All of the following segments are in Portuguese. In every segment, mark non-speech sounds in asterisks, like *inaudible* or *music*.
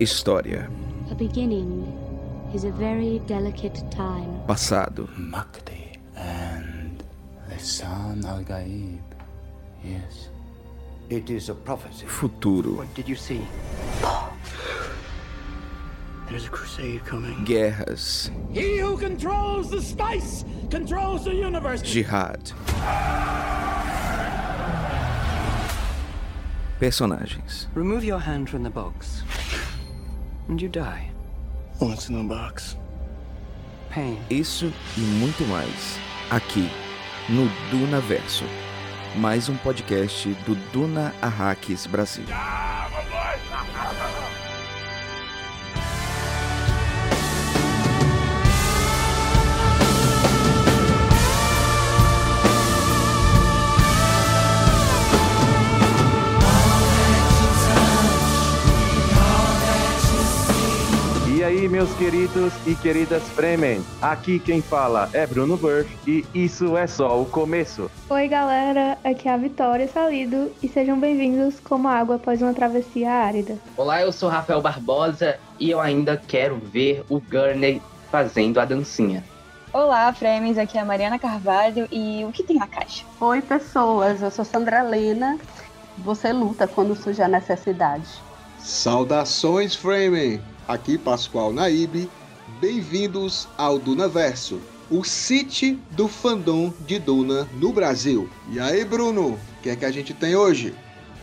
História. A beginning is a very delicate time. Passado. Makti and Lisan al Gaib. Yes. It is a prophecy. Futuro. What did you see? There's a crusade coming. Guerras. He who controls the spice controls the universe. Jihad. Personagens. Remove your hand from the box. And you die. What's in the box? Pain. Isso e muito mais. Aqui, no Duna Verso. Mais um podcast do Duna Arraques Brasil. E aí, meus queridos e queridas Fremen, aqui quem fala é Bruno Burr e isso é só o começo. Oi, galera, aqui é a Vitória Salido e sejam bem-vindos como água após uma travessia árida. Olá, eu sou Rafael Barbosa e eu ainda quero ver o Gurney fazendo a dancinha. Olá, Fremes, aqui é a Mariana Carvalho e o que tem na caixa? Oi, pessoas, eu sou Sandra Lena. Você luta quando surge a necessidade. Saudações, Fremen! Aqui Pascoal Naíbe. Bem-vindos ao Dunaverso, o City do fandom de Duna no Brasil. E aí, Bruno, o que é que a gente tem hoje?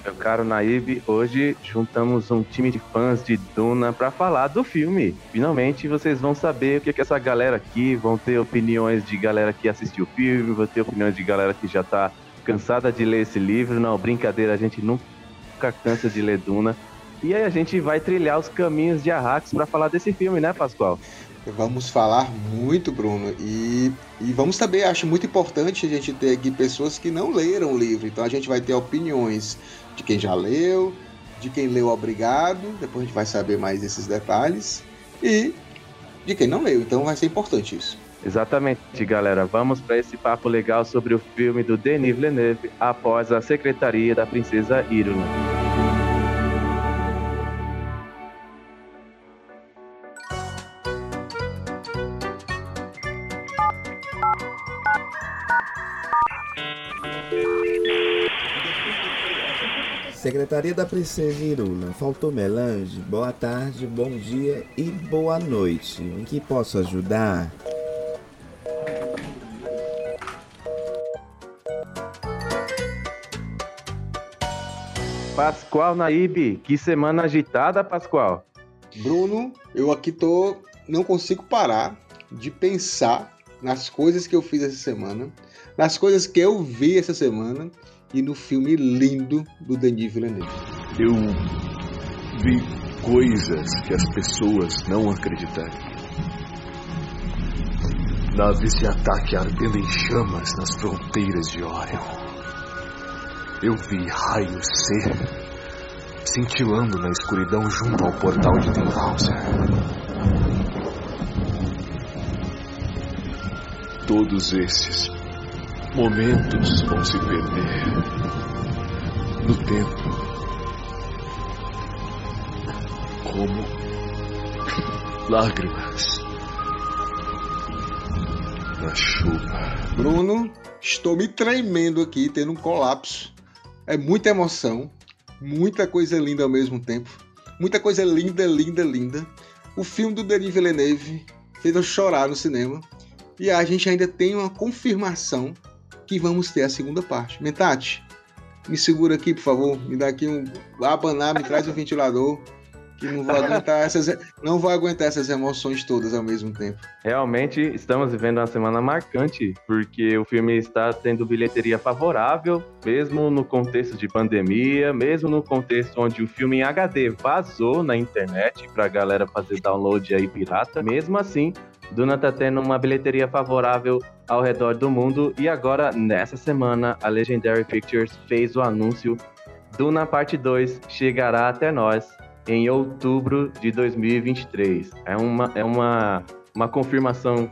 Meu caro Naib, hoje juntamos um time de fãs de Duna para falar do filme. Finalmente vocês vão saber o que é que essa galera aqui, vão ter opiniões de galera que assistiu o filme, vão ter opiniões de galera que já tá cansada de ler esse livro. Não, brincadeira, a gente nunca cansa de ler Duna. E aí a gente vai trilhar os caminhos de Arrakis para falar desse filme, né, Pascoal? Vamos falar muito, Bruno, e, e vamos também, acho muito importante a gente ter aqui pessoas que não leram o livro, então a gente vai ter opiniões de quem já leu, de quem leu obrigado, depois a gente vai saber mais desses detalhes, e de quem não leu, então vai ser importante isso. Exatamente, galera. Vamos para esse papo legal sobre o filme do Denis Villeneuve após a Secretaria da Princesa Irulan. Secretaria da Princesa Irula, faltou melange? Boa tarde, bom dia e boa noite. Em que posso ajudar? Pascoal Naíbe, que semana agitada, Pascoal. Bruno, eu aqui tô. Não consigo parar de pensar nas coisas que eu fiz essa semana, nas coisas que eu vi essa semana e no filme lindo do Denis Villeneuve. Eu vi coisas que as pessoas não acreditariam. Naves de ataque ardendo em chamas nas fronteiras de Orion. Eu vi raios C cintilando na escuridão junto ao portal de Tannhauser. Todos esses momentos vão se perder no tempo. Como lágrimas na chuva. Bruno, estou me tremendo aqui, tendo um colapso. É muita emoção, muita coisa linda ao mesmo tempo. Muita coisa linda, linda, linda. O filme do Denis Villeneuve fez eu chorar no cinema. E a gente ainda tem uma confirmação que vamos ter a segunda parte. Mentate, me segura aqui, por favor. Me dá aqui um. Abanar, me traz o um ventilador. Que não vou aguentar essas. Não vou aguentar essas emoções todas ao mesmo tempo. Realmente estamos vivendo uma semana marcante, porque o filme está tendo bilheteria favorável, mesmo no contexto de pandemia, mesmo no contexto onde o filme em HD vazou na internet pra galera fazer download aí pirata. Mesmo assim, Duna tá tendo uma bilheteria favorável ao redor do mundo e agora, nessa semana, a Legendary Pictures fez o anúncio Duna Parte 2 chegará até nós em outubro de 2023. É uma, é uma, uma confirmação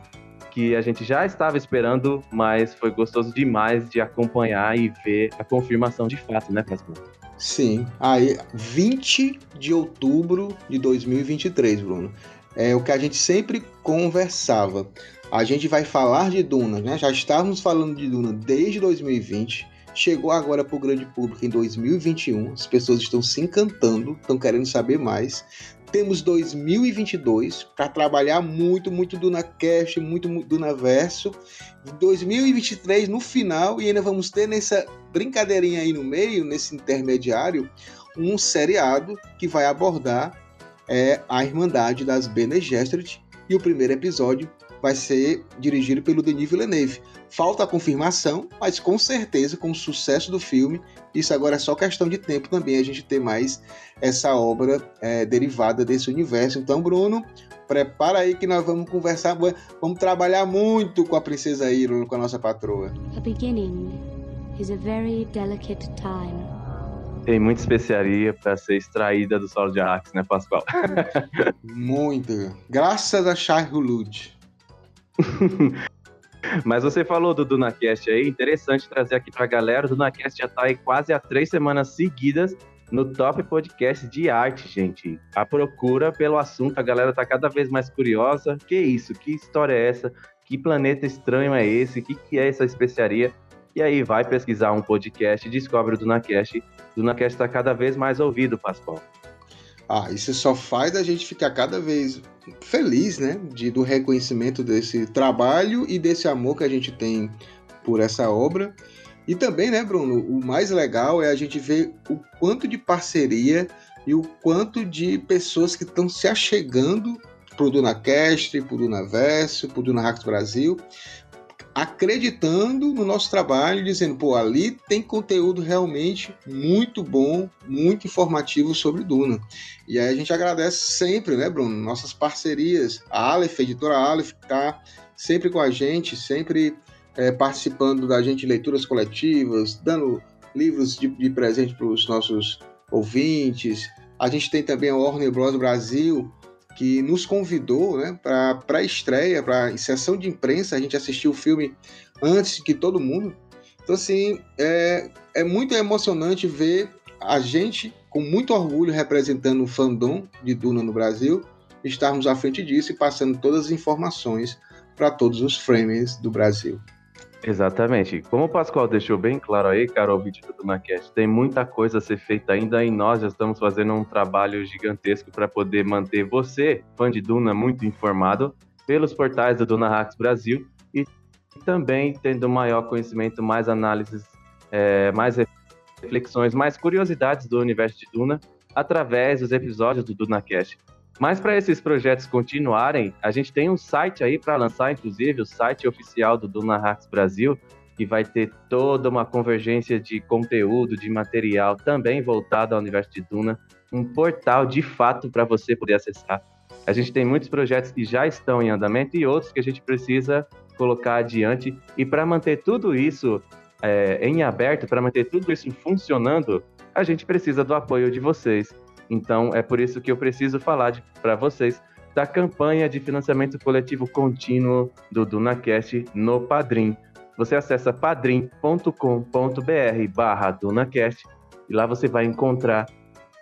que a gente já estava esperando, mas foi gostoso demais de acompanhar e ver a confirmação de fato, né, Pascoal? Sim, aí 20 de outubro de 2023, Bruno. É o que a gente sempre conversava. A gente vai falar de Duna, né? Já estávamos falando de Duna desde 2020. Chegou agora para o grande público em 2021. As pessoas estão se encantando, estão querendo saber mais. Temos 2022 para trabalhar muito, muito do Cast, muito, muito do Naverso. 2023 no final e ainda vamos ter nessa brincadeirinha aí no meio, nesse intermediário, um seriado que vai abordar é, a Irmandade das Bene Gesserit e o primeiro episódio vai ser dirigido pelo Denis Villeneuve. Falta a confirmação, mas com certeza, com o sucesso do filme, isso agora é só questão de tempo também a gente ter mais essa obra é, derivada desse universo. Então, Bruno, prepara aí que nós vamos conversar, vamos trabalhar muito com a princesa Iron, com a nossa patroa. A beginning is a very delicate time. Tem muita especiaria para ser extraída do solo de Arrakis, né, Pascoal? *laughs* muito. Graças a Shai Hulud. *laughs* Mas você falou do DunaCast aí, interessante trazer aqui pra galera. O DunaCast já tá aí quase há três semanas seguidas no top podcast de arte, gente. A procura pelo assunto, a galera tá cada vez mais curiosa. Que isso? Que história é essa? Que planeta estranho é esse? O que, que é essa especiaria? E aí vai pesquisar um podcast, descobre o DunaCast. O DunaCast tá cada vez mais ouvido, Pascoal. Ah, isso só faz a gente ficar cada vez feliz, né? De, do reconhecimento desse trabalho e desse amor que a gente tem por essa obra. E também, né, Bruno, o mais legal é a gente ver o quanto de parceria e o quanto de pessoas que estão se achegando pro DunaCast, pro Dunaverso, pro Duna Hacks Brasil, acreditando no nosso trabalho, dizendo, pô, ali tem conteúdo realmente muito bom, muito informativo sobre Duna. E aí a gente agradece sempre, né, Bruno, nossas parcerias. A Aleph, a editora Aleph, está sempre com a gente, sempre é, participando da gente de leituras coletivas, dando livros de, de presente para os nossos ouvintes. A gente tem também a Warner Bros. Brasil, que nos convidou né, para a estreia, para a sessão de imprensa. A gente assistiu o filme antes que todo mundo. Então, assim, é, é muito emocionante ver a gente, com muito orgulho, representando o fandom de Duna no Brasil, estarmos à frente disso e passando todas as informações para todos os framers do Brasil. Exatamente. Como o Pascoal deixou bem claro aí, cara, o vídeo do DunaCast, tem muita coisa a ser feita ainda e nós já estamos fazendo um trabalho gigantesco para poder manter você, fã de Duna, muito informado pelos portais do Duna Hacks Brasil e também tendo maior conhecimento, mais análises, é, mais reflexões, mais curiosidades do universo de Duna através dos episódios do DunaCast. Mas para esses projetos continuarem, a gente tem um site aí para lançar, inclusive, o site oficial do Duna Hacks Brasil, que vai ter toda uma convergência de conteúdo, de material também voltado ao universo de Duna, um portal de fato para você poder acessar. A gente tem muitos projetos que já estão em andamento e outros que a gente precisa colocar adiante. E para manter tudo isso é, em aberto, para manter tudo isso funcionando, a gente precisa do apoio de vocês. Então, é por isso que eu preciso falar para vocês da campanha de financiamento coletivo contínuo do DunaCast no Padrim. Você acessa padrim.com.br barra DunaCast e lá você vai encontrar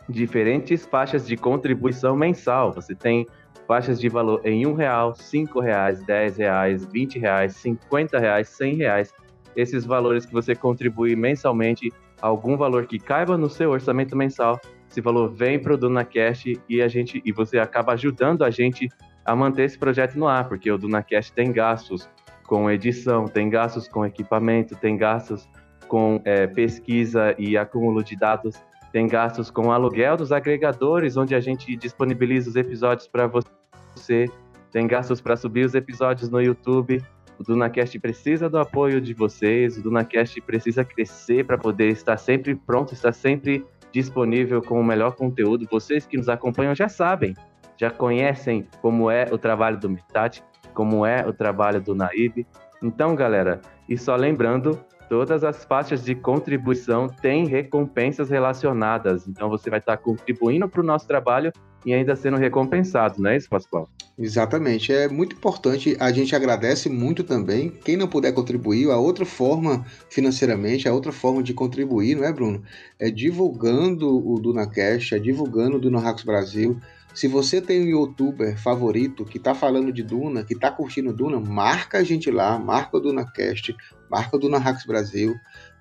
diferentes faixas de contribuição mensal. Você tem faixas de valor em um real, cinco reais, dez reais, vinte reais, cinquenta reais, cem reais. Esses valores que você contribui mensalmente, algum valor que caiba no seu orçamento mensal, esse valor vem para o DunaCast e a gente e você acaba ajudando a gente a manter esse projeto no ar, porque o DunaCast tem gastos com edição, tem gastos com equipamento, tem gastos com é, pesquisa e acúmulo de dados, tem gastos com aluguel dos agregadores, onde a gente disponibiliza os episódios para você, tem gastos para subir os episódios no YouTube. O DunaCast precisa do apoio de vocês, o DunaCast precisa crescer para poder estar sempre pronto, estar sempre disponível com o melhor conteúdo. Vocês que nos acompanham já sabem, já conhecem como é o trabalho do Metade, como é o trabalho do Naib. Então, galera, e só lembrando, todas as faixas de contribuição têm recompensas relacionadas. Então, você vai estar contribuindo para o nosso trabalho e ainda sendo recompensado, não é isso, Pascoal? Exatamente. É muito importante. A gente agradece muito também. Quem não puder contribuir, a outra forma financeiramente, a outra forma de contribuir, não é, Bruno? É divulgando o DunaCast, é divulgando o Duna Hacks Brasil. Se você tem um youtuber favorito que está falando de Duna, que está curtindo Duna, marca a gente lá, marca o DunaCast, marca o Duna Hacks Brasil,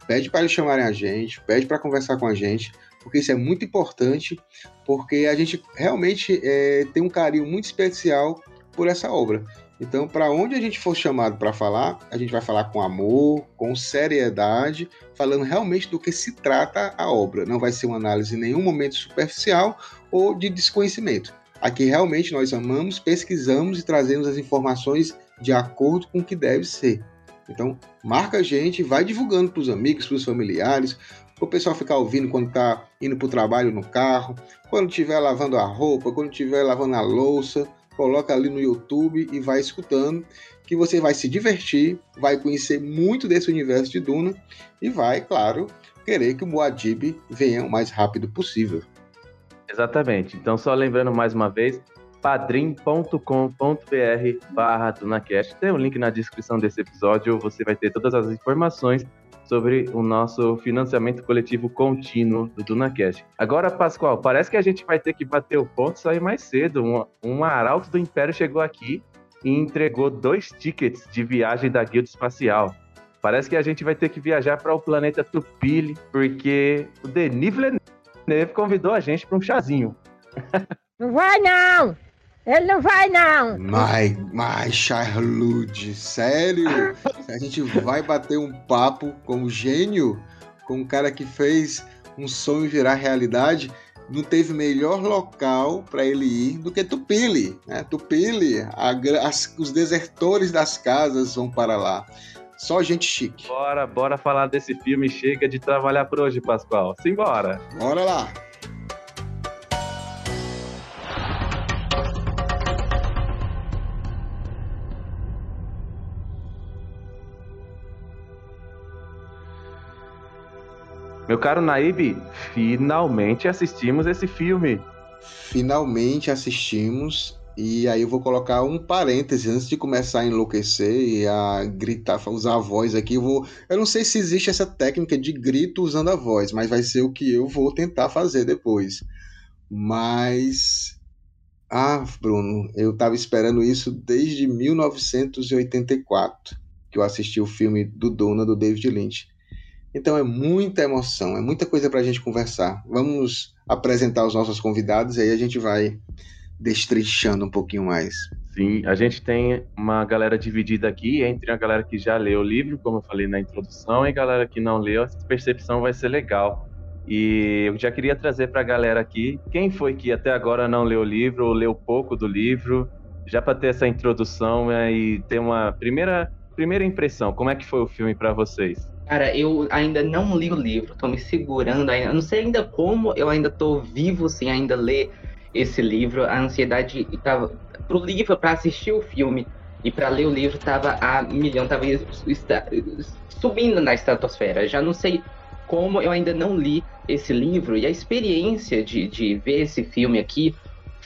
pede para eles chamarem a gente, pede para conversar com a gente, porque isso é muito importante, porque a gente realmente é, tem um carinho muito especial por essa obra. Então, para onde a gente for chamado para falar, a gente vai falar com amor, com seriedade, falando realmente do que se trata a obra. Não vai ser uma análise em nenhum momento superficial ou de desconhecimento. Aqui realmente nós amamos, pesquisamos e trazemos as informações de acordo com o que deve ser. Então, marca a gente, vai divulgando para os amigos, para os familiares, para o pessoal ficar ouvindo quando está indo para o trabalho no carro, quando estiver lavando a roupa, quando estiver lavando a louça, coloca ali no YouTube e vai escutando, que você vai se divertir, vai conhecer muito desse universo de Duna e vai, claro, querer que o Muad'Dib venha o mais rápido possível. Exatamente. Então, só lembrando mais uma vez, padrim.com.br barra DunaCast. Tem um link na descrição desse episódio, você vai ter todas as informações sobre o nosso financiamento coletivo contínuo do DunaCast. Agora, Pascoal, parece que a gente vai ter que bater o ponto e sair mais cedo. Um, um arauto do Império chegou aqui e entregou dois tickets de viagem da Guilda Espacial. Parece que a gente vai ter que viajar para o planeta Tupile, porque o Denis Villeneuve convidou a gente para um chazinho. Não vai não! Ele não vai, não! Mas, mas, Charlude, sério? *laughs* a gente vai bater um papo com o gênio, com o cara que fez um sonho virar realidade, não teve melhor local para ele ir do que Tupile. Né? Tupile, a, as, os desertores das casas vão para lá. Só gente chique. Bora, bora falar desse filme. Chega de trabalhar por hoje, Pascoal. Simbora. Bora lá. Meu caro Naib, finalmente assistimos esse filme. Finalmente assistimos. E aí eu vou colocar um parêntese antes de começar a enlouquecer e a gritar, usar a voz aqui. Eu, vou, eu não sei se existe essa técnica de grito usando a voz, mas vai ser o que eu vou tentar fazer depois. Mas. Ah, Bruno, eu estava esperando isso desde 1984, que eu assisti o filme do Duna, do David Lynch. Então é muita emoção, é muita coisa para a gente conversar. Vamos apresentar os nossos convidados e aí a gente vai destrinchando um pouquinho mais. Sim, a gente tem uma galera dividida aqui entre a galera que já leu o livro, como eu falei na introdução, e a galera que não leu. A percepção vai ser legal. E eu já queria trazer para a galera aqui quem foi que até agora não leu o livro ou leu pouco do livro, já para ter essa introdução né, e ter uma primeira primeira impressão. Como é que foi o filme para vocês? Cara, eu ainda não li o livro, tô me segurando ainda. Eu não sei ainda como eu ainda tô vivo sem ainda ler esse livro. A ansiedade tava pro livro, para assistir o filme e para ler o livro tava a milhão, tava subindo na estratosfera. Já não sei como eu ainda não li esse livro e a experiência de, de ver esse filme aqui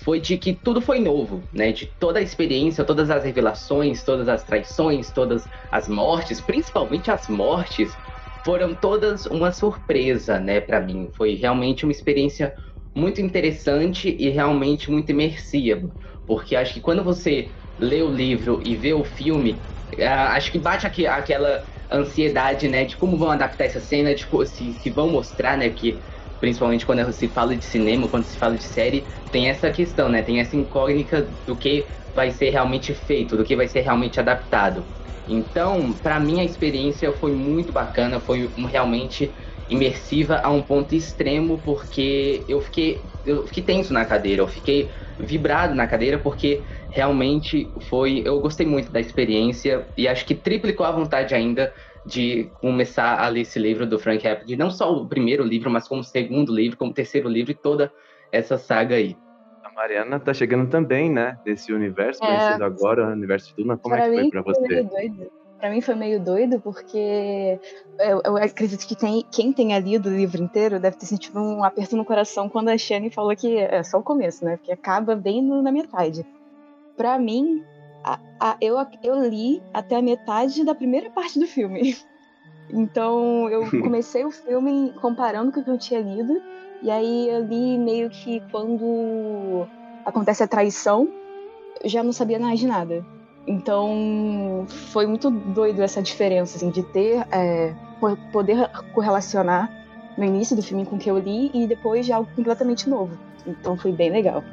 foi de que tudo foi novo, né? De toda a experiência, todas as revelações, todas as traições, todas as mortes, principalmente as mortes, foram todas uma surpresa, né, para mim. Foi realmente uma experiência muito interessante e realmente muito imersiva, porque acho que quando você lê o livro e vê o filme, acho que bate aqui, aquela ansiedade, né, de como vão adaptar essa cena, de se, se vão mostrar, né, que principalmente quando se fala de cinema, quando se fala de série, tem essa questão, né? Tem essa incógnita do que vai ser realmente feito, do que vai ser realmente adaptado. Então, para mim a experiência foi muito bacana, foi realmente imersiva a um ponto extremo, porque eu fiquei, eu fiquei tenso na cadeira, eu fiquei vibrado na cadeira, porque realmente foi, eu gostei muito da experiência e acho que triplicou a vontade ainda de começar a ler esse livro do Frank Herbert, não só o primeiro livro, mas como o segundo livro, como o terceiro livro e toda essa saga aí. A Mariana tá chegando também, né, desse universo, é. conhecendo agora o universo de Duna. Como pra é que foi pra você? Meio doido. Pra mim foi meio doido, porque eu, eu, acredito que tem, quem tenha lido o livro inteiro deve ter sentido um aperto no coração quando a Shane falou que é só o começo, né? Porque acaba bem no, na metade. Pra mim, a, a, eu, eu li até a metade da primeira parte do filme. *laughs* Então eu *laughs* comecei o filme comparando com o que eu tinha lido. E aí eu li meio que quando acontece a traição, eu já não sabia mais de nada. Então foi muito doido essa diferença assim, de ter é, poder correlacionar no início do filme com o que eu li e depois de algo completamente novo. Então foi bem legal.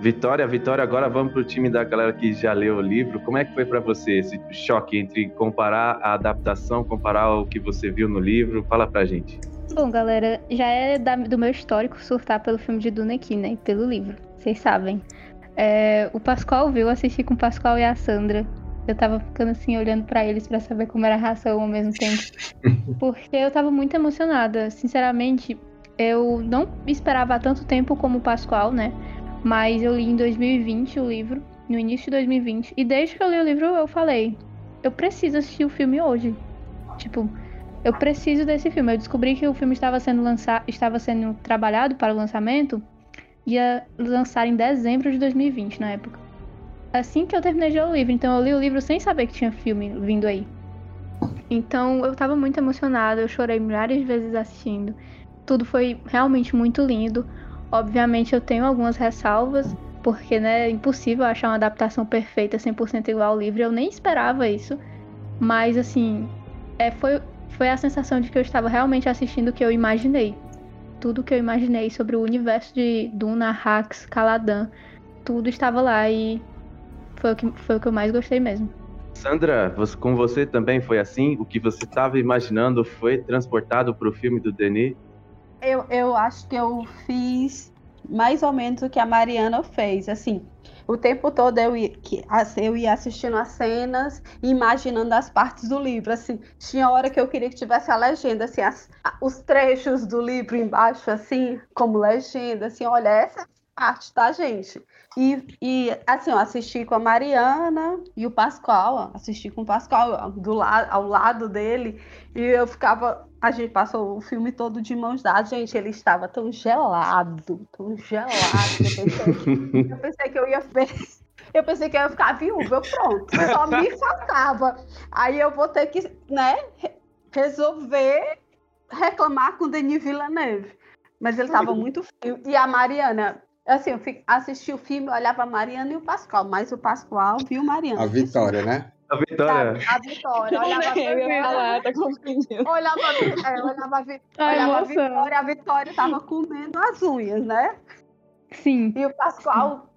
Vitória, Vitória, agora vamos pro time da galera que já leu o livro. Como é que foi para você esse choque entre comparar a adaptação, comparar o que você viu no livro? Fala pra gente. Bom, galera, já é da, do meu histórico surtar pelo filme de Duna aqui, né? Pelo livro, vocês sabem. É, o Pascoal viu, eu assisti com o Pascoal e a Sandra. Eu tava ficando assim, olhando para eles para saber como era a ração ao mesmo tempo. *laughs* Porque eu tava muito emocionada. Sinceramente, eu não esperava tanto tempo como o Pascoal, né? Mas eu li em 2020 o livro, no início de 2020, e desde que eu li o livro eu falei, eu preciso assistir o filme hoje. Tipo, eu preciso desse filme. Eu descobri que o filme estava sendo lançado, estava sendo trabalhado para o lançamento, ia lançar em dezembro de 2020 na época. Assim que eu terminei de ler o livro, então eu li o livro sem saber que tinha filme vindo aí. Então eu tava muito emocionada, eu chorei milhares de vezes assistindo. Tudo foi realmente muito lindo. Obviamente eu tenho algumas ressalvas, porque né, é impossível achar uma adaptação perfeita 100% igual ao livro, eu nem esperava isso. Mas assim, é, foi, foi a sensação de que eu estava realmente assistindo o que eu imaginei. Tudo que eu imaginei sobre o universo de Duna, Hax, Caladan, tudo estava lá e foi o que, foi o que eu mais gostei mesmo. Sandra, você, com você também foi assim? O que você estava imaginando foi transportado para o filme do Denis? Eu, eu acho que eu fiz mais ou menos o que a Mariana fez. Assim, o tempo todo eu ia, eu ia assistindo as cenas e imaginando as partes do livro. Assim, tinha hora que eu queria que tivesse a legenda, assim, as, os trechos do livro embaixo, assim, como legenda, assim, olha, essa parte, tá, gente? E, e assim, eu assisti com a Mariana e o Pascoal, assisti com o Pascoal do lado, ao lado dele, e eu ficava. A gente passou o filme todo de mãos dadas, gente. Ele estava tão gelado, tão gelado. Eu pensei, eu pensei que eu ia ver. Eu pensei que eu ia ficar viúva, eu pronto. Só me faltava. Aí eu vou ter que, né, resolver reclamar com o Denis Villeneuve. Mas ele estava *laughs* muito frio. E a Mariana, Assim, eu assisti o filme, olhava a Mariana e o Pascoal, mas o Pascoal viu Mariana. A Vitória, né? A Vitória. A, a Vitória. *laughs* Olhava a Vitória. tá confundindo. Olhava, é, olhava, a, Vi, olhava a Vitória, a Vitória tava comendo as unhas, né? Sim. E o Pascoal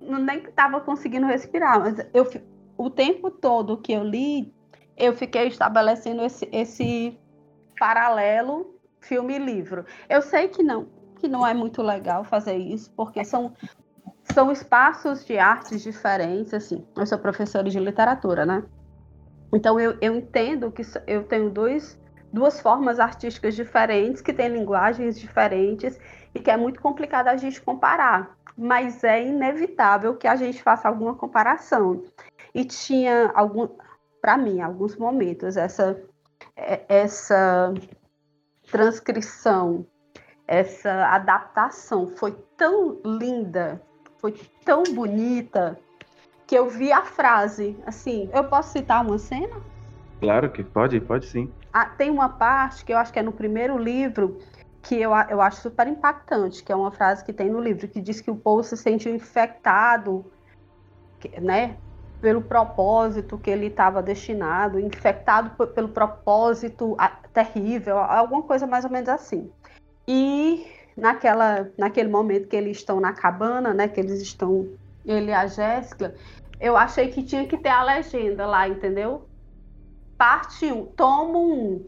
nem tava conseguindo respirar, mas eu, o tempo todo que eu li, eu fiquei estabelecendo esse, esse paralelo filme-livro. Eu sei que não, que não é muito legal fazer isso, porque são, são espaços de artes diferentes, assim. Eu sou professora de literatura, né? Então eu, eu entendo que eu tenho dois, duas formas artísticas diferentes, que têm linguagens diferentes e que é muito complicado a gente comparar. Mas é inevitável que a gente faça alguma comparação. E tinha algum, para mim, alguns momentos essa é, essa transcrição essa adaptação foi tão linda, foi tão bonita, que eu vi a frase, assim, eu posso citar uma cena? Claro que pode, pode sim. Ah, tem uma parte que eu acho que é no primeiro livro, que eu, eu acho super impactante, que é uma frase que tem no livro, que diz que o povo se sentiu infectado, né, pelo propósito que ele estava destinado, infectado pelo propósito terrível, alguma coisa mais ou menos assim. E naquela, naquele momento que eles estão na cabana, né, que eles estão, ele e a Jéssica, eu achei que tinha que ter a legenda lá, entendeu? Parte 1, um, tomo 1. Um,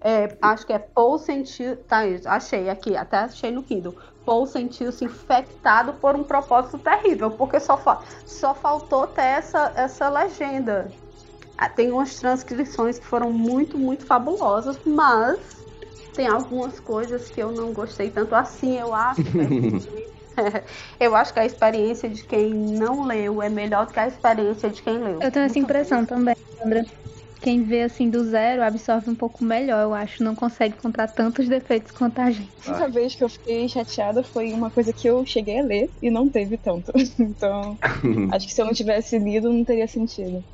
é, acho que é Paul sentiu. Tá, achei aqui, até achei no Kindle. Paul sentiu-se infectado por um propósito terrível, porque só, fa só faltou ter essa, essa legenda. Ah, tem umas transcrições que foram muito, muito fabulosas, mas tem algumas coisas que eu não gostei tanto assim, eu acho. *laughs* eu acho que a experiência de quem não leu é melhor do que a experiência de quem leu. Eu tenho essa impressão também, Sandra. quem vê assim do zero absorve um pouco melhor, eu acho. Não consegue encontrar tantos defeitos quanto a gente. A única vez que eu fiquei chateada foi uma coisa que eu cheguei a ler e não teve tanto. *laughs* Então, *laughs* acho que se eu não tivesse lido, não teria sentido.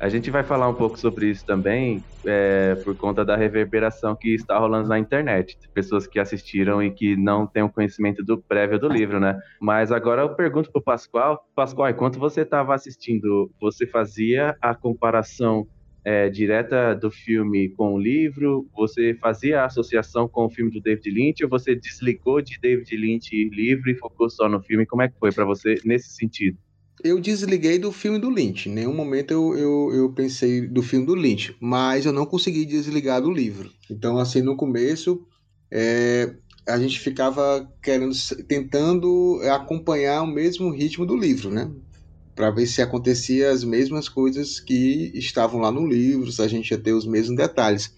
A gente vai falar um pouco sobre isso também, é, por conta da reverberação que está rolando na internet. Pessoas que assistiram e que não têm o conhecimento do prévio do livro, né? Mas agora eu pergunto pro Pascoal. Pascoal, enquanto você estava assistindo, você fazia a comparação é, direta do filme com o livro? Você fazia a associação com o filme do David Lynch ou você desligou de David Lynch livro e focou só no filme? Como é que foi para você nesse sentido? Eu desliguei do filme do Lynch. Em nenhum momento eu, eu, eu, pensei do filme do Lynch, mas eu não consegui desligar do livro. Então, assim, no começo, é, a gente ficava querendo, tentando acompanhar o mesmo ritmo do livro, né? Para ver se acontecia as mesmas coisas que estavam lá no livro, se a gente ia ter os mesmos detalhes.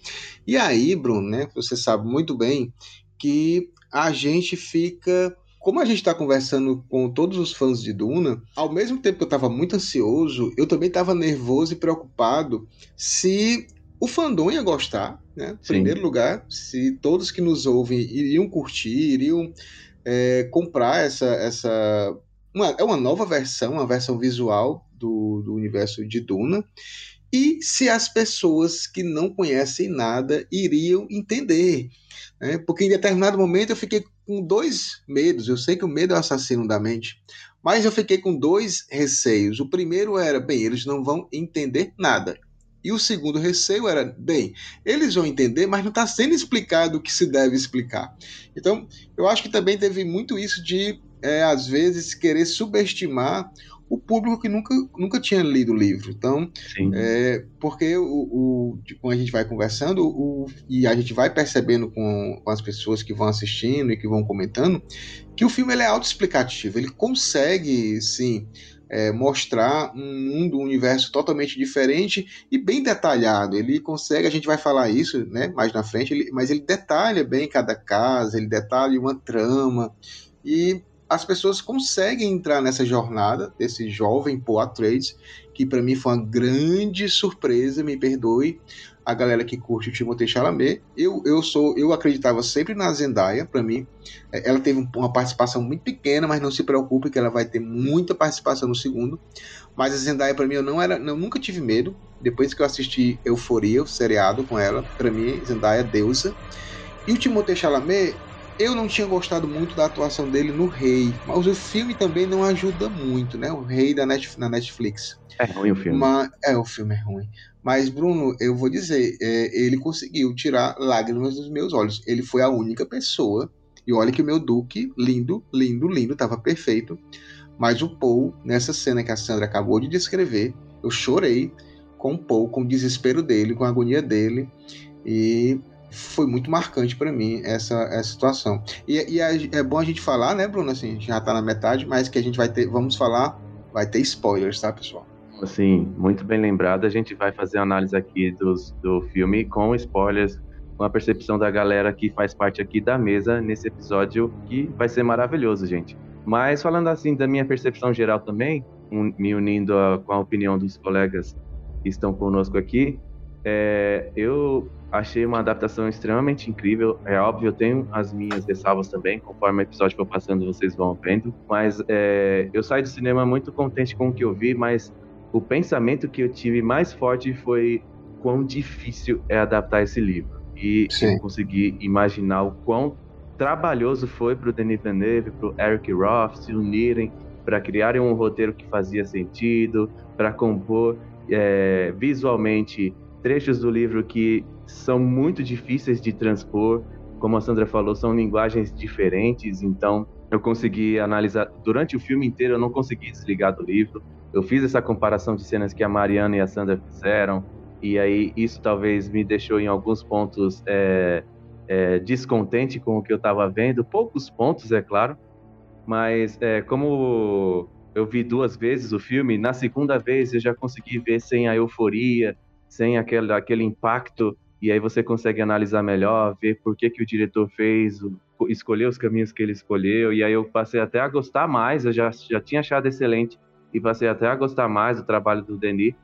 E aí, Bruno, né? Você sabe muito bem que a gente fica como a gente está conversando com todos os fãs de Duna, ao mesmo tempo que eu estava muito ansioso, eu também estava nervoso e preocupado se o fandom ia gostar, né? Em primeiro lugar, se todos que nos ouvem iriam curtir, iriam é, comprar essa. essa uma, é uma nova versão, uma versão visual do, do universo de Duna. E se as pessoas que não conhecem nada iriam entender. Né? Porque em determinado momento eu fiquei com dois medos. Eu sei que o medo é o assassino da mente, mas eu fiquei com dois receios. O primeiro era, bem, eles não vão entender nada. E o segundo receio era, bem, eles vão entender, mas não está sendo explicado o que se deve explicar. Então, eu acho que também teve muito isso de, é, às vezes, querer subestimar o público que nunca, nunca tinha lido o livro. Então, é, porque o, o, quando a gente vai conversando o, e a gente vai percebendo com, com, as pessoas que vão assistindo e que vão comentando, que o filme ele é autoexplicativo. Ele consegue, sim, é, mostrar um mundo, um universo totalmente diferente e bem detalhado. Ele consegue, a gente vai falar isso né, mais na frente, ele, mas ele detalha bem cada casa, ele detalha uma trama. E as pessoas conseguem entrar nessa jornada desse jovem Paul Atreides, que para mim foi uma grande surpresa, me perdoe a galera que curte o Timothée Chalamet. Eu, eu sou, eu acreditava sempre na Zendaya, para mim, é, ela teve uma participação muito pequena, mas não se preocupe que ela vai ter muita participação no segundo. Mas a Zendaya para mim eu não era, eu nunca tive medo. Depois que eu assisti Euforia, o seriado com ela, para mim Zendaya é deusa. E o Timothée Chalamet, eu não tinha gostado muito da atuação dele no Rei, mas o filme também não ajuda muito, né? O Rei da Net, na Netflix. É ruim o filme. Mas, é, o filme é ruim. Mas, Bruno, eu vou dizer, é, ele conseguiu tirar lágrimas dos meus olhos. Ele foi a única pessoa. E olha que o meu Duque, lindo, lindo, lindo, estava perfeito. Mas o Paul, nessa cena que a Sandra acabou de descrever, eu chorei com o Paul, com o desespero dele, com a agonia dele. E foi muito marcante para mim essa, essa situação. E, e é, é, bom a gente falar, né, Bruno? Assim, a gente já tá na metade, mas que a gente vai ter, vamos falar, vai ter spoilers, tá, pessoal? Assim, muito bem lembrado, a gente vai fazer a análise aqui dos, do filme com spoilers, com a percepção da galera que faz parte aqui da mesa nesse episódio, que vai ser maravilhoso, gente. Mas falando assim da minha percepção geral também, um, me unindo a, com a opinião dos colegas que estão conosco aqui, é, eu achei uma adaptação extremamente incrível. É óbvio, eu tenho as minhas ressalvas também, conforme o episódio for passando, vocês vão vendo. Mas é, eu saí do cinema muito contente com o que eu vi, mas o pensamento que eu tive mais forte foi quão difícil é adaptar esse livro. E Sim. eu consegui imaginar o quão trabalhoso foi para o Denis Villeneuve, para o Eric Roth se unirem para criarem um roteiro que fazia sentido, para compor é, visualmente trechos do livro que são muito difíceis de transpor. Como a Sandra falou, são linguagens diferentes, então eu consegui analisar durante o filme inteiro, eu não consegui desligar do livro. Eu fiz essa comparação de cenas que a Mariana e a Sandra fizeram, e aí isso talvez me deixou em alguns pontos é, é, descontente com o que eu estava vendo, poucos pontos, é claro, mas é, como eu vi duas vezes o filme, na segunda vez eu já consegui ver sem a euforia, sem aquele, aquele impacto, e aí você consegue analisar melhor, ver por que, que o diretor fez, escolher os caminhos que ele escolheu, e aí eu passei até a gostar mais, eu já, já tinha achado excelente, e passei até a gostar mais do trabalho do Denis,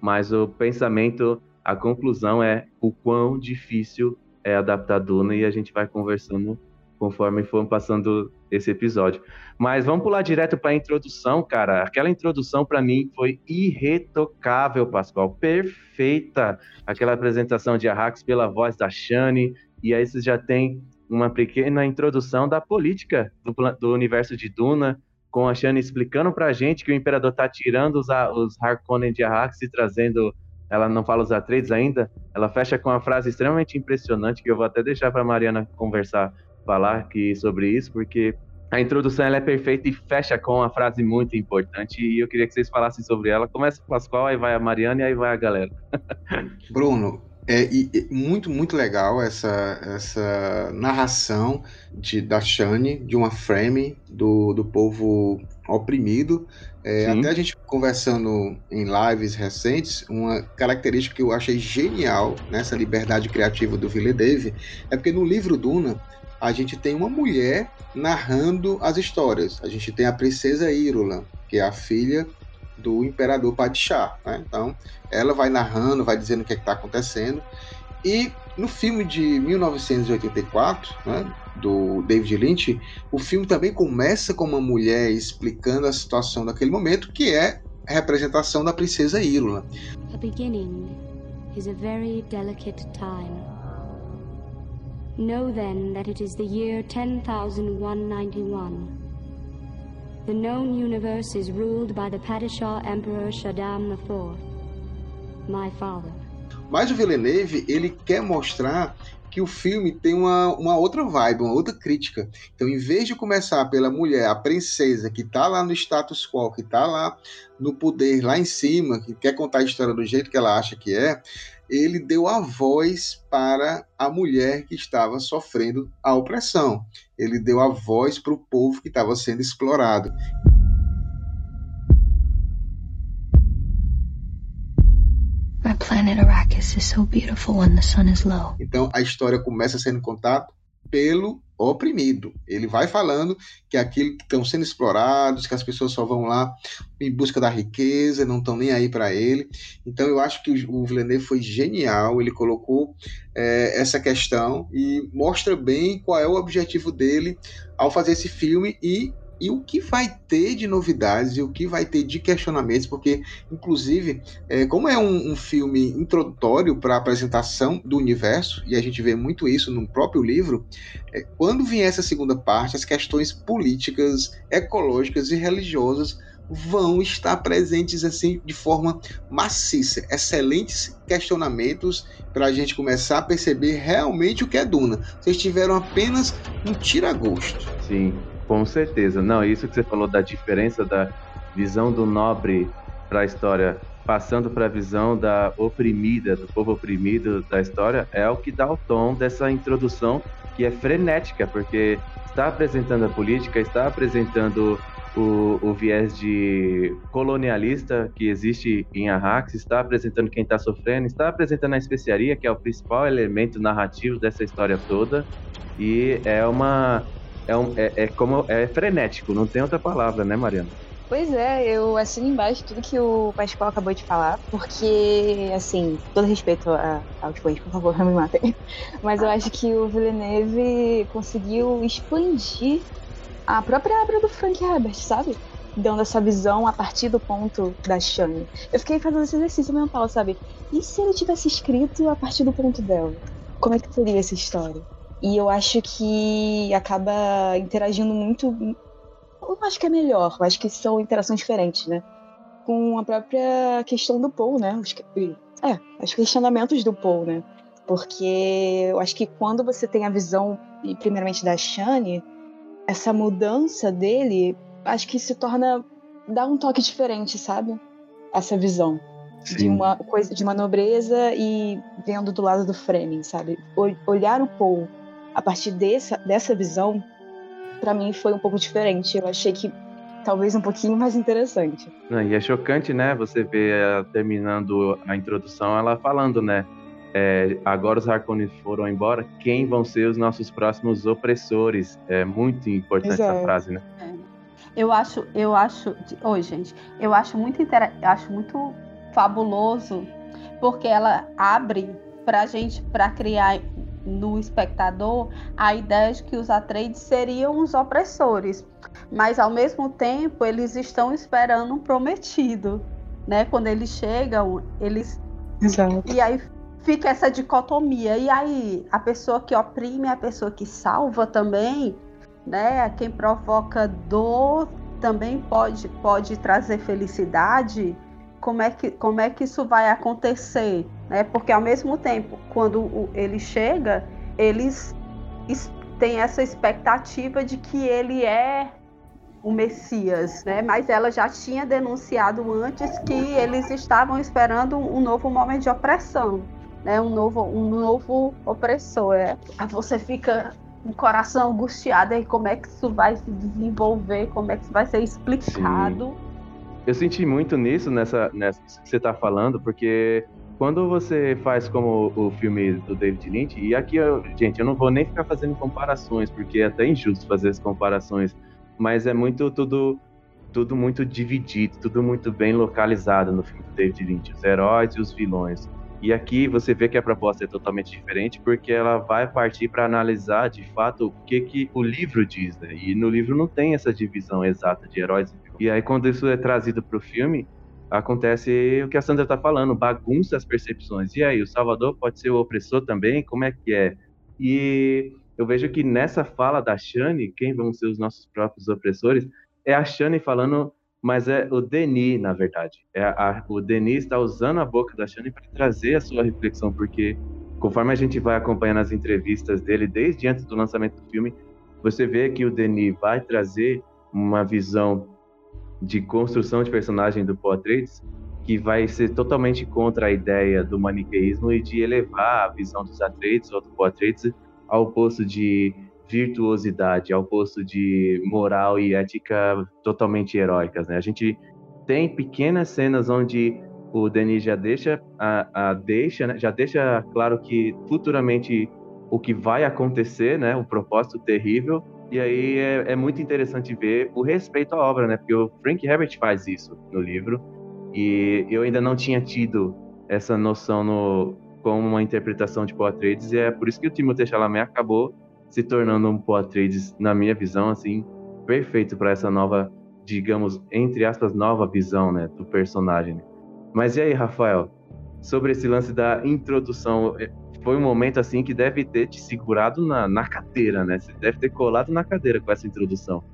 mas o pensamento a conclusão é o quão difícil é adaptar Duna e a gente vai conversando conforme for passando esse episódio. Mas vamos pular direto para a introdução, cara. Aquela introdução para mim foi irretocável, Pascoal, perfeita. Aquela apresentação de Arrax pela voz da Shani e aí você já tem uma pequena introdução da política do, do universo de Duna, com a Shani explicando pra gente que o Imperador tá tirando os, os Harkonnen de Arrax e trazendo ela não fala os Atreides ainda, ela fecha com uma frase extremamente impressionante que eu vou até deixar para Mariana conversar, falar aqui sobre isso, porque a introdução ela é perfeita e fecha com uma frase muito importante e eu queria que vocês falassem sobre ela. Começa com o Pascoal, aí vai a Mariana e aí vai a galera. *laughs* Bruno, é e, e muito, muito legal essa, essa narração de, da Shani, de uma frame do, do povo oprimido. É, até a gente conversando em lives recentes, uma característica que eu achei genial nessa liberdade criativa do Villeneuve é porque no livro Duna a gente tem uma mulher narrando as histórias. A gente tem a princesa Írula, que é a filha do imperador Padishah. Né? Então, ela vai narrando, vai dizendo o que é está acontecendo. E no filme de 1984, né, do David Lynch, o filme também começa com uma mulher explicando a situação daquele momento, que é a representação da princesa Írula. A beginning is a very delicate time. Know then that it is the year 10,191. The known universe is ruled by the Padishah Emperor Shaddam IV, my father. Mas o Villeneuve, ele quer mostrar que o filme tem uma, uma outra vibe, uma outra crítica. Então, em vez de começar pela mulher, a princesa, que está lá no status quo, que está lá no poder, lá em cima, que quer contar a história do jeito que ela acha que é, ele deu a voz para a mulher que estava sofrendo a opressão. Ele deu a voz para o povo que estava sendo explorado. Our planet Arrakis is so beautiful when the sun is low. Então a história começa sendo contada pelo oprimido. Ele vai falando que aquilo estão sendo explorados, que as pessoas só vão lá em busca da riqueza, não estão nem aí para ele. Então eu acho que o Villeneuve foi genial, ele colocou é, essa questão e mostra bem qual é o objetivo dele ao fazer esse filme e e o que vai ter de novidades e o que vai ter de questionamentos, porque, inclusive, é, como é um, um filme introdutório para a apresentação do universo, e a gente vê muito isso no próprio livro, é, quando vier essa segunda parte, as questões políticas, ecológicas e religiosas vão estar presentes assim de forma maciça. Excelentes questionamentos para a gente começar a perceber realmente o que é Duna. Vocês tiveram apenas um tira-gosto. Sim. Com certeza. Não, isso que você falou da diferença da visão do nobre para a história, passando para a visão da oprimida, do povo oprimido da história, é o que dá o tom dessa introdução que é frenética, porque está apresentando a política, está apresentando o, o viés de colonialista que existe em Arrax, está apresentando quem está sofrendo, está apresentando a especiaria, que é o principal elemento narrativo dessa história toda, e é uma é, um, é, é como é frenético, não tem outra palavra, né, Mariana? Pois é, eu assino embaixo tudo que o Pascoal acabou de falar, porque, assim, todo respeito a, aos fãs, por favor, *laughs* não me matem. Mas eu acho que o Villeneuve conseguiu expandir a própria obra do Frank Herbert, sabe? Dando essa visão a partir do ponto da Shane. Eu fiquei fazendo esse exercício mental, sabe? E se ele tivesse escrito a partir do ponto dela? Como é que seria essa história? E eu acho que acaba interagindo muito. Eu acho que é melhor, eu acho que são interações diferentes, né? Com a própria questão do Paul, né? Os, é, os questionamentos do Paul, né? Porque eu acho que quando você tem a visão, primeiramente da Shane, essa mudança dele, acho que se torna. dá um toque diferente, sabe? Essa visão. Sim. De uma coisa, de uma nobreza e vendo do lado do Fremen, sabe? Olhar o Paul a partir dessa, dessa visão, para mim foi um pouco diferente. Eu achei que talvez um pouquinho mais interessante. Não, e é chocante, né? Você vê ela terminando a introdução, ela falando, né? É, agora os Harkonnen foram embora, quem vão ser os nossos próximos opressores? É muito importante Exato. essa frase, né? É. Eu acho, eu acho, oi gente, eu acho muito inter... eu acho muito fabuloso porque ela abre para a gente, para criar no espectador a ideia de que os Atreides seriam os opressores, mas ao mesmo tempo eles estão esperando um prometido, né? Quando eles chegam, eles Exato. e aí fica essa dicotomia. E aí a pessoa que oprime é a pessoa que salva também, né? Quem provoca dor também pode pode trazer felicidade. Como é que como é que isso vai acontecer? né? Porque ao mesmo tempo, quando ele chega, eles têm essa expectativa de que ele é o Messias, né? Mas ela já tinha denunciado antes que eles estavam esperando um novo momento de opressão, né? Um novo, um novo opressor. É. Você fica com o coração angustiado aí como é que isso vai se desenvolver, como é que isso vai ser explicado. Sim. Eu senti muito nisso nessa, nessa que você está falando, porque quando você faz como o filme do David Lynch, e aqui, eu, gente, eu não vou nem ficar fazendo comparações, porque é até injusto fazer as comparações, mas é muito tudo tudo muito dividido, tudo muito bem localizado no filme do David Lynch, os heróis e os vilões. E aqui você vê que a proposta é totalmente diferente, porque ela vai partir para analisar de fato o que, que o livro diz, né? E no livro não tem essa divisão exata de heróis e. E aí quando isso é trazido para o filme, acontece o que a Sandra está falando, bagunça as percepções. E aí, o Salvador pode ser o opressor também? Como é que é? E eu vejo que nessa fala da Shane, quem vão ser os nossos próprios opressores, é a Shane falando, mas é o Denis, na verdade. É a, o Denis está usando a boca da Shane para trazer a sua reflexão, porque conforme a gente vai acompanhando as entrevistas dele desde antes do lançamento do filme, você vê que o Denis vai trazer uma visão de construção de personagem do Atreides que vai ser totalmente contra a ideia do maniqueísmo e de elevar a visão dos Atreides ou do Atreides ao posto de virtuosidade, ao posto de moral e ética totalmente heróicas. Né? A gente tem pequenas cenas onde o Denis já deixa a, a deixa, né? já deixa claro que futuramente o que vai acontecer, né, o propósito terrível, e aí é, é, muito interessante ver o respeito à obra, né? Porque o Frank Herbert faz isso no livro e eu ainda não tinha tido essa noção no, como uma interpretação de Paul Atreides e é por isso que o Timothée Chalamet acabou se tornando um Paul Atreides, na minha visão, assim, perfeito para essa nova, digamos, entre aspas, nova visão, né, do personagem. Mas e aí, Rafael? Sobre esse lance da introdução, foi um momento assim que deve ter te segurado na, na cadeira, né? Você deve ter colado na cadeira com essa introdução.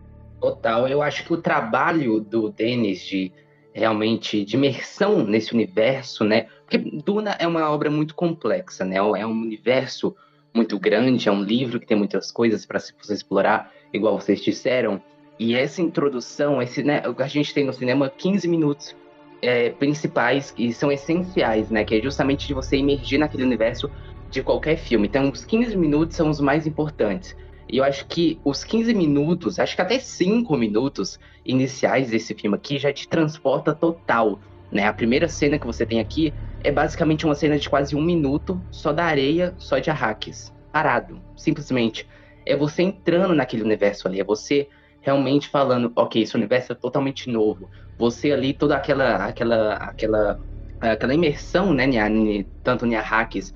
Total, eu acho que o trabalho do Denis de realmente de imersão nesse universo, né? Porque Duna é uma obra muito complexa, né? É um universo muito grande, é um livro que tem muitas coisas para se você explorar, igual vocês disseram. E essa introdução, esse, né, a gente tem no cinema 15 minutos é, principais que são essenciais, né? Que é justamente de você emergir naquele universo de qualquer filme. Então, os 15 minutos são os mais importantes. E eu acho que os 15 minutos, acho que até 5 minutos iniciais desse filme aqui já te transporta total. Né? A primeira cena que você tem aqui é basicamente uma cena de quase um minuto, só da areia, só de Arrakis. Parado, simplesmente. É você entrando naquele universo ali, é você realmente falando, ok, esse universo é totalmente novo. Você ali, toda aquela aquela aquela aquela imersão, né, tanto em Arrakis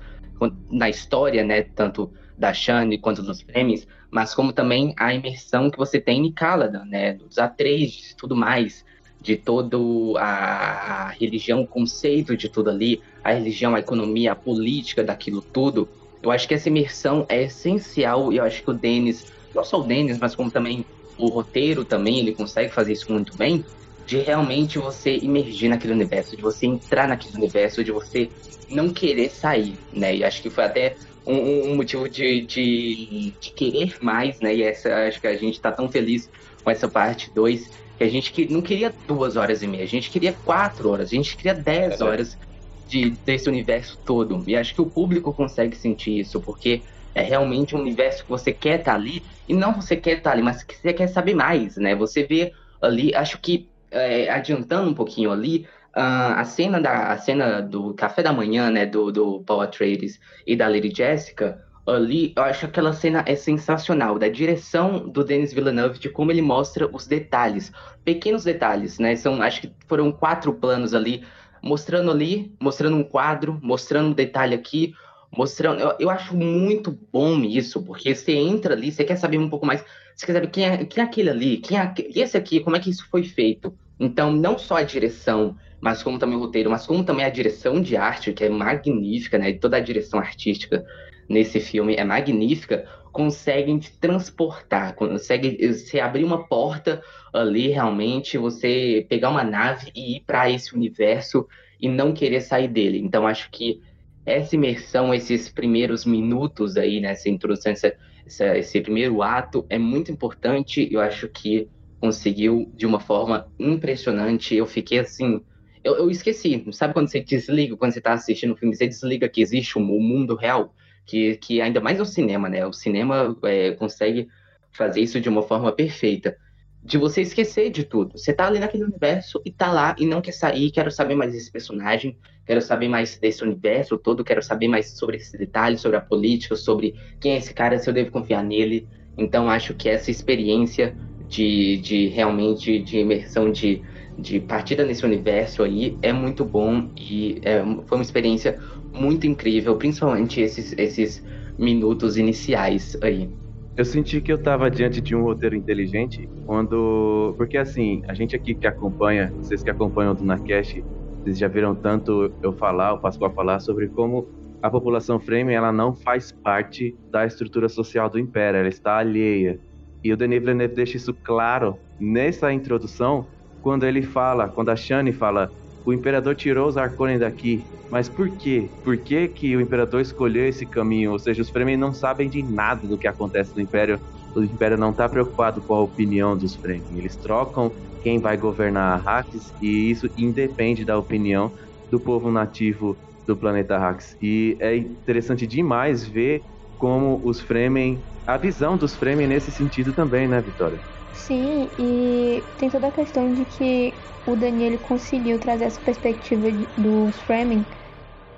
na história, né, tanto da Shane quanto dos prêmios, mas como também a imersão que você tem em Caladan, né, dos Atreides, tudo mais, de todo a, religião, o conceito de tudo ali, a religião, a economia, a política daquilo tudo. Eu acho que essa imersão é essencial e eu acho que o Denis, não só o Denis, mas como também o roteiro também, ele consegue fazer isso muito bem, de realmente você imergir naquele universo, de você entrar naquele universo, de você não querer sair, né? E acho que foi até um, um motivo de, de, de, querer mais, né? E essa, acho que a gente tá tão feliz com essa parte 2, que a gente que, não queria duas horas e meia, a gente queria quatro horas, a gente queria dez é horas de, desse universo todo. E acho que o público consegue sentir isso, porque é realmente um universo que você quer estar tá ali, e não você quer estar tá ali, mas que você quer saber mais, né? Você vê ali, acho que é, adiantando um pouquinho ali, Uh, a cena da a cena do café da manhã, né, do, do Paul Atreides e da Lady Jessica, ali, eu acho que aquela cena é sensacional, da direção do Denis Villeneuve, de como ele mostra os detalhes, pequenos detalhes, né, são, acho que foram quatro planos ali, mostrando ali, mostrando um quadro, mostrando um detalhe aqui, mostrando. Eu, eu acho muito bom isso, porque você entra ali, você quer saber um pouco mais, você quer saber quem é, quem é aquele ali, quem é esse aqui, como é que isso foi feito. Então, não só a direção, mas como também o roteiro, mas como também a direção de arte, que é magnífica, né? Toda a direção artística nesse filme é magnífica, conseguem te transportar, consegue você abrir uma porta ali realmente, você pegar uma nave e ir para esse universo e não querer sair dele. Então acho que essa imersão, esses primeiros minutos aí nessa introdução, essa, essa, esse primeiro ato é muito importante. Eu acho que conseguiu de uma forma impressionante. Eu fiquei assim, eu, eu esqueci. Sabe quando você desliga, quando você está assistindo o filme, você desliga que existe o um, um mundo real? que, que ainda mais no cinema, né? O cinema é, consegue fazer isso de uma forma perfeita. De você esquecer de tudo. Você tá ali naquele universo e tá lá e não quer sair, quero saber mais desse personagem, quero saber mais desse universo todo, quero saber mais sobre esse detalhe, sobre a política, sobre quem é esse cara, se eu devo confiar nele. Então acho que essa experiência de, de realmente de imersão de, de partida nesse universo aí é muito bom e é, foi uma experiência muito incrível, principalmente esses, esses minutos iniciais aí. Eu senti que eu estava diante de um roteiro inteligente quando. Porque assim, a gente aqui que acompanha, vocês que acompanham o Dunacast, vocês já viram tanto eu falar, o Pascoal falar sobre como a população Frame ela não faz parte da estrutura social do Império, ela está alheia. E o Denis Villeneuve deixa isso claro nessa introdução, quando ele fala, quando a Shani fala, o Imperador tirou os Arconen daqui, mas por quê? Por que, que o imperador escolheu esse caminho? Ou seja, os Fremen não sabem de nada do que acontece no Império. O Império não está preocupado com a opinião dos Fremen. Eles trocam quem vai governar Arrakis e isso independe da opinião do povo nativo do planeta Arrakis. E é interessante demais ver como os Fremen, a visão dos Fremen nesse sentido também, né, Vitória? Sim, e tem toda a questão de que o Daniel conseguiu trazer essa perspectiva dos Fremen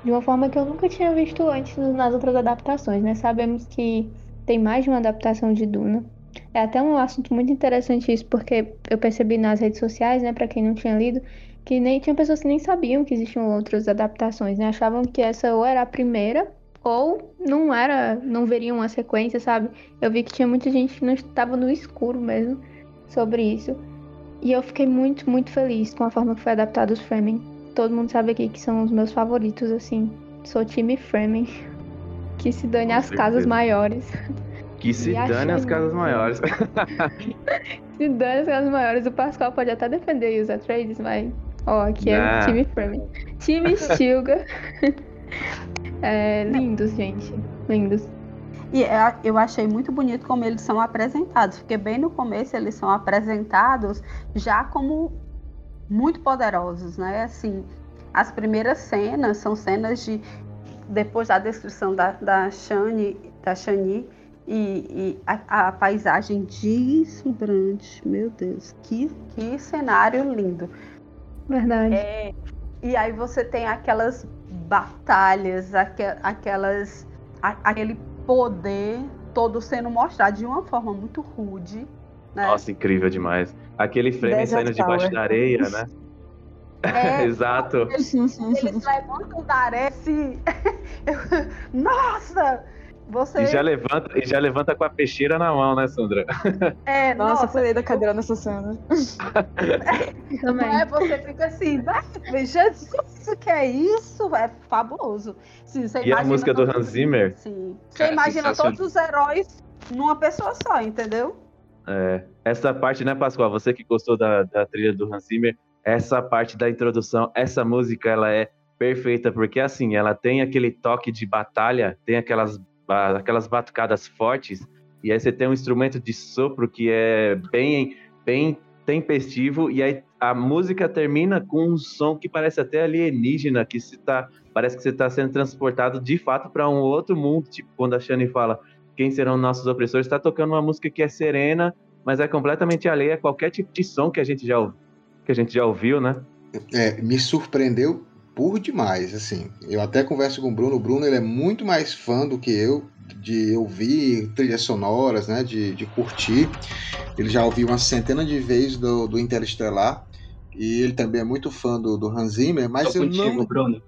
de uma forma que eu nunca tinha visto antes nas outras adaptações, né? Sabemos que tem mais de uma adaptação de Duna. É até um assunto muito interessante isso, porque eu percebi nas redes sociais, né, para quem não tinha lido, que nem tinha pessoas que nem sabiam que existiam outras adaptações, né? Achavam que essa ou era a primeira ou não era, não veriam uma sequência, sabe? Eu vi que tinha muita gente que não estava no escuro mesmo sobre isso. E eu fiquei muito, muito feliz com a forma que foi adaptado os Fremen. Todo mundo sabe aqui que são os meus favoritos, assim. Sou time Fremen. *laughs* Que se dane as casas maiores. Que se dane as casas maiores. *laughs* se dane as casas maiores. O Pascal pode até defender os Atreides, mas. Ó, aqui é o time Fremen. Time *laughs* Stilga. é, lindos, gente. Lindos. E é, eu achei muito bonito como eles são apresentados, porque bem no começo eles são apresentados já como muito poderosos, né? Assim, as primeiras cenas são cenas de depois da descrição da, da Shani, da Shani e, e a, a, paisagem deslumbrante, meu Deus, que, que cenário lindo. Verdade. É, e aí você tem aquelas batalhas, aquelas, aquele poder todo sendo mostrado de uma forma muito rude. Né? Nossa, incrível demais. Aquele frame saindo debaixo da areia, né? É, *laughs* Exato. Eles, eles levantam da areia assim. *laughs* Nossa! Você... E já levanta, e já levanta com a peixeira na mão, né, Sandra? É, *laughs* nossa, nossa eu falei da cadeira nessa cena. *laughs* Também. É, você fica assim, Jesus, o que é isso? É fabuloso. Sim, e a música do Hans Zimmer? Sim. Você Cara, imagina todos os heróis numa pessoa só, entendeu? É, essa parte, né, Pascoal? Você que gostou da, da trilha do Hans Zimmer, essa parte da introdução, essa música, ela é perfeita, porque assim, ela tem aquele toque de batalha, tem aquelas aquelas batucadas fortes, e aí você tem um instrumento de sopro que é bem, bem tempestivo, e aí a música termina com um som que parece até alienígena, que se tá, parece que você está sendo transportado de fato para um outro mundo, tipo quando a Shani fala quem serão nossos opressores, está tocando uma música que é serena, mas é completamente alheia a qualquer tipo de som que a gente já, que a gente já ouviu, né? É, me surpreendeu por demais, assim. Eu até converso com o Bruno. O Bruno ele é muito mais fã do que eu de ouvir trilhas sonoras, né? De, de curtir. Ele já ouviu uma centena de vezes do, do Interestelar. e ele também é muito fã do, do Hans Zimmer, mas Tô eu contigo, não. Bruno.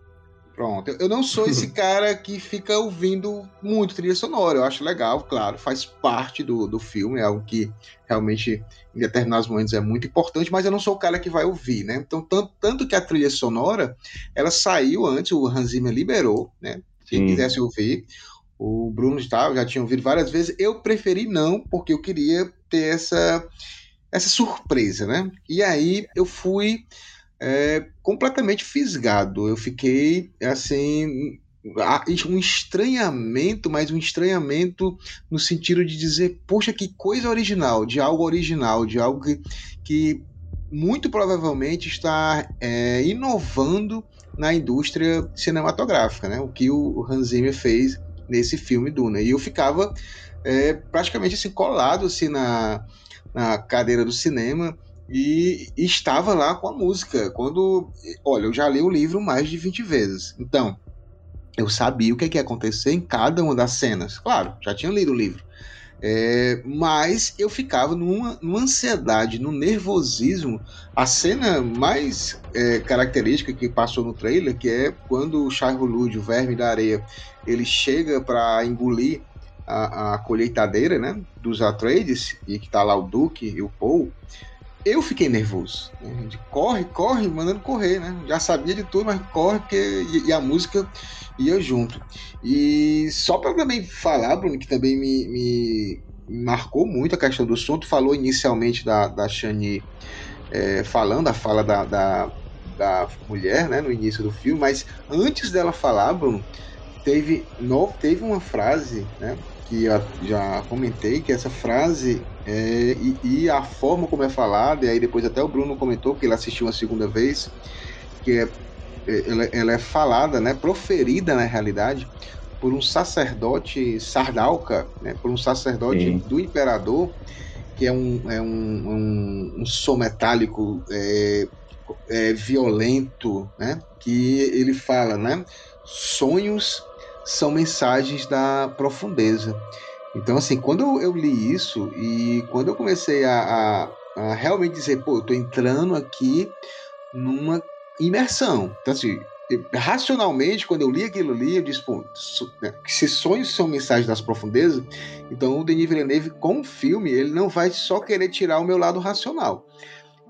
Pronto, eu- não sou esse *laughs* cara que fica ouvindo muito trilha sonora. Eu acho legal, claro, faz parte do, do filme, é algo que realmente em determinados momentos é muito importante, mas eu não sou o cara que vai ouvir, né? Então, tanto, tanto que a trilha sonora, ela saiu antes, o Hans Zimmer liberou, né? Quem Sim. quisesse ouvir, o Bruno já, já tinha ouvido várias vezes. Eu preferi não, porque eu queria ter essa, essa surpresa, né? E aí eu fui é, completamente fisgado. Eu fiquei assim. Um estranhamento, mas um estranhamento no sentido de dizer, poxa, que coisa original, de algo original, de algo que, que muito provavelmente está é, inovando na indústria cinematográfica, né? O que o Hans Zimmer fez nesse filme Duna. E eu ficava é, praticamente assim colado assim na, na cadeira do cinema e, estava lá com a música. Quando, olha, eu já li o livro mais de 20 vezes. Então, eu sabia o que, que ia acontecer em cada uma das cenas. Claro, já tinha lido o livro. É, mas eu ficava numa, numa ansiedade, num nervosismo. A cena mais é, característica que passou no trailer, que é quando o Charlud, o verme da areia, ele chega para engolir a, a colheitadeira né, dos Atreides, e que tá lá o Duque e o Paul, eu fiquei nervoso. né, de corre, corre, mandando correr, né? Já sabia de tudo, mas corre, porque, e, a música ia junto. E só para também falar, Bruno, que também me, me marcou muito a questão do tu falou inicialmente da, da Shani é, falando, a fala da, da, da mulher, né, no início do filme, mas antes dela falar, Bruno, teve, no, teve uma frase, né, que eu já comentei, que essa frase é, e, e a forma como é falada, e aí depois até o Bruno comentou, que ele assistiu uma segunda vez, que é, é- ela, ela é falada, né, proferida na realidade, por um sacerdote sardauca, né, por um sacerdote Sim. do imperador, que é um, é um, um, um som metálico é, é, violento, né, que ele fala, né, sonhos são mensagens da profundeza. Então, assim, quando eu, li isso e quando eu comecei a, a- a realmente dizer, pô, eu tô entrando aqui numa imersão. Então, assim, racionalmente, quando eu li aquilo ali, eu disse, pô, né, se sonhos são mensagens das profundezas, então o Denis Villeneuve, com o filme, ele não vai só querer tirar o meu lado racional.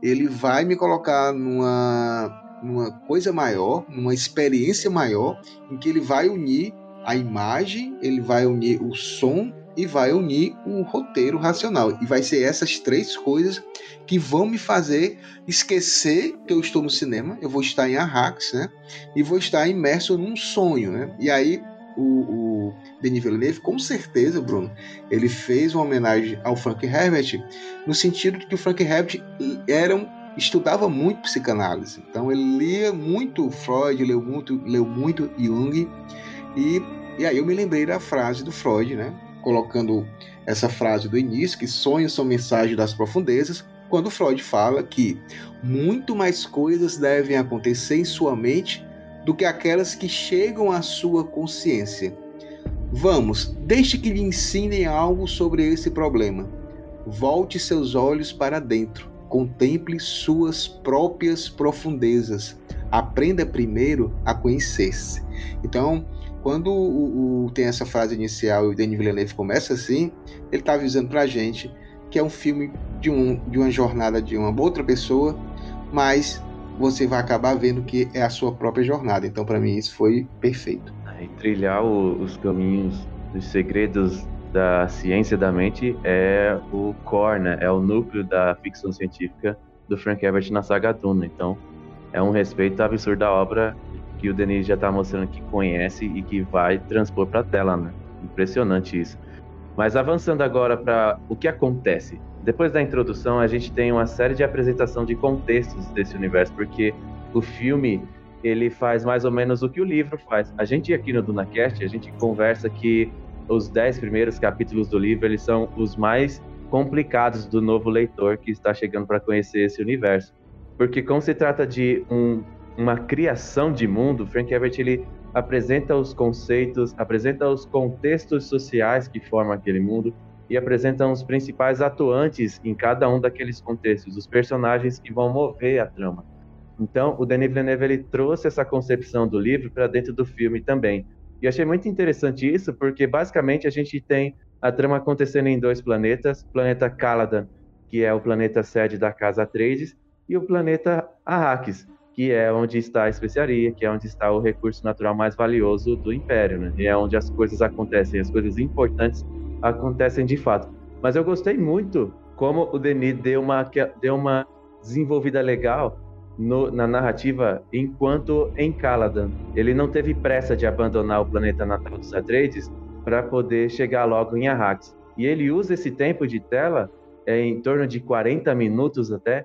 Ele vai me colocar numa, numa coisa maior, numa experiência maior, em que ele vai unir a imagem, ele vai unir o som e vai unir o roteiro racional. E vai ser essas três coisas que vão me fazer esquecer que eu estou no cinema, eu vou estar em Arrax, né? E vou estar imerso num sonho, né? E aí o, o Denis Villeneuve, com certeza, Bruno, ele fez uma homenagem ao Frank Herbert no sentido de que o Frank Herbert era um, estudava muito psicanálise. Então ele lia muito Freud, leu muito, leu muito Jung e, e aí eu me lembrei da frase do Freud, né? Colocando essa frase do início, que sonhos são mensagens das profundezas, quando Freud fala que muito mais coisas devem acontecer em sua mente do que aquelas que chegam à sua consciência. Vamos, deixe que lhe ensinem algo sobre esse problema. Volte seus olhos para dentro, contemple suas próprias profundezas. Aprenda primeiro a conhecer-se. Então, quando o, o- tem essa frase inicial e o Denis Villeneuve começa assim, ele está avisando para a gente que é um filme de, um, de uma jornada de uma outra pessoa, mas você vai acabar vendo que é a sua própria jornada. Então, para mim, isso foi perfeito. E trilhar o- os caminhos dos segredos da ciência da mente é o core, né? É o núcleo da ficção científica do Frank Herbert na saga Duna. Então, é um respeito absurdo à obra que o Denis já está mostrando que conhece e que vai transpor para a tela, né? Impressionante isso. Mas avançando agora para o que acontece. Depois da introdução, a gente tem uma série de apresentação de contextos desse universo, porque o filme ele faz mais ou menos o que o livro faz. A gente aqui no DunaCast, a gente conversa que os dez primeiros capítulos do livro eles são os mais complicados do novo leitor que está chegando para conhecer esse universo. Porque como se trata de um, uma criação de mundo, Frank Herbert ele apresenta os conceitos, apresenta os contextos sociais que formam aquele mundo e apresentam os principais atuantes em cada um daqueles contextos, os personagens que vão mover a trama. Então, o Denis Villeneuve ele trouxe essa concepção do livro para dentro do filme também. E achei muito interessante isso, porque basicamente a gente tem a trama acontecendo em dois planetas, planeta Caladan, que é o planeta sede da Casa Atreides, e o planeta Arrakis, que é onde está a especiaria, que é onde está o recurso natural mais valioso do Império, né? E é onde as coisas acontecem, as coisas importantes acontecem de fato. Mas eu gostei muito como o Denis deu uma, deu uma desenvolvida legal no, na narrativa enquanto em Caladan. Ele não teve pressa de abandonar o planeta natal dos Atreides para poder chegar logo em Arrakis. E ele usa esse tempo de tela, é, em torno de 40 minutos até,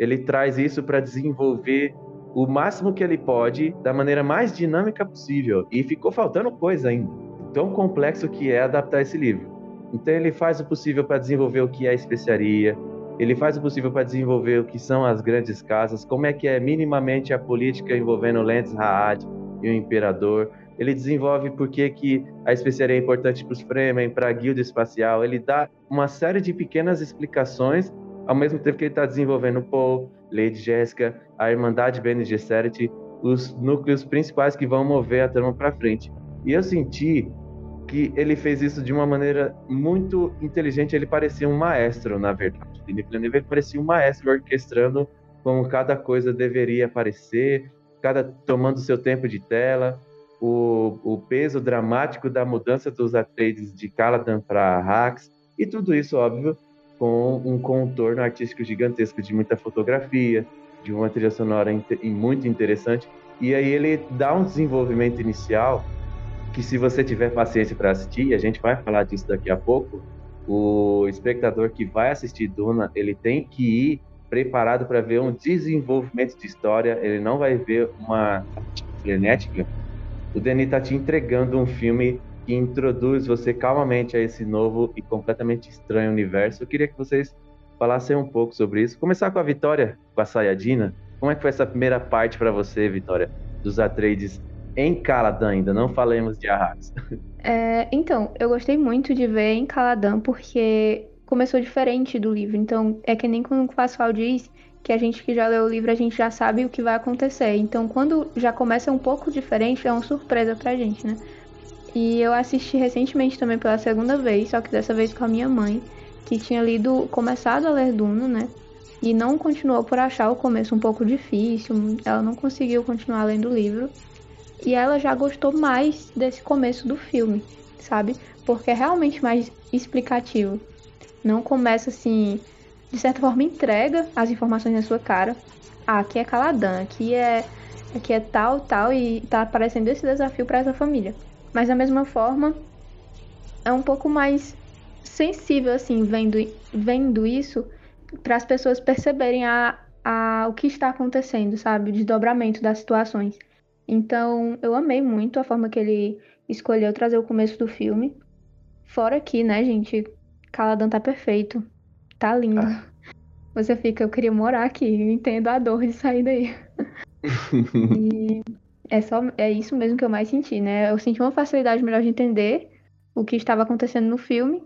ele traz isso para desenvolver o máximo que ele pode da maneira mais dinâmica possível. E ficou faltando coisa ainda tão complexo que é adaptar esse livro. Então ele faz o possível para desenvolver o que é especiaria, ele faz o possível para desenvolver o que são as grandes casas, como é que é minimamente a política envolvendo Lentes Raad e o imperador. Ele desenvolve por que, que a especiaria é importante para os Fremen, para a guilda espacial. Ele dá uma série de pequenas explicações, ao mesmo tempo que ele está desenvolvendo Paul, Lady Jéssica, a Irmandade Bene Gesserit, os núcleos principais que vão mover a trama para frente. E eu senti que ele fez isso de uma maneira muito inteligente. Ele parecia um maestro, na verdade. Villeneuve parecia um maestro orquestrando como cada coisa deveria aparecer, cada tomando seu tempo de tela, o, o peso dramático da mudança dos Atreides de Caladan para Hax, e tudo isso, óbvio, com um contorno artístico gigantesco de muita fotografia, de uma trilha sonora muito interessante. E aí ele dá um desenvolvimento inicial que se você tiver paciência para assistir, a gente vai falar disso daqui a pouco, o espectador que vai assistir Duna, ele tem que ir preparado para ver um desenvolvimento de história, ele não vai ver uma frenética. O Denis está te entregando um filme que introduz você calmamente a esse novo e completamente estranho universo. Eu queria que vocês falassem um pouco sobre isso. Começar com a Vitória, com a Sayadina. Como é que foi essa primeira parte para você, Vitória, dos Atreides em Caladan ainda, não falemos de Arrax. *laughs* É, então, eu gostei muito de ver em Caladan porque começou diferente do livro. Então, é que nem quando o Pascoal diz que a gente que já leu o livro, a gente já sabe o que vai acontecer. Então, quando já começa um pouco diferente, é uma surpresa pra gente, né? E eu assisti recentemente também pela segunda vez, só que dessa vez com a minha mãe, que tinha lido, começado a ler Duna, né? E não continuou por achar o começo um pouco difícil, ela não conseguiu continuar lendo o livro. E ela já gostou mais desse começo do filme, sabe? Porque é realmente mais explicativo. Não começa assim, de certa forma entrega as informações na sua cara. Ah, aqui é Caladan, aqui é aqui é tal, tal e tá aparecendo esse desafio para essa família. Mas da mesma forma, é um pouco mais sensível assim, vendo vendo isso para as pessoas perceberem a, a o que está acontecendo, sabe? O desdobramento das situações. Então, eu amei muito a forma que ele escolheu trazer o começo do filme. Fora que, né, gente, Caladan tá perfeito. Tá lindo. Ah. Você fica, eu queria morar aqui, eu entendo a dor de sair daí. *laughs* e é só é isso mesmo que eu mais senti, né? Eu senti uma facilidade melhor de entender o que estava acontecendo no filme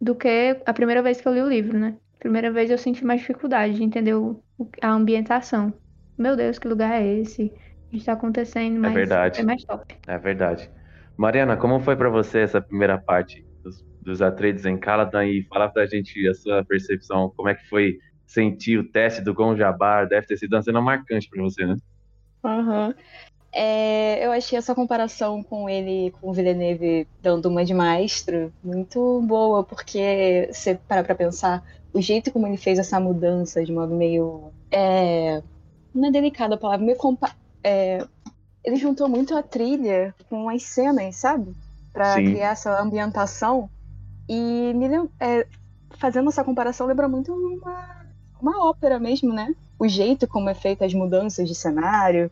do que a primeira vez que eu li o livro, né? Primeira vez eu senti mais dificuldade de entender o, a ambientação. Meu Deus, que lugar é esse? está acontecendo, é mas é, verdade. é mais top. É verdade. Mariana, como foi para você essa primeira parte dos, dos Atreides em Caladan e fala pra gente a sua percepção, como é que foi sentir o teste do Gonjabar, deve ter sido uma cena marcante para você, né? Aham. Uhum. É, eu achei essa comparação com ele, com o Villeneuve, dando uma de maestro, muito boa, porque você para pra pensar, o jeito como ele fez essa mudança de modo meio. É, não é delicada a palavra, meio compa é, ele juntou muito a trilha com as cenas, sabe? Para criar essa ambientação. E me é, fazendo essa comparação lembra muito uma, uma ópera mesmo, né? O jeito como é feita as mudanças de cenário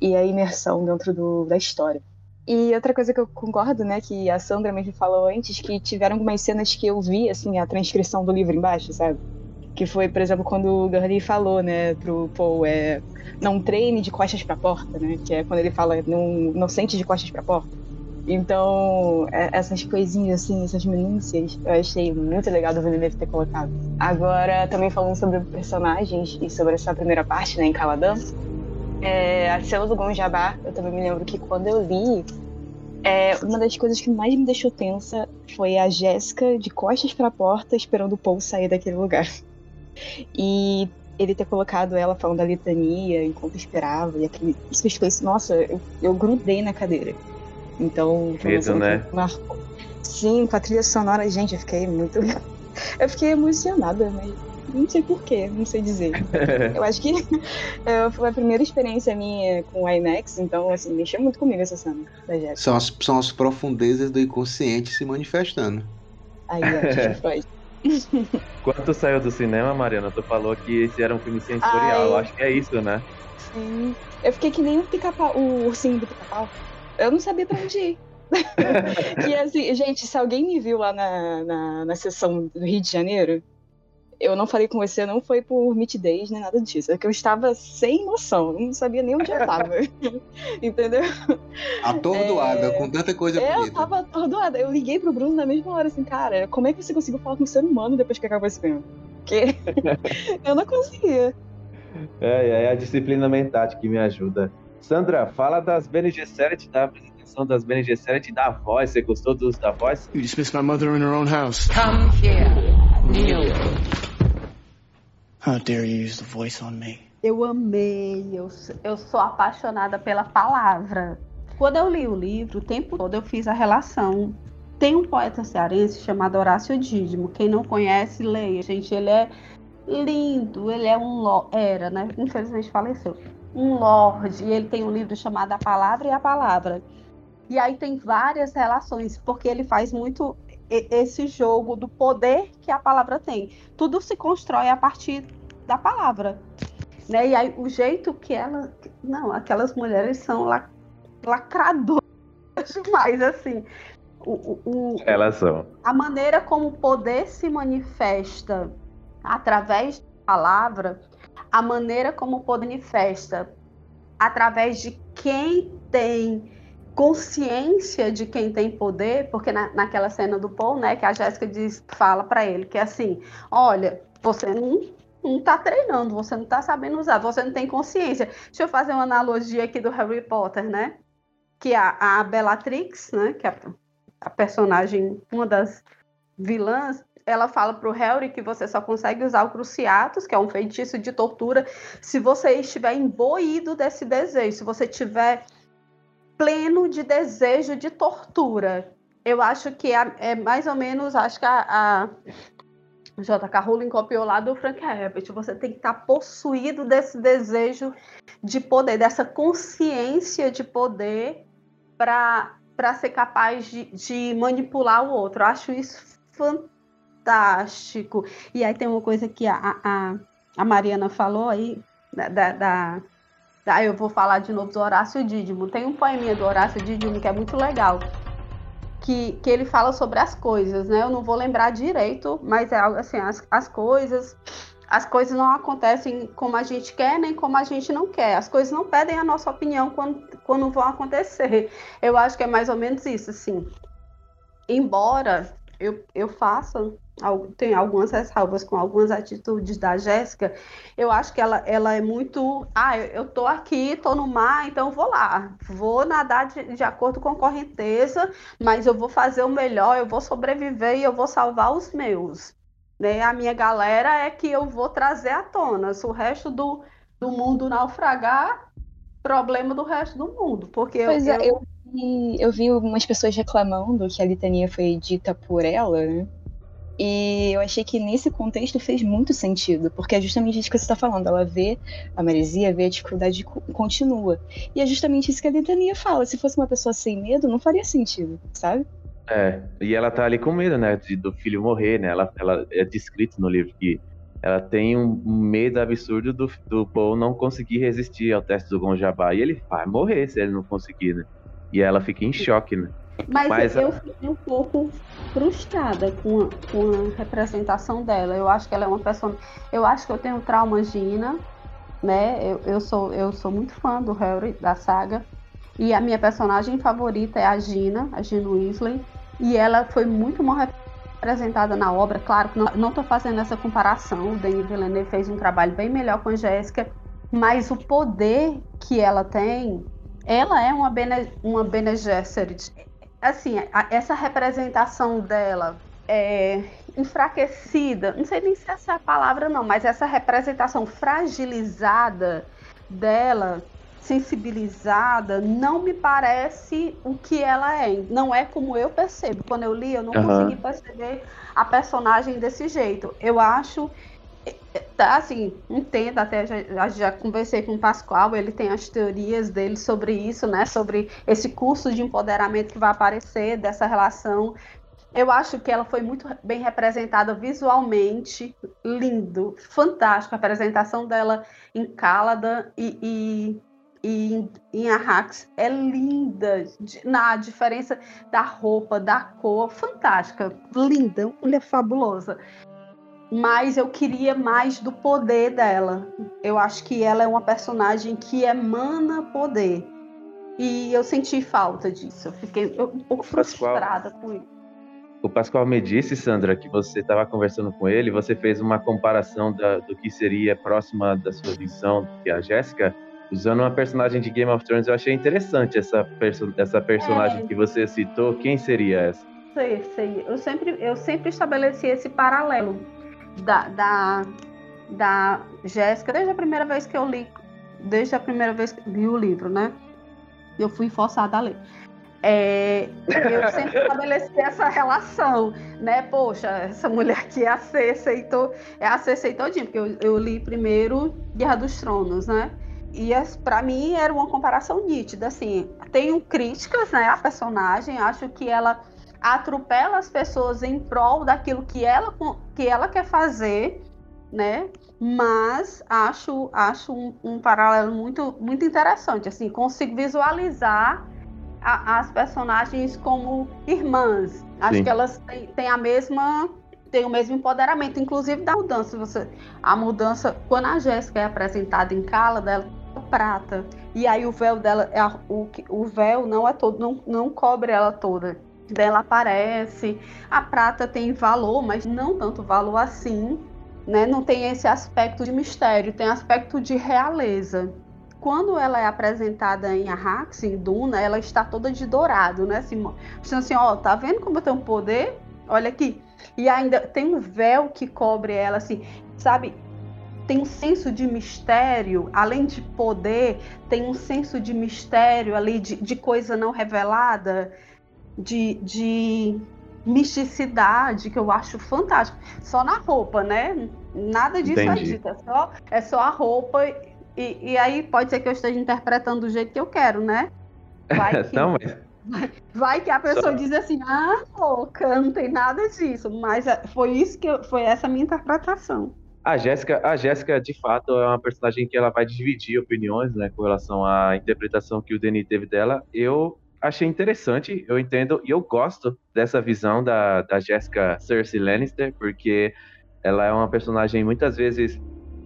e a imersão dentro do, da história. E outra coisa que eu concordo, né, que a Sandra mesmo falou antes, que tiveram algumas cenas que eu vi, assim, a transcrição do livro embaixo, sabe? Que foi, por exemplo, quando o Gurney falou, né, pro Paul, é, não treine de costas para a porta, né? Que é quando ele fala, não, não sente de costas para a porta. Então, é, essas coisinhas, assim, essas minúcias, eu achei muito legal do Villeneuve ter colocado. Agora, também falando sobre personagens e sobre essa primeira parte, né, em Caladan, é, a cena do Gonjabá, eu também me lembro que quando eu li, é, uma das coisas que mais me deixou tensa foi a Jéssica de costas para a porta esperando o Paul sair daquele lugar. E ele ter colocado ela falando da litania enquanto esperava, e aquele, isso que fez, nossa, eu, eu grudei na cadeira. Então, foi Medo, né? marcou. Sim, com a trilha sonora, gente, eu fiquei muito. *laughs* eu fiquei emocionada, mas não sei porquê, não sei dizer. *laughs* eu acho que é, foi a primeira experiência minha com o IMAX, então, assim, mexeu muito comigo essa cena da Jéssica. São as, são as profundezas do inconsciente se manifestando. Aí, ó, Freud. Quando tu saiu do cinema, Mariana, tu falou que esse era um filme sensorial. Ai. Eu acho que é isso, né? Sim. Eu fiquei que nem o pica-pau, o ursinho do pica-pau. Eu não sabia pra onde ir. *laughs* *laughs* e assim, gente, se alguém me viu lá na, na, na sessão do Rio de Janeiro, eu não falei com você, não foi por mitidez nem nada disso. É que eu estava sem noção, não sabia nem onde eu tava. *laughs* Entendeu? Atordoada, com tanta coisa É, eu bonita. tava atordoada. Eu liguei pro Bruno na mesma hora, assim, cara, como é que você conseguiu falar com um ser humano depois que acabou esse filme? Porque *laughs* eu não conseguia. É, é a disciplina mental que me ajuda. Sandra, fala das Bene Gesserit, da apresentação das Bene Gesserit da voz. Você gostou dos da voz? You dismissed my mother in her own house. Come here. Kneel. How dare you use the voice on me? Eu amei, eu, eu sou apaixonada pela palavra. Quando eu li o livro, o tempo todo eu fiz a relação. Tem um poeta cearense chamado Horácio Dídimo. Quem não conhece, leia. Gente, ele é lindo, ele é um lo- era, né? Infelizmente faleceu. Um lorde, e ele tem um livro chamado A Palavra e a Palavra. E aí tem várias relações, porque ele faz muito esse jogo do poder que a palavra tem. Tudo se constrói a partir da palavra. Né? E aí o jeito que ela. Não, aquelas mulheres são la- lacradoras *laughs* demais, assim. O, o- o- Elas são. a maneira como o poder se manifesta através da palavra, a maneira como o poder manifesta através de quem tem consciência de quem tem poder, porque na, naquela cena do Paul, né, que a Jéssica diz, fala para ele que é assim, olha, você não não tá treinando, você não tá sabendo usar, você não tem consciência. Deixa eu fazer uma analogia aqui do Harry Potter, né? Que a, a Bellatrix, né, que é a, a personagem, uma das vilãs, ela fala pro Harry que você só consegue usar o Cruciatus, que é um feitiço de tortura, se você estiver imbuído desse desejo, se você tiver pleno de desejo de tortura. Eu acho que é, é mais ou menos, acho que a, a J.K. Rowling copiou lá do Frank Herbert. Você tem que estar possuído desse desejo de poder, dessa consciência de poder para ser capaz de, de manipular o outro. Eu acho isso fantástico. E aí tem uma coisa que a, a, a Mariana falou aí, da, da, da- eu vou falar de novo do Horácio Dídimo. Tem um poeminha do Horácio Dídimo que é muito legal. Que, que ele fala sobre as coisas, né? Eu não vou lembrar direito, mas é algo assim, as, as coisas, as coisas não acontecem como a gente quer, nem como a gente não quer. As coisas não pedem a nossa opinião quando, quando vão acontecer. Eu acho que é mais ou menos isso, assim. Embora eu, eu faça, tem algumas ressalvas com algumas atitudes da Jéssica, eu acho que ela, ela é muito. Ah, eu, tô aqui, tô no mar, então vou lá. Vou nadar de, de acordo com a correnteza, mas eu vou fazer o melhor, eu vou sobreviver e eu vou salvar os meus. Né? A minha galera é que eu vou trazer à tona. Se o resto do, do mundo naufragar, problema do resto do mundo. Porque Pois eu, é, eu vi, eu vi algumas pessoas reclamando que a litania foi dita por ela, né? E eu achei que nesse contexto fez muito sentido, porque é justamente isso que você está falando. Ela vê a maresia, vê a dificuldade e co- continua. E é justamente isso que a litania fala. Se fosse uma pessoa sem medo, não faria sentido, sabe? É, e ela tá ali com medo, né, de- do filho morrer, né? Ela, ela é descrito no livro que ela tem um um medo absurdo do, do Paul não conseguir resistir ao teste do Gonjabá. E ele vai morrer se ele não conseguir, né? E ela fica em choque, né? Mas, Mas eu a- fiquei um pouco frustrada com a, com a representação dela. Eu acho que ela é uma pessoa. Eu acho que eu tenho trauma Gina, né? Eu, eu, sou, eu sou muito fã do Harry, da saga. E a minha personagem favorita é a Gina, a Gina Weasley. E ela foi muito mal representada na obra. Claro que não estou fazendo essa comparação. O Denis Villeneuve fez um trabalho bem melhor com a Jéssica. Mas o poder que ela tem, ela é uma Bene, uma Bene Gesserit. Assim, a, essa representação dela é enfraquecida, não sei nem se essa é a palavra não, mas essa representação fragilizada dela sensibilizada, não me parece o que ela é. Não é como eu percebo. Quando eu li, eu não uhum. consegui perceber a personagem desse jeito. Eu acho. Tá, assim, entendo, até já, já conversei com o Pascoal, ele tem as teorias dele sobre isso, né? Sobre esse curso de empoderamento que vai aparecer, dessa relação eu acho que ela foi muito bem representada visualmente, lindo, fantástico. A apresentação dela em Cálada e, e, e em Arrax é linda, na diferença da roupa, da cor, fantástica, linda, mulher fabulosa. Mas eu queria mais do poder dela. Eu acho que ela é uma personagem que emana poder. E eu senti falta disso. Eu fiquei um pouco frustrada com isso. O Pascoal me disse, Sandra, que você estava conversando com ele, você fez uma comparação da, do que seria próxima da sua visão, que é a Jéssica, usando uma personagem de Game of Thrones. Eu achei interessante essa, perso essa personagem é. que você citou. Quem seria essa? Sei, sei. Eu sempre, eu sempre estabeleci esse paralelo da, da, da Jéssica, desde a primeira vez que eu li, desde a primeira vez que li o livro, né? Eu fui forçada a ler. É, eu sempre *laughs* estabeleci essa relação, né? Poxa, essa mulher aqui é a C aceitou, é a C aceitou porque eu, eu, li primeiro Guerra dos Tronos, né? E para mim era uma comparação nítida, assim. Tenho críticas, né, a personagem, acho que ela atropela as pessoas em prol daquilo que ela, que ela quer fazer, né? Mas acho, acho um, um paralelo muito, muito interessante, assim, consigo visualizar a, as personagens como irmãs. Acho Sim. que elas têm, têm, a mesma têm o mesmo empoderamento, inclusive da mudança. Você, a mudança, quando a Jéssica é apresentada em Cala, dela é prata. E aí o véu dela, é a, o, o véu não é todo, não, não cobre ela toda. Dela aparece. A prata tem valor, mas não tanto valor assim. Né? Não tem esse aspecto de mistério, tem aspecto de realeza quando ela é apresentada em Arrax, em Duna, ela está toda de dourado, né? Assim, assim, ó, tá vendo como eu tenho poder? Olha aqui. E ainda tem um véu que cobre ela, assim, sabe? Tem um senso de mistério, além de poder, tem um senso de mistério ali, de, de coisa não revelada, de, de misticidade que eu acho fantástico. Só na roupa, né? Nada disso Entendi. é dito, é só, é só a roupa e, e aí pode ser que eu esteja interpretando do jeito que eu quero, né? Vai *laughs* que, não, mas... vai, vai que a pessoa Só... diz assim, ah, louca, não tem nada disso. Mas é, foi isso que eu, foi essa minha interpretação. A Jéssica, a Jéssica, de fato, é uma personagem que ela vai dividir opiniões, né, com relação à interpretação que o Denis teve dela. Eu achei interessante, eu entendo e eu gosto dessa visão da, da Jéssica Cersei Lannister, porque ela é uma personagem muitas vezes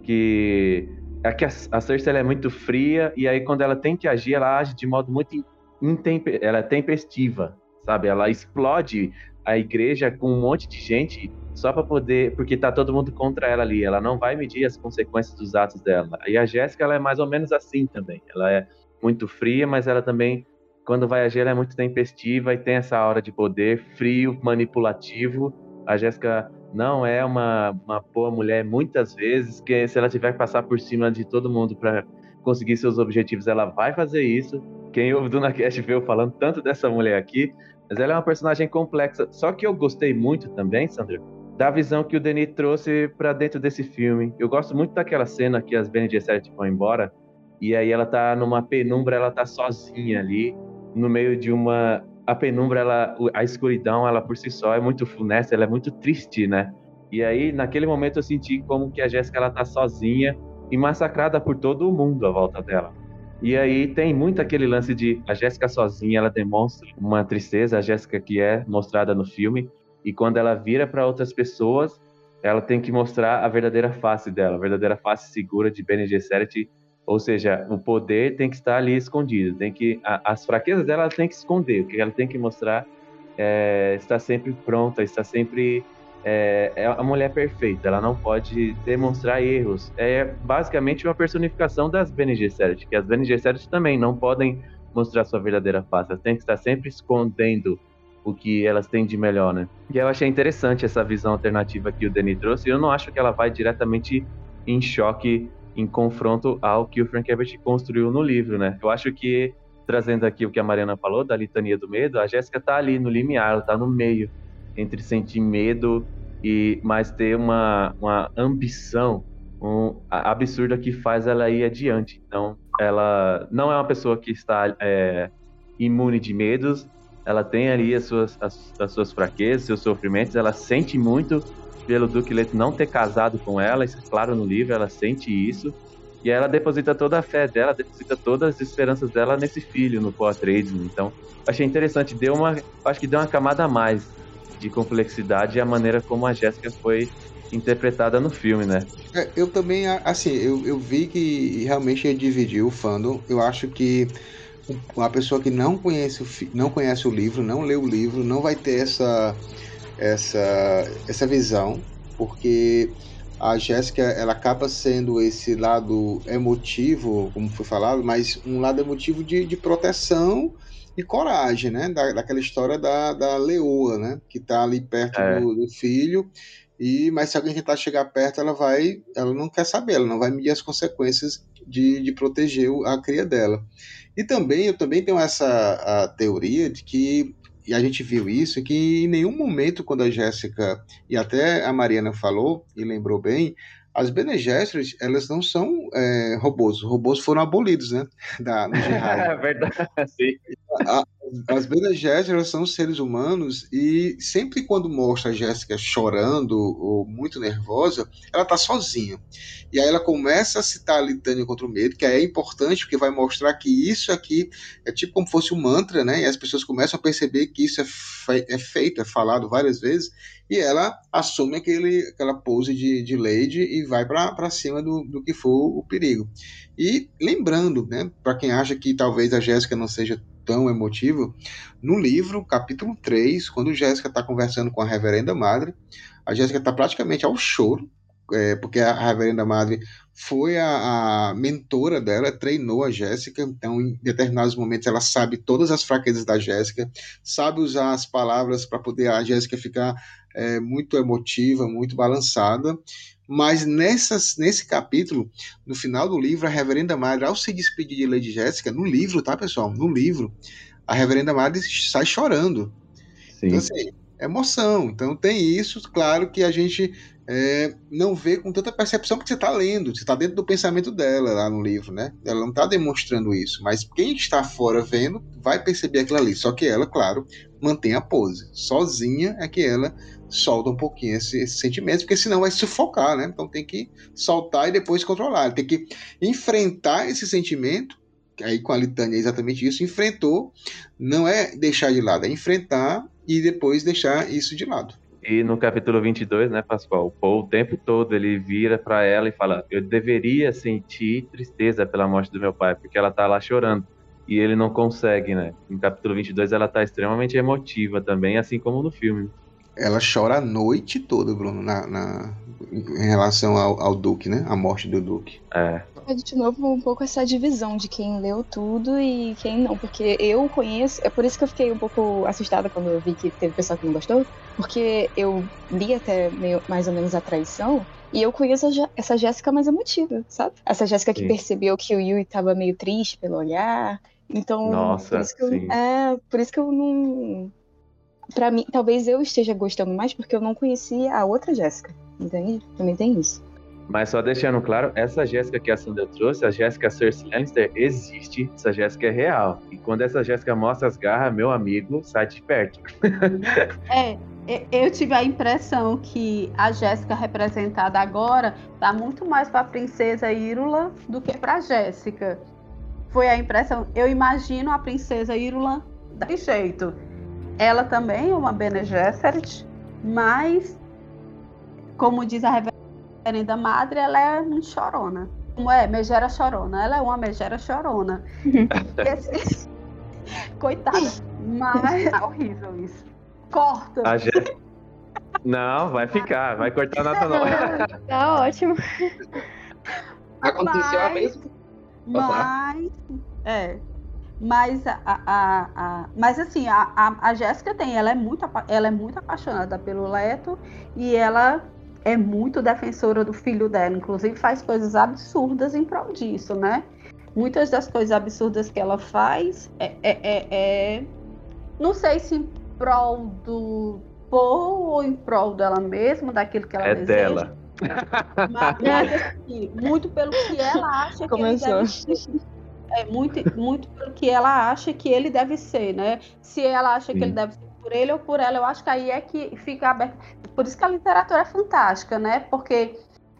que é que a, a Cersei é muito fria e aí quando ela tem que agir, ela age de modo muito intemper, ela é tempestiva, sabe? Ela explode a igreja com um monte de gente só para poder, porque tá todo mundo contra ela ali. Ela não vai medir as consequências dos atos dela. E a Jéssica ela é mais ou menos assim também. Ela é muito fria, mas ela também quando vai agir ela é muito tempestiva e tem essa aura de poder, frio, manipulativo. A Jéssica não é uma, uma boa mulher muitas vezes, que se ela tiver que passar por cima de todo mundo para conseguir seus objetivos, ela vai fazer isso. Quem ouve do Nacast veio falando tanto dessa mulher aqui, mas ela é uma personagem complexa. Só que eu gostei muito também, Sandra, da visão que o Denis trouxe para dentro desse filme. Eu gosto muito daquela cena que as Bene Gesserit vão embora e aí ela tá numa penumbra, ela tá sozinha ali no meio de uma a penumbra, ela, a escuridão, ela por si só é muito funesta, ela é muito triste, né? E aí, naquele momento, eu senti como que a Jéssica ela tá sozinha e massacrada por todo o mundo à volta dela. E aí tem muito aquele lance de a Jéssica sozinha, ela demonstra uma tristeza, a Jéssica que é mostrada no filme, e quando ela vira para outras pessoas, ela tem que mostrar a verdadeira face dela, a verdadeira face segura de Bene Gesserit, Ou seja, o poder tem que estar ali escondido, tem que a, as fraquezas dela ela tem que esconder, o que ela tem que mostrar é, está sempre pronta, está sempre é, é, a mulher perfeita, ela não pode demonstrar erros. É basicamente uma personificação das Bene Gesserit, que as Bene Gesserit também não podem mostrar sua verdadeira face, elas têm que estar sempre escondendo o que elas têm de melhor, né? E eu achei interessante essa visão alternativa que o Denis trouxe, eu não acho que ela vai diretamente em choque, em confronto ao que o Frank construiu no livro, né? Eu acho que, trazendo aqui o que a Mariana falou, da litania do medo, a Jéssica tá ali no limiar, ela tá no meio, entre sentir medo e mais ter uma, uma ambição um, absurda que faz ela ir adiante. Então, ela não é uma pessoa que está é, imune de medos, ela tem ali as suas, as, as, suas fraquezas, seus sofrimentos, ela sente muito pelo Duque Leto não ter casado com ela, isso é claro no livro, ela sente isso, e ela deposita toda a fé dela, deposita todas as esperanças dela nesse filho, no Paul Atreides. Então, achei interessante, deu uma, acho que deu uma camada a mais de complexidade a maneira como a Jéssica foi interpretada no filme, né? É, eu também, assim, eu, eu vi que realmente dividiu o fandom. Eu acho que uma pessoa que não conhece o, não conhece o livro, não lê o livro, não vai ter essa, essa, essa visão, porque a Jéssica ela acaba sendo esse lado emotivo, como foi falado, mas um lado emotivo de, de proteção e coragem, né? Da, daquela história da, da leoa, né? Que tá ali perto é. do, do, filho. E, mas se alguém tentar chegar perto, ela vai. Ela não quer saber, ela não vai medir as consequências de, de proteger a cria dela. E também, eu também tenho essa teoria de que, e a gente viu isso, que em nenhum momento, quando a Jéssica, e até a Mariana falou, e lembrou bem, as Bene Gesserit, elas não são é, robôs. Os robôs foram abolidos, né? *laughs* Da, no *laughs* é verdade, sim. As Bene Gesserit são seres humanos e sempre quando mostra a Jéssica chorando ou muito nervosa, ela tá sozinha. E aí ela começa a citar a litânia contra o medo, que é importante porque vai mostrar que isso aqui é tipo como fosse um mantra, né? E as pessoas começam a perceber que isso é, fe é feito, é falado várias vezes, e ela assume aquele, aquela pose de, de lady e vai para cima do, do que for o perigo. E lembrando, né, para quem acha que talvez a Jéssica não seja tão emotiva, no livro, capítulo 3, quando Jéssica está conversando com a reverenda madre, a Jéssica está praticamente ao choro, é, porque a reverenda madre foi a, a, mentora dela, treinou a Jéssica, então em determinados momentos ela sabe todas as fraquezas da Jéssica, sabe usar as palavras para poder a Jéssica ficar é, muito emotiva, muito balançada, mas nessas, nesse capítulo, no final do livro, a Reverenda Madre, ao se despedir de Lady Jéssica, no livro, tá, pessoal? No livro, a Reverenda Madre sai chorando. Sim. Então, assim, emoção. Então, tem isso, claro que a gente é, não vê com tanta percepção porque você está lendo, você está dentro do pensamento dela lá no livro, né? Ela não está demonstrando isso, mas quem está fora vendo vai perceber aquilo ali. Só que ela, claro, mantém a pose. Sozinha é que ela solta um pouquinho esse, esse sentimento, porque senão vai sufocar, né? Então tem que soltar e depois controlar. Tem que enfrentar esse sentimento, aí com a litânia é exatamente isso, enfrentou, não é deixar de lado, é enfrentar e depois deixar isso de lado. E no capítulo 22, né, Pascoal, o Paul o tempo todo ele vira para ela e fala: "Eu deveria sentir tristeza pela morte do meu pai, porque ela tá lá chorando" e ele não consegue, né? No capítulo 22 ela tá extremamente emotiva também, assim como no filme ela chora a noite toda, Bruno, na, na em relação ao, ao, Duque, né? A morte do Duque. É. é. De novo, um pouco essa divisão de quem leu tudo e quem não, porque eu conheço, é por isso que eu fiquei um pouco assustada quando eu vi que teve pessoa que não gostou, porque eu li até meio, mais ou menos a traição e eu conheço essa Jéssica mais emotiva, sabe? Essa Jéssica que percebeu que o Yui tava meio triste pelo olhar. Então, Nossa, por isso que eu, sim. é, por isso que eu não para mim, talvez eu esteja gostando mais porque eu não conhecia a outra Jéssica. Entende? Também tem isso. Mas só deixando claro, essa Jéssica que a Sandra trouxe, a Jéssica Cersei Lannister, existe. Essa Jéssica é real. E quando essa Jéssica mostra as garras, meu amigo, sai de perto. *laughs* é, eu tive a impressão que a Jéssica representada agora tá muito mais para a princesa Írula do que para Jéssica. Foi a impressão. Eu imagino a princesa Írula daquele jeito. Ela também é uma Bene Gesserit, mas, como diz a reverenda madre, ela é um chorona. Como é? Megera chorona. Ela é uma megera chorona. *laughs* Esse... *laughs* Coitada. Mas é horrível isso. Corta. A Jé... Não, vai ficar. Vai cortar nada não. Tá ótimo. Aconteceu a Mas- mesma. Posso falar? Mas, é. Mas, a, a, a- mas assim, a, a, a Jéssica tem, ela é, muito, ela é muito apaixonada pelo Leto e ela é muito defensora do filho dela, inclusive faz coisas absurdas em prol disso, né? Muitas das coisas absurdas que ela faz é, é, é- é- não sei se em prol do Paul ou em prol dela mesma, daquilo que ela É deseja. dela. Mas, mas, assim, muito pelo que ela acha que ele Começou. deve ser. É, muito, muito pelo que ela acha que ele deve ser, né? Se ela acha que Sim. ele deve ser por ele ou por ela, eu acho que aí é que fica aberto. Por isso que a literatura é fantástica, né? Porque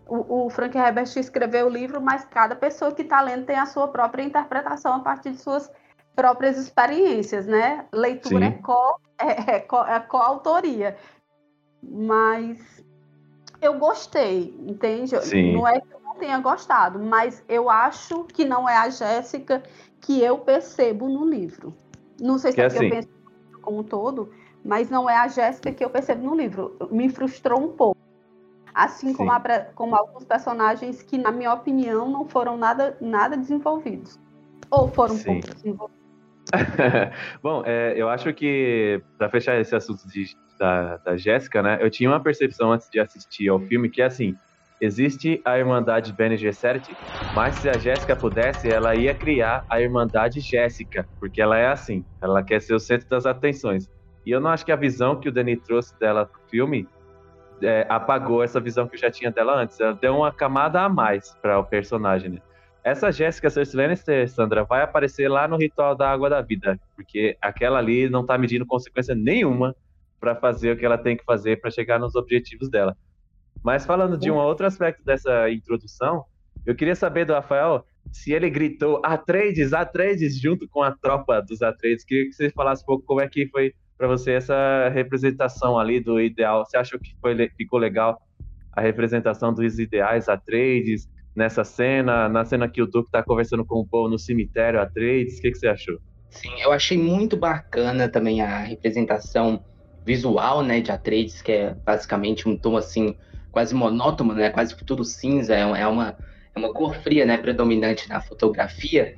o, o Frank Herbert escreveu o livro, mas cada pessoa que está lendo tem a sua própria interpretação a partir de suas próprias experiências, né? Leitura é, Sim. co, é, é, co, é coautoria. Mas eu gostei, entende? Sim. Não é que tenha gostado, mas eu acho que não é a Jéssica que eu percebo no livro. Não sei se é assim- eu penso como um todo, mas não é a Jéssica que eu percebo no livro. Me frustrou um pouco. Assim como, a como alguns personagens que, na minha opinião, não foram nada, nada desenvolvidos. Ou foram Sim. pouco desenvolvidos. *laughs* Bom, é, eu acho que, para fechar esse assunto de- da, da Jéssica, né? Eu tinha uma percepção antes de assistir ao filme que é assim: existe a Irmandade Bene Gesserit, mas se a Jéssica pudesse, ela ia criar a Irmandade Jéssica, porque ela é assim, ela quer ser o centro das atenções. E eu não acho que a visão que o Denis trouxe dela pro filme é, apagou essa visão que eu já tinha dela antes. Ela deu uma camada a mais para o personagem, né? Essa Jéssica Cersei Lannister, Sandra, vai aparecer lá no Ritual da Água da Vida, porque aquela ali não tá medindo consequência nenhuma para fazer o que ela tem que fazer para chegar nos objetivos dela. Mas falando de um outro aspecto dessa introdução, eu queria saber do Rafael se ele gritou Atreides, Atreides junto com a tropa dos Atreides. Queria que você falasse um pouco como é que foi para você essa representação ali do ideal. Você achou que foi, ficou legal a representação dos ideais Atreides nessa cena, na cena que o Duke tá conversando com o povo no cemitério Atreides? O que, que você achou? Sim, eu achei muito bacana também a representação visual, né, de Atreides, que é basicamente um tom assim quase monótono, né, quase que tudo cinza, é uma é uma, é uma cor fria, né, predominante na fotografia.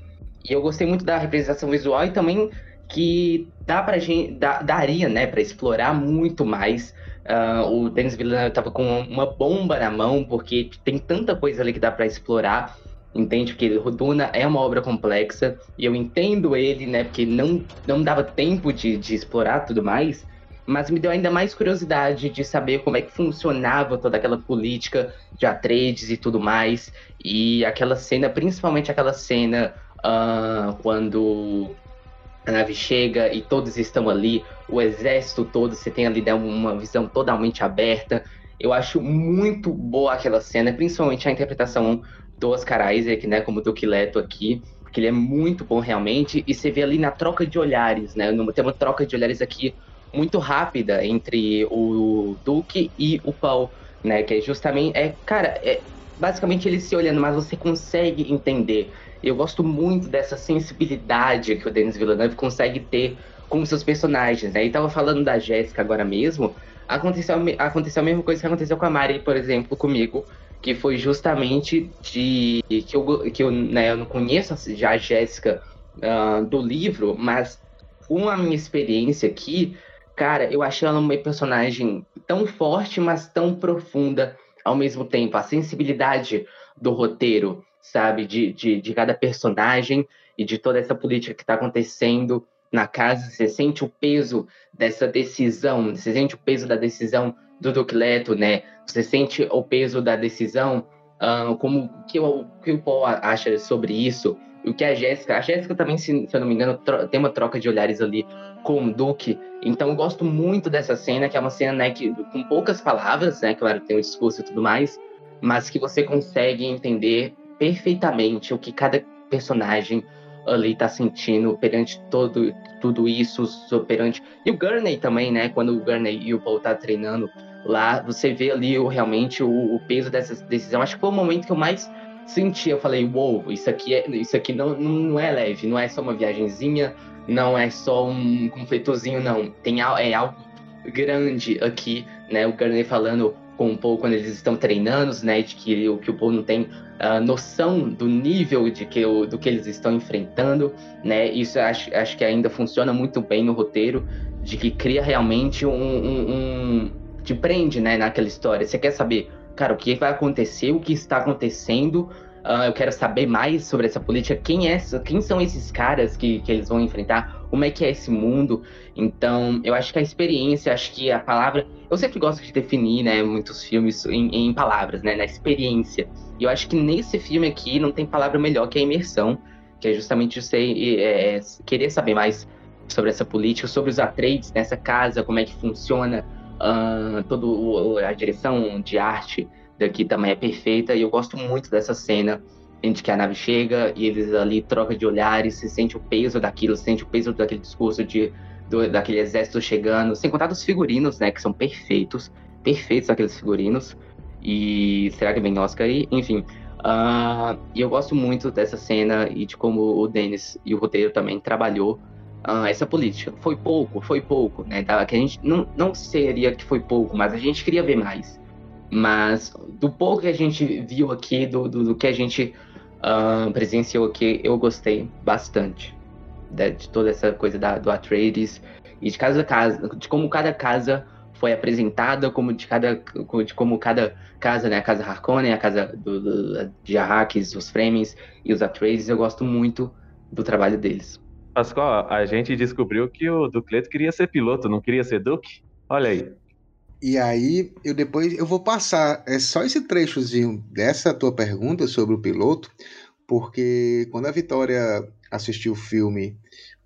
E eu gostei muito da representação visual e também que dá pra gente, dá- daria, né, para explorar muito mais. Ah, o Denis Villeneuve tava com uma bomba na mão, porque tem tanta coisa ali que dá para explorar. Entende? Porque Duna é uma obra complexa e eu entendo ele, né? Porque não, não dava tempo de, de explorar tudo mais, mas me deu ainda mais curiosidade de saber como é que funcionava toda aquela política de Atreides e tudo mais. E aquela cena, principalmente aquela cena ah, quando a nave chega e todos estão ali, o exército todo, você tem ali né, uma visão totalmente aberta. Eu acho muito boa aquela cena, principalmente a interpretação do Oscar Isaac, né, como Duque Leto aqui, que ele é muito bom realmente, e você vê ali na troca de olhares, né, tem uma troca de olhares aqui muito rápida entre o Duque e o Paul, né, que é justamente, é, cara, é basicamente eles se olhando, mas você consegue entender. Eu gosto muito dessa sensibilidade que o Denis Villeneuve consegue ter com seus personagens, né, e tava falando da Jéssica agora mesmo, aconteceu, aconteceu a mesma coisa que aconteceu com a Mari, por exemplo, comigo, que foi justamente de que eu, que eu, né, eu não conheço já a Jéssica ah, do livro, mas com a minha experiência aqui, cara, eu achei ela uma personagem tão forte, mas tão profunda ao mesmo tempo. A sensibilidade do roteiro, sabe, de, de, de cada personagem e de toda essa política que está acontecendo na casa, você sente o peso dessa decisão, você sente o peso da decisão do Duque Leto, né? Você sente o peso da decisão, ah, como que, o que o Paul acha sobre isso, o que a Jéssica, a Jéssica também, se, se eu não me engano, tem uma troca de olhares ali com o Duque, então eu gosto muito dessa cena, que é uma cena, né, que, com poucas palavras, né, claro, tem um discurso e tudo mais, mas que você consegue entender perfeitamente o que cada personagem ali tá sentindo perante todo, tudo isso, so- perante... E o Gurney também, né, quando o Gurney e o Paul tá treinando lá, você vê ali o, realmente o, o peso dessa decisão. Acho que foi o momento que eu mais senti, eu falei, uou, wow, isso aqui, é, isso aqui não, não é leve, não é só uma viagenzinha, não é só um conflitozinho, não. Tem é algo grande aqui, né? O Gurney falando com o Paul quando eles estão treinando, né? De que, o, que o Paul não tem uh, noção do nível de que, o, do que eles estão enfrentando, né? Isso acho, acho que ainda funciona muito bem no roteiro, de que cria realmente um, um, um te prende, né, naquela história. Você quer saber, cara, o que vai acontecer, o que está acontecendo, Uh, eu quero saber mais sobre essa política. Quem, é, quem são esses caras que, que eles vão enfrentar? Como é que é esse mundo? Então, eu acho que a experiência, acho que a palavra. Eu sempre gosto de definir, né, muitos filmes em, em palavras, né, na experiência. E eu acho que nesse filme aqui não tem palavra melhor que a imersão, que é justamente você é, é, querer saber mais sobre essa política, sobre os Atreides nessa casa, como é que funciona uh, a direção de arte daqui também é perfeita e eu gosto muito dessa cena em que a nave chega e eles ali trocam de olhares, se sente o peso daquilo, se sente o peso daquele discurso de do, daquele exército chegando, sem contar dos figurinos, né, que são perfeitos, perfeitos aqueles figurinos. E será que vem Oscar aí? Enfim, uh, e eu gosto muito dessa cena e de como o Dennis e o roteiro também trabalhou essa política. Foi pouco, foi pouco, né? Que a gente não, não seria que foi pouco, mas a gente queria ver mais. Mas do pouco que a gente viu aqui, do, do, do que a gente uh, presenciou aqui, eu gostei bastante de, de toda essa coisa da, do Atreides e de cada casa, de como cada casa foi apresentada, como de cada, de como cada casa, né, a casa Harkonnen, a casa do, do, de Arrakis, os Fremen e os Atreides, eu gosto muito do trabalho deles. Pascoal, a gente descobriu que o Ducleto queria ser piloto, não queria ser Duque? Olha aí. E aí, eu depois eu vou passar é só esse trechozinho dessa tua pergunta sobre o piloto, porque quando a Vitória assistiu o filme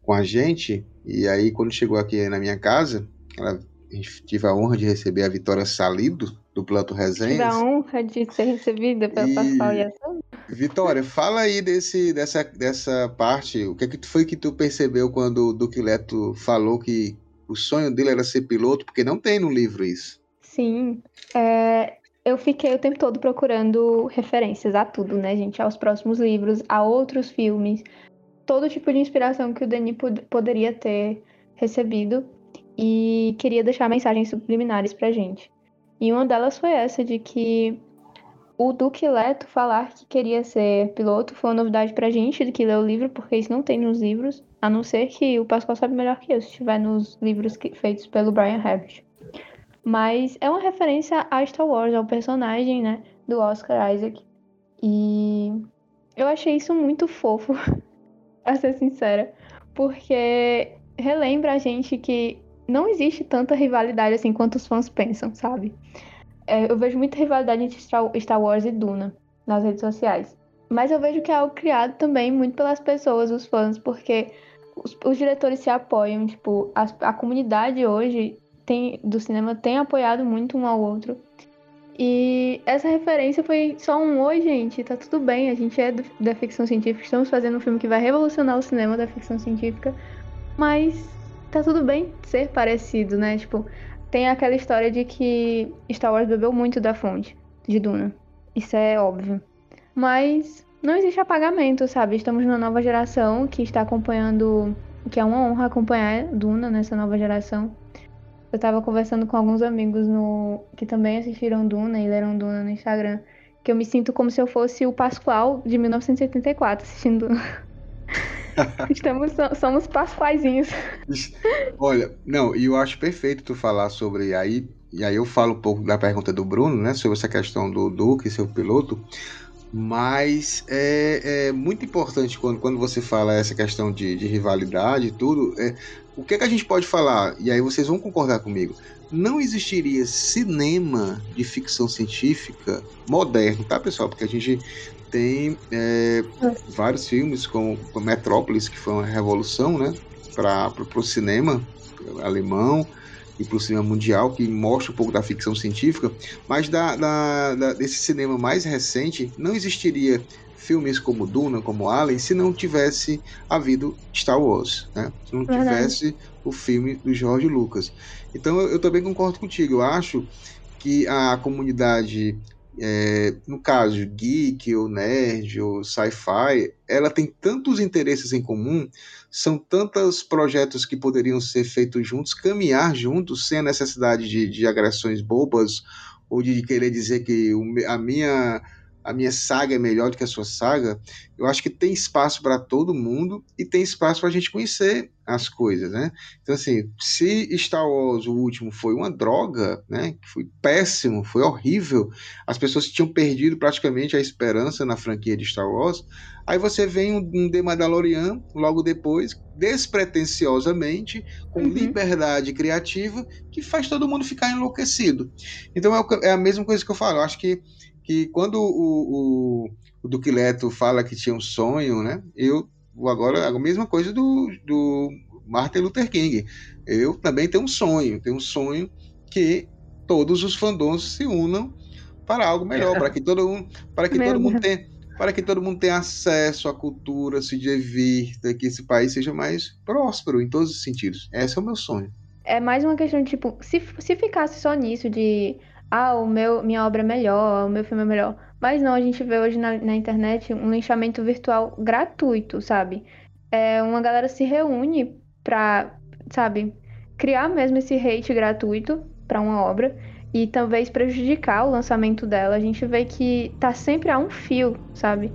com a gente, e aí quando chegou aqui na minha casa, ela, tive a honra de receber a Vitória Salido, do Plato Resenhas. Tive a honra de ser recebida pelo e... Pascoal e Vitória, fala aí desse, dessa, dessa parte, o que, é que foi que tu percebeu quando o Duque Leto falou que o sonho dele era ser piloto, porque não tem no livro isso. Sim. É, eu fiquei o tempo todo procurando referências a tudo, né, gente? Aos próximos livros, a outros filmes, todo tipo de inspiração que o Denis pod poderia ter recebido e queria deixar mensagens subliminares pra gente. E uma delas foi essa de que o Duque Leto falar que queria ser piloto foi uma novidade pra gente, de que leu o livro, porque isso não tem nos livros. A não ser que o Pascoal sabe melhor que eu, se estiver nos livros que, feitos pelo Brian Herbert. Mas é uma referência a Star Wars, ao personagem, né, do Oscar Isaac. E eu achei isso muito fofo, *laughs* a ser sincera, porque relembra a gente que não existe tanta rivalidade assim quanto os fãs pensam, sabe? É, eu vejo muita rivalidade entre Star Wars e Duna nas redes sociais. Mas eu vejo que é algo criado também muito pelas pessoas, os fãs, porque os, os diretores se apoiam, tipo, a, a comunidade hoje tem, do cinema tem apoiado muito um ao outro. E essa referência foi só um oi, gente, tá tudo bem, a gente é da ficção científica, estamos fazendo um filme que vai revolucionar o cinema da ficção científica, mas tá tudo bem ser parecido, né? Tipo, tem aquela história de que Star Wars bebeu muito da fonte de Duna. Isso é óbvio. Mas não existe apagamento, sabe? Estamos numa nova geração que está acompanhando, que é uma honra acompanhar Duna nessa nova geração. Eu tava conversando com alguns amigos no que também assistiram Duna e leram Duna no Instagram, que eu me sinto como se eu fosse o Pascoal de 1984 assistindo Duna. *laughs* *laughs* Estamos, somos pasquaizinhos. Olha, não, e eu acho perfeito tu falar sobre aí, e aí eu falo um pouco da pergunta do Bruno, né, sobre essa questão do Duque, seu piloto, mas é, é, muito importante quando, quando você fala essa questão de, de rivalidade e tudo. É, o que, é que a gente pode falar? E aí vocês vão concordar comigo. Não existiria cinema de ficção científica moderno, tá, pessoal? Porque a gente tem é, vários filmes, como Metrópolis, que foi uma revolução né, para o cinema alemão e para o cinema mundial, que mostra um pouco da ficção científica, mas da, da, da, desse cinema mais recente não existiria filmes como Duna, como Alien, se não tivesse havido Star Wars, né? se não Verdade. tivesse o filme do George Lucas. Então eu, eu também concordo contigo, eu acho que a comunidade é, no caso geek ou nerd ou sci-fi, ela tem tantos interesses em comum, são tantos projetos que poderiam ser feitos juntos, caminhar juntos sem a necessidade de, de agressões bobas ou de querer dizer que a minha a minha saga é melhor do que a sua saga, eu acho que tem espaço para todo mundo e tem espaço para a gente conhecer as coisas, né? Então, assim, se Star Wars, o último, foi uma droga, né? Foi péssimo, foi horrível, as pessoas tinham perdido praticamente a esperança na franquia de Star Wars, aí você vem um, um The Mandalorian logo depois, despretensiosamente, com uhum. liberdade criativa, que faz todo mundo ficar enlouquecido. Então, é, é a mesma coisa que eu falo, eu acho que que quando o, o, o Duque Leto fala que tinha um sonho, né? Eu agora a mesma coisa do, do Martin Luther King. Eu também tenho um sonho, tenho um sonho que todos os fandoms se unam para algo melhor, para que todo mundo, para que todo mundo tenha, para que todo mundo tenha acesso à cultura, se divirta, que esse país seja mais próspero em todos os sentidos. Esse é o meu sonho. É mais uma questão de tipo, se, se ficasse só nisso de ah, o meu, minha obra é melhor, o meu filme é melhor. Mas não, a gente vê hoje na, na internet um linchamento virtual gratuito, sabe? É, uma galera se reúne pra, sabe, criar mesmo esse hate gratuito para uma obra e talvez prejudicar o lançamento dela. A gente vê que tá sempre a um fio, sabe?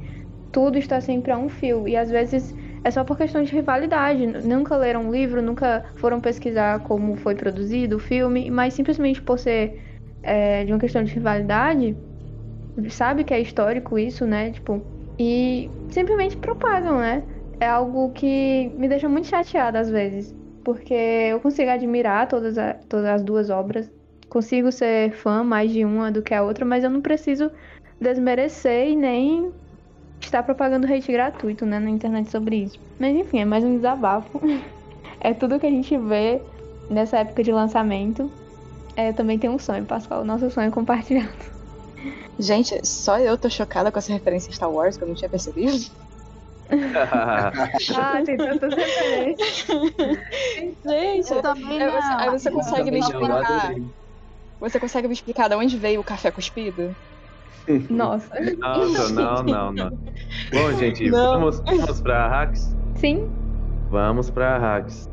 Tudo está sempre a um fio. E às vezes é só por questão de rivalidade. Nunca leram um livro, nunca foram pesquisar como foi produzido o filme, mas simplesmente por ser é, de uma questão de rivalidade, sabe que é histórico isso, né? Tipo, e simplesmente propagam, né? É algo que me deixa muito chateada às vezes, porque eu consigo admirar todas, a, todas as duas obras, consigo ser fã mais de uma do que a outra, mas eu não preciso desmerecer e nem estar propagando hate gratuito, né, na internet sobre isso. Mas enfim, é mais um desabafo. *laughs* é tudo que a gente vê nessa época de lançamento é, também tem um sonho, Pascoal. Nosso sonho compartilhado. Gente, só eu tô chocada com essa referência Star Wars que eu não tinha percebido. *laughs* ah, tem tantas referências. Gente, eu também não. Você, aí você consegue me explicar. Você consegue me explicar de onde veio o café cuspido? Nossa. Nossa, não, não, não. Bom, gente, não. Vamos, vamos pra Hacks? Sim. Vamos pra Hacks.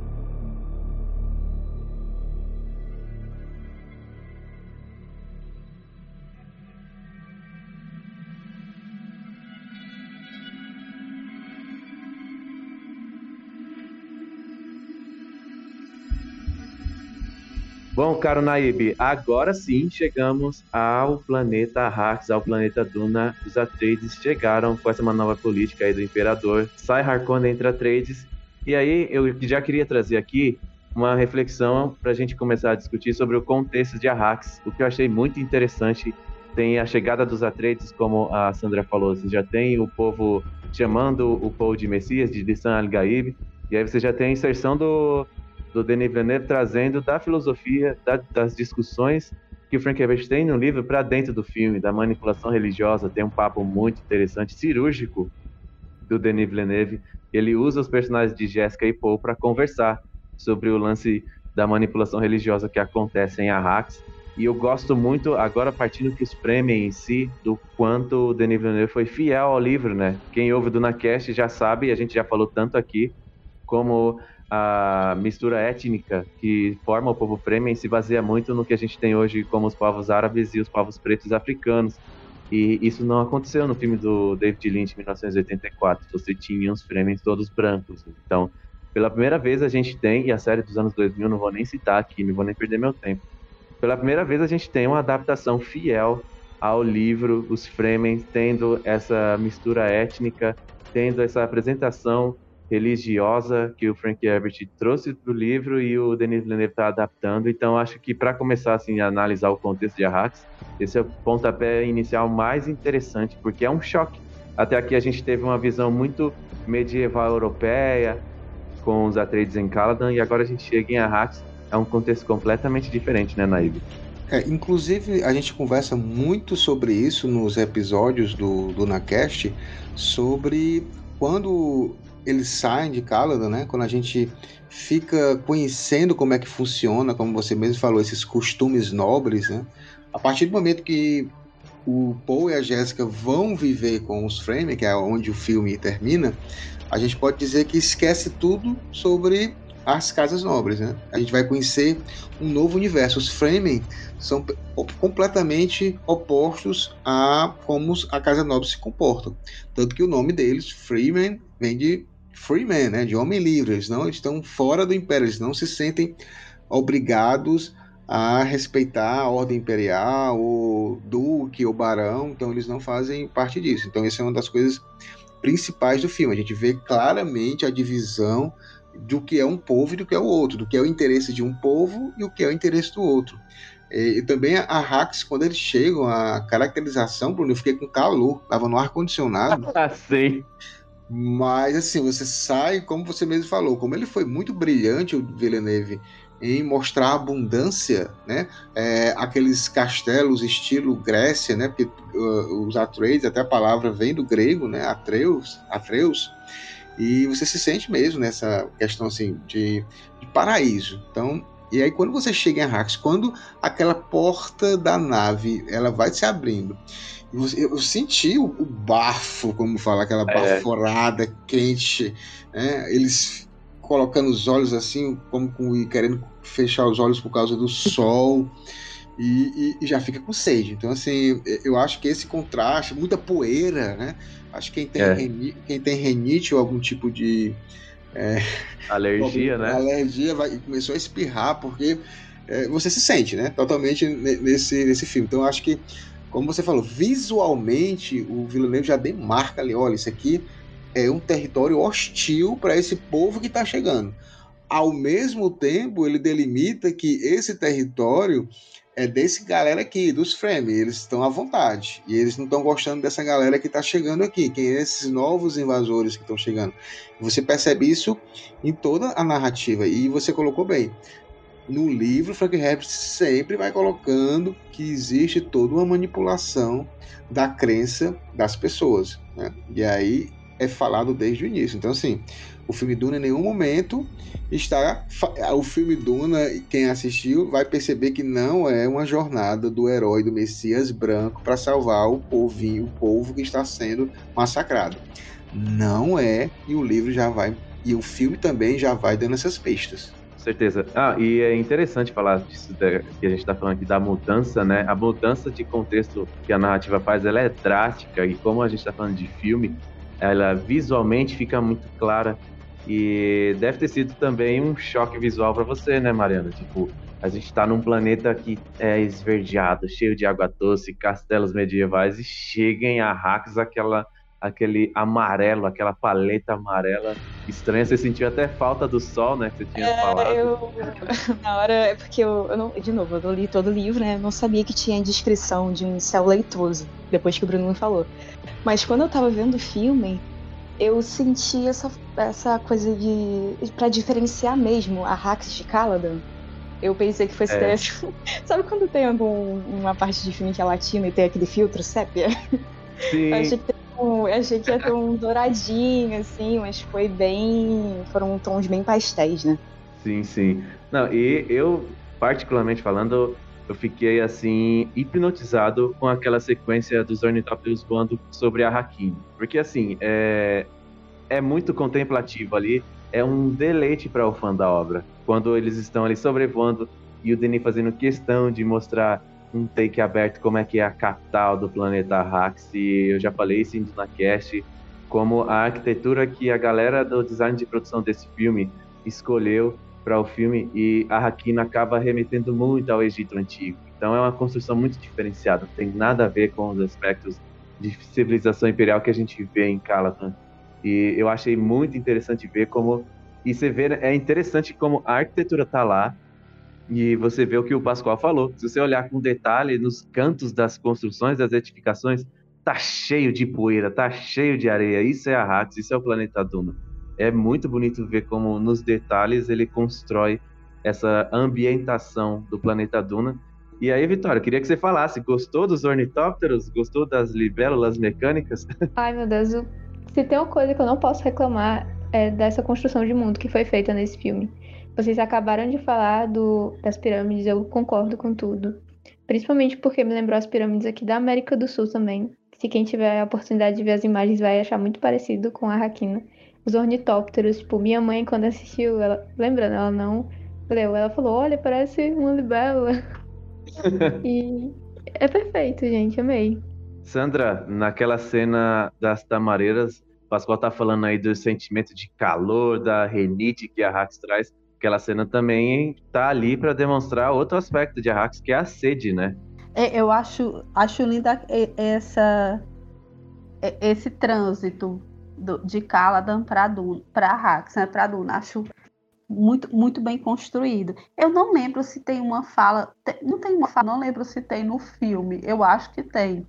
Bom, caro Naib, agora sim chegamos ao planeta Arrakis, ao planeta Duna. Os Atreides chegaram com essa nova política aí do Imperador. Sai Harkonnen entre Atreides. E aí eu já queria trazer aqui uma reflexão para a gente começar a discutir sobre o contexto de Arrakis. O que eu achei muito interessante tem a chegada dos Atreides, como a Sandra falou, você já tem o povo chamando o povo de Messias, de Lissan al-Gaib, e aí você já tem a inserção do, do Denis Villeneuve trazendo da filosofia, da, das discussões que o Frank tem no livro para dentro do filme, da manipulação religiosa. Tem um papo muito interessante, cirúrgico, do Denis Villeneuve. Ele usa os personagens de Jessica e Paul para conversar sobre o lance da manipulação religiosa que acontece em Arrax. E eu gosto muito, agora partindo que os Fremen em si, do quanto o Denis Villeneuve foi fiel ao livro, né? Quem ouve do Nacast já sabe, a gente já falou tanto aqui, como a mistura étnica que forma o povo Fremen se baseia muito no que a gente tem hoje como os povos árabes e os povos pretos africanos. E isso não aconteceu no filme do David Lynch, 1984. Você tinha os Fremen todos brancos. Então, pela primeira vez a gente tem, e a série dos anos 2000, não vou nem citar aqui, não vou nem perder meu tempo. Pela primeira vez a gente tem uma adaptação fiel ao livro, os Fremen tendo essa mistura étnica, tendo essa apresentação religiosa que o Frank Herbert trouxe para o livro e o Denis Villeneuve está adaptando. Então, acho que para começar assim, a analisar o contexto de Arrakis, esse é o pontapé inicial mais interessante, porque é um choque. Até aqui a gente teve uma visão muito medieval europeia, com os Atreides em Caladan, e agora a gente chega em Arrakis, é um contexto completamente diferente, né, Naib? É, inclusive, a gente conversa muito sobre isso nos episódios do, do Nacast, sobre quando eles saem de Caladan, né? Quando a gente fica conhecendo como é que funciona, como você mesmo falou, esses costumes nobres, né? A partir do momento que o Paul e a Jéssica vão viver com os Fremen, que é onde o filme termina, a gente pode dizer que esquece tudo sobre as casas nobres, né? A gente vai conhecer um novo universo. Os Fremen são completamente opostos a como a casa nobre se comporta. Tanto que o nome deles, Freeman, vem de Freeman, né? De homem livre. Eles não estão fora do império, eles não se sentem obrigados a respeitar a ordem imperial, o duque, o barão, então eles não fazem parte disso. Então essa é uma das coisas principais do filme. A gente vê claramente a divisão do que é um povo e do que é o outro, do que é o interesse de um povo e o que é o interesse do outro. E, e também a Hax, quando eles chegam, a caracterização, Bruno, eu fiquei com calor, tava no ar-condicionado. Ah, sei. Mas assim, você sai, como você mesmo falou, como ele foi muito brilhante, o Villeneuve, em mostrar a abundância, né? É, aqueles castelos estilo Grécia, né? Uh, os Atreides, até a palavra vem do grego, né? Atreus, Atreus e você se sente mesmo nessa questão assim de, de paraíso. Então, e aí quando você chega em Arrakis, quando aquela porta da nave ela vai se abrindo, eu senti o, o bafo, como fala, aquela é. baforada quente, né? eles colocando os olhos assim, como com, querendo fechar os olhos por causa do sol. E, e, e, já fica com sede. Então, assim, eu acho que esse contraste, muita poeira, né? Acho que quem tem, é. renite, quem tem renite ou algum tipo de. É, alergia, né? Alergia vai, começou a espirrar, porque é, você se sente, né? Totalmente nesse, nesse filme. Então, acho que, como você falou, visualmente, o Villeneuve já demarca ali: olha, isso aqui é um território hostil para esse povo que está chegando. Ao mesmo tempo, ele delimita que esse território é desse galera aqui, dos Frame. Eles estão à vontade. E eles não estão gostando dessa galera que está chegando aqui. Quem é esses novos invasores que estão chegando? Você percebe isso em toda a narrativa. E você colocou bem. No livro, Frank Herbert sempre vai colocando que existe toda uma manipulação da crença das pessoas. Né? E aí é falado desde o início. Então, assim, o filme Duna em nenhum momento está. O filme Duna, quem assistiu, vai perceber que não é uma jornada do herói do Messias branco para salvar o povinho, o povo que está sendo massacrado. Não é, e o livro já vai. E o filme também já vai dando essas pistas certeza. Ah, e é interessante falar disso que a gente está falando aqui da mudança, né? A mudança de contexto que a narrativa faz, ela é drástica e como a gente está falando de filme, ela visualmente fica muito clara e deve ter sido também um choque visual para você, né, Mariana? Tipo, a gente está num planeta que é esverdeado, cheio de água doce, castelos medievais, e chega em Arrakis aquela, aquele amarelo, aquela paleta amarela estranha. Você sentiu até falta do sol, né, que você tinha é, falado. Eu, na hora, é porque eu, eu não, de novo, eu não li todo o livro, né, eu não sabia que tinha descrição de um céu leitoso, depois que o Bruno me falou. Mas quando eu tava vendo o filme, eu senti essa, essa coisa de. para diferenciar mesmo a Hax de Caladan. Eu pensei que fosse. É. *laughs* Sabe quando tem algum, uma parte de filme que é latino e tem aquele filtro sépia? Sim. Eu achei que, eu achei que ia ter um douradinho, assim, mas foi bem. Foram tons bem pastéis, né? Sim, sim. Não, e eu, particularmente falando, eu fiquei assim hipnotizado com aquela sequência dos ornitópteros voando sobre a Hakim. Porque assim, é, é muito contemplativo ali, é um deleite para o fã da obra. Quando eles estão ali sobrevoando e o Denis fazendo questão de mostrar um take aberto como é que é a capital do planeta Arrax, e eu já falei isso em Dunacast, como a arquitetura que a galera do design de produção desse filme escolheu para o filme e a Hakina acaba remetendo muito ao Egito Antigo. Então é uma construção muito diferenciada, não tem nada a ver com os aspectos de civilização imperial que a gente vê em Caladan. E eu achei muito interessante ver como e você vê é interessante como a arquitetura tá lá e você vê o que o Pascoal falou. Se você olhar com detalhe nos cantos das construções, das edificações, tá cheio de poeira, tá cheio de areia. Isso é a Arrakis, isso é o planeta Duna é muito bonito ver como nos detalhes ele constrói essa ambientação do planeta Duna. E aí, Vitória, queria que você falasse, gostou dos ornitópteros? Gostou das libélulas mecânicas? *laughs* Ai, meu Deus, se tem uma coisa que eu não posso reclamar é dessa construção de mundo que foi feita nesse filme. Vocês acabaram de falar do, das pirâmides, eu concordo com tudo. Principalmente porque me lembrou as pirâmides aqui da América do Sul também. Se quem tiver a oportunidade de ver as imagens vai achar muito parecido com a Raquina. Os ornitópteros, tipo, minha mãe quando assistiu, ela, lembrando, ela não leu, ela falou, olha, parece uma libélula. *laughs* e é perfeito, gente, amei. Sandra, naquela cena das tamareiras, Pascoal tá falando aí do sentimento de calor, da renite que a Rax traz. Aquela cena também tá ali para demonstrar outro aspecto de Arrax, que é a sede, né? É, eu acho, acho linda essa, esse trânsito de Caladan para Arrax, né? Para Duna. Acho muito, muito bem construído. Eu não lembro se tem uma fala. Não tem uma fala, não lembro se tem no filme. Eu acho que tem.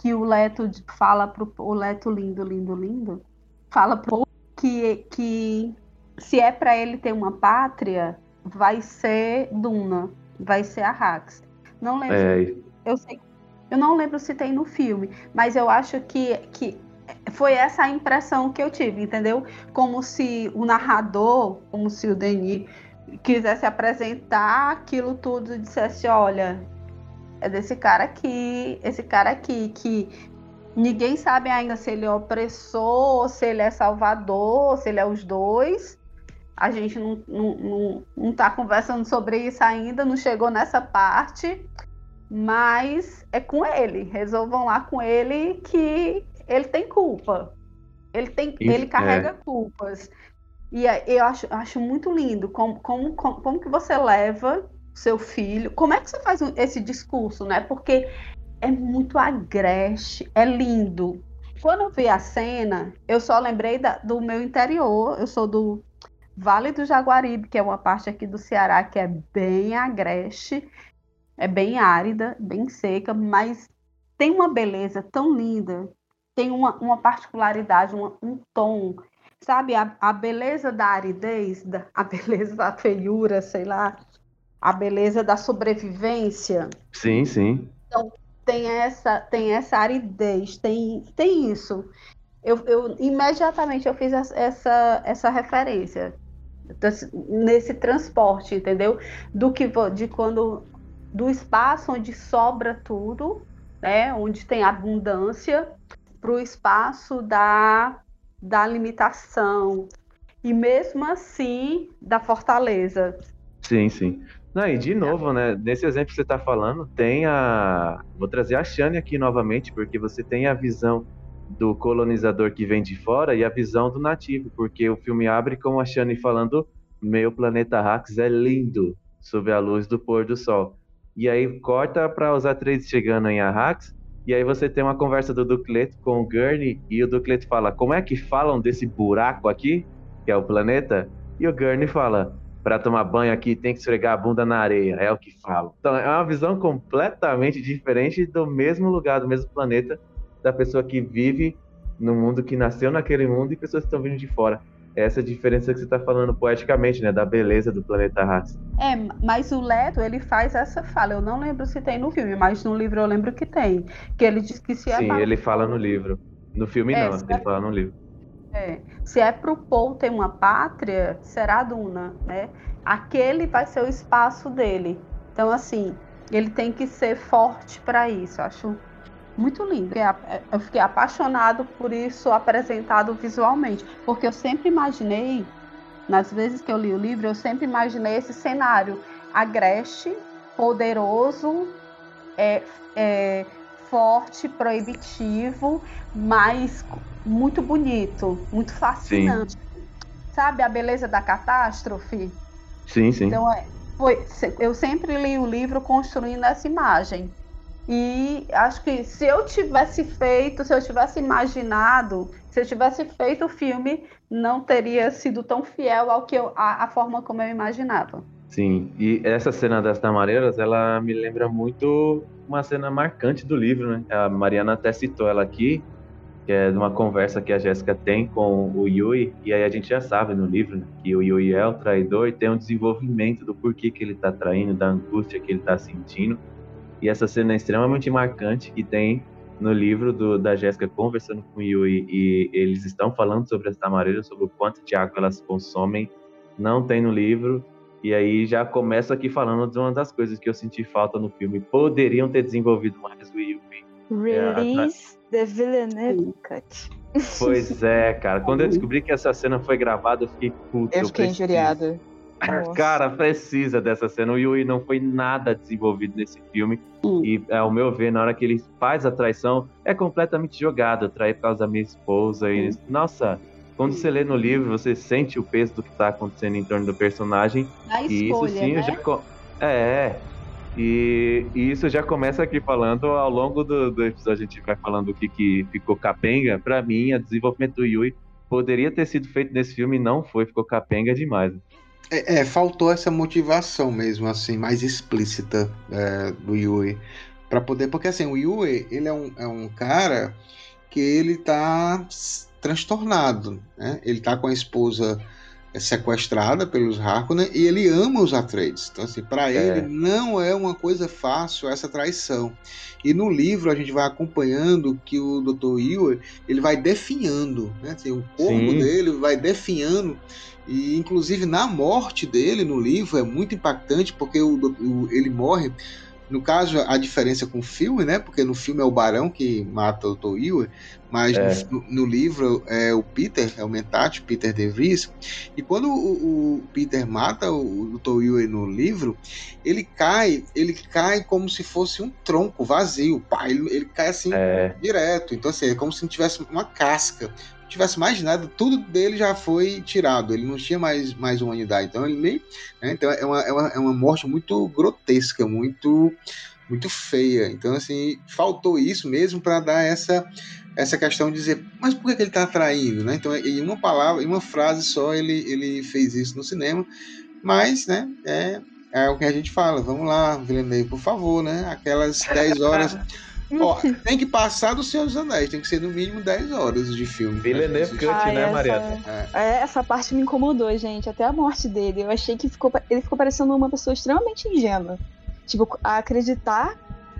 Que o Leto fala pro o Leto lindo, lindo, lindo. Fala pro que, que se é para ele ter uma pátria, vai ser Duna, vai ser Arrax. Não lembro. É. Eu sei. Eu não lembro se tem no filme, mas eu acho que, que foi essa a impressão que eu tive, entendeu? Como se o narrador, como se o Denis quisesse apresentar aquilo tudo e dissesse, olha, é desse cara aqui, esse cara aqui que ninguém sabe ainda se ele é opressor, se ele é salvador, se ele é os dois, a gente não, não, não, não tá conversando sobre isso ainda, não chegou nessa parte, mas é com ele. Resolvam lá com ele que ele tem culpa. Ele, tem, isso, ele carrega é. culpas. E eu acho, acho muito lindo como, como, como, como que você leva seu filho. Como é que você faz esse discurso, né? Porque é muito agreste, é lindo. Quando eu vi a cena, eu só lembrei da, do meu interior. Eu sou do Vale do Jaguaribe, que é uma parte aqui do Ceará que é bem agreste, é bem árida, bem seca, mas tem uma beleza tão linda, tem uma, uma particularidade, uma, um tom, sabe? A, a beleza da aridez, da, a beleza da feiura, sei lá, a beleza da sobrevivência. Sim, sim. Então, tem essa, tem essa aridez, tem, tem isso. Eu, eu imediatamente eu fiz essa, essa referência nesse transporte, entendeu? Do que de quando do espaço onde sobra tudo, né? Onde tem abundância, para o espaço da da limitação e mesmo assim da fortaleza. Sim, sim. Não, e de novo, né? Nesse exemplo que você está falando, tem a. Vou trazer a Shane aqui novamente, porque você tem a visão do colonizador que vem de fora e a visão do nativo, porque o filme abre com a Shani falando: Meu planeta Rax é lindo, sob a luz do pôr do sol. E aí corta para os atrizes chegando em Arrax, e aí você tem uma conversa do Ducleto com o Gurney, e o Ducleto fala: Como é que falam desse buraco aqui, que é o planeta? E o Gurney fala: Para tomar banho aqui tem que esfregar a bunda na areia, é o que falam. Então é uma visão completamente diferente do mesmo lugar, do mesmo planeta, da pessoa que vive no mundo, que nasceu naquele mundo e pessoas que estão vindo de fora. Essa é a diferença que você está falando poeticamente, né? Da beleza do planeta raça. É, mas o Leto, ele faz essa fala. Eu não lembro se tem no filme, mas no livro eu lembro que tem. Que ele diz que se é. Sim, ele fala no livro. No filme é, não, ele é... fala no livro. É. Se é pro Paul ter uma pátria, será a Duna, né? Aquele vai ser o espaço dele. Então, assim, ele tem que ser forte para isso. Acho muito lindo. Eu fiquei apaixonado por isso apresentado visualmente, porque eu sempre imaginei, nas vezes que eu li o livro, eu sempre imaginei esse cenário agreste, poderoso, é, é, forte, proibitivo, mas muito bonito, muito fascinante. Sim. Sabe a beleza da catástrofe? Sim, sim. Então, é, foi, eu sempre li o livro construindo essa imagem. E acho que se eu tivesse feito, se eu tivesse imaginado, se eu tivesse feito o filme, não teria sido tão fiel ao que eu, a, a forma como eu imaginava. Sim, e essa cena das tamareiras, ela me lembra muito uma cena marcante do livro, né? A Mariana até citou ela aqui, que é de uma conversa que a Jéssica tem com o Yui, e aí a gente já sabe no livro né, que o Yui é o traidor e tem um desenvolvimento do porquê que ele tá traindo, da angústia que ele tá sentindo. E essa cena é extremamente marcante que tem no livro do, da Jéssica conversando com o Yui e eles estão falando sobre as tamareiras, sobre o quanto de água elas consomem. Não tem no livro E aí já começo aqui falando de uma das coisas que eu senti falta no filme. Poderiam ter desenvolvido mais o Yui. Release the Villeneuve Cut. Pois é, cara. Quando eu descobri que essa cena foi gravada, eu fiquei puto. Eu fiquei preciso. Injuriada. Cara, precisa dessa cena. O Yui não foi nada desenvolvido nesse filme. E, ao meu ver, na hora que ele faz a traição, é completamente jogado. Traí por causa da minha esposa. E, nossa, quando você lê no livro, você sente o peso do que tá acontecendo em torno do personagem. A e escolha, isso sim, né? já. co- É. E, e isso já começa aqui falando, ao longo do, do episódio a gente vai falando o que, que ficou capenga. Pra mim, o desenvolvimento do Yui poderia ter sido feito nesse filme e não foi, ficou capenga demais. É, é, faltou essa motivação mesmo, assim, mais explícita é, do Yui. Pra poder. Porque assim, o Yui, ele é um, é um cara que ele tá transtornado, né? Ele tá com a esposa é, sequestrada pelos Harkonnen e ele ama os Atreides. Então, assim, pra É. ele não é uma coisa fácil essa traição. E no livro a gente vai acompanhando que o Dr. Yui, ele vai definhando, né? Assim, o corpo Sim. dele vai definhando e inclusive na morte dele no livro é muito impactante porque o, o- ele morre. No caso, a diferença com o filme, né? Porque no filme é o Barão que mata o Toiwa, mas É. no, no livro é o Peter, é o Mentat, Peter De Vries. E quando o, o Peter mata o, o Toiwa no livro, ele cai, ele cai como se fosse um tronco vazio. Pá, ele, ele cai assim É. direto. Então, assim, é como se não tivesse uma casca. Tivesse mais nada, tudo dele já foi tirado. Ele não tinha mais, mais humanidade. Então, ele nem. né, então, é uma, é, uma, é uma morte muito grotesca, muito muito feia. Então, assim, faltou isso mesmo para dar essa essa questão de dizer, mas por que, que ele está traindo, né? Então, em uma palavra, em uma frase só, ele, ele fez isso no cinema. Mas, né, é, é o que a gente fala. Vamos lá, Villeneuve, por favor, né? Aquelas 10 horas. *laughs* Ó, *laughs* tem que passar do Senhor dos Anéis, tem que ser no mínimo 10 horas de filme. Villeneuve Cut, Ai, né, essa- Mariana? É, essa parte me incomodou, gente. Até a morte dele. Eu achei que ficou, ele ficou parecendo uma pessoa extremamente ingênua. Tipo, a acreditar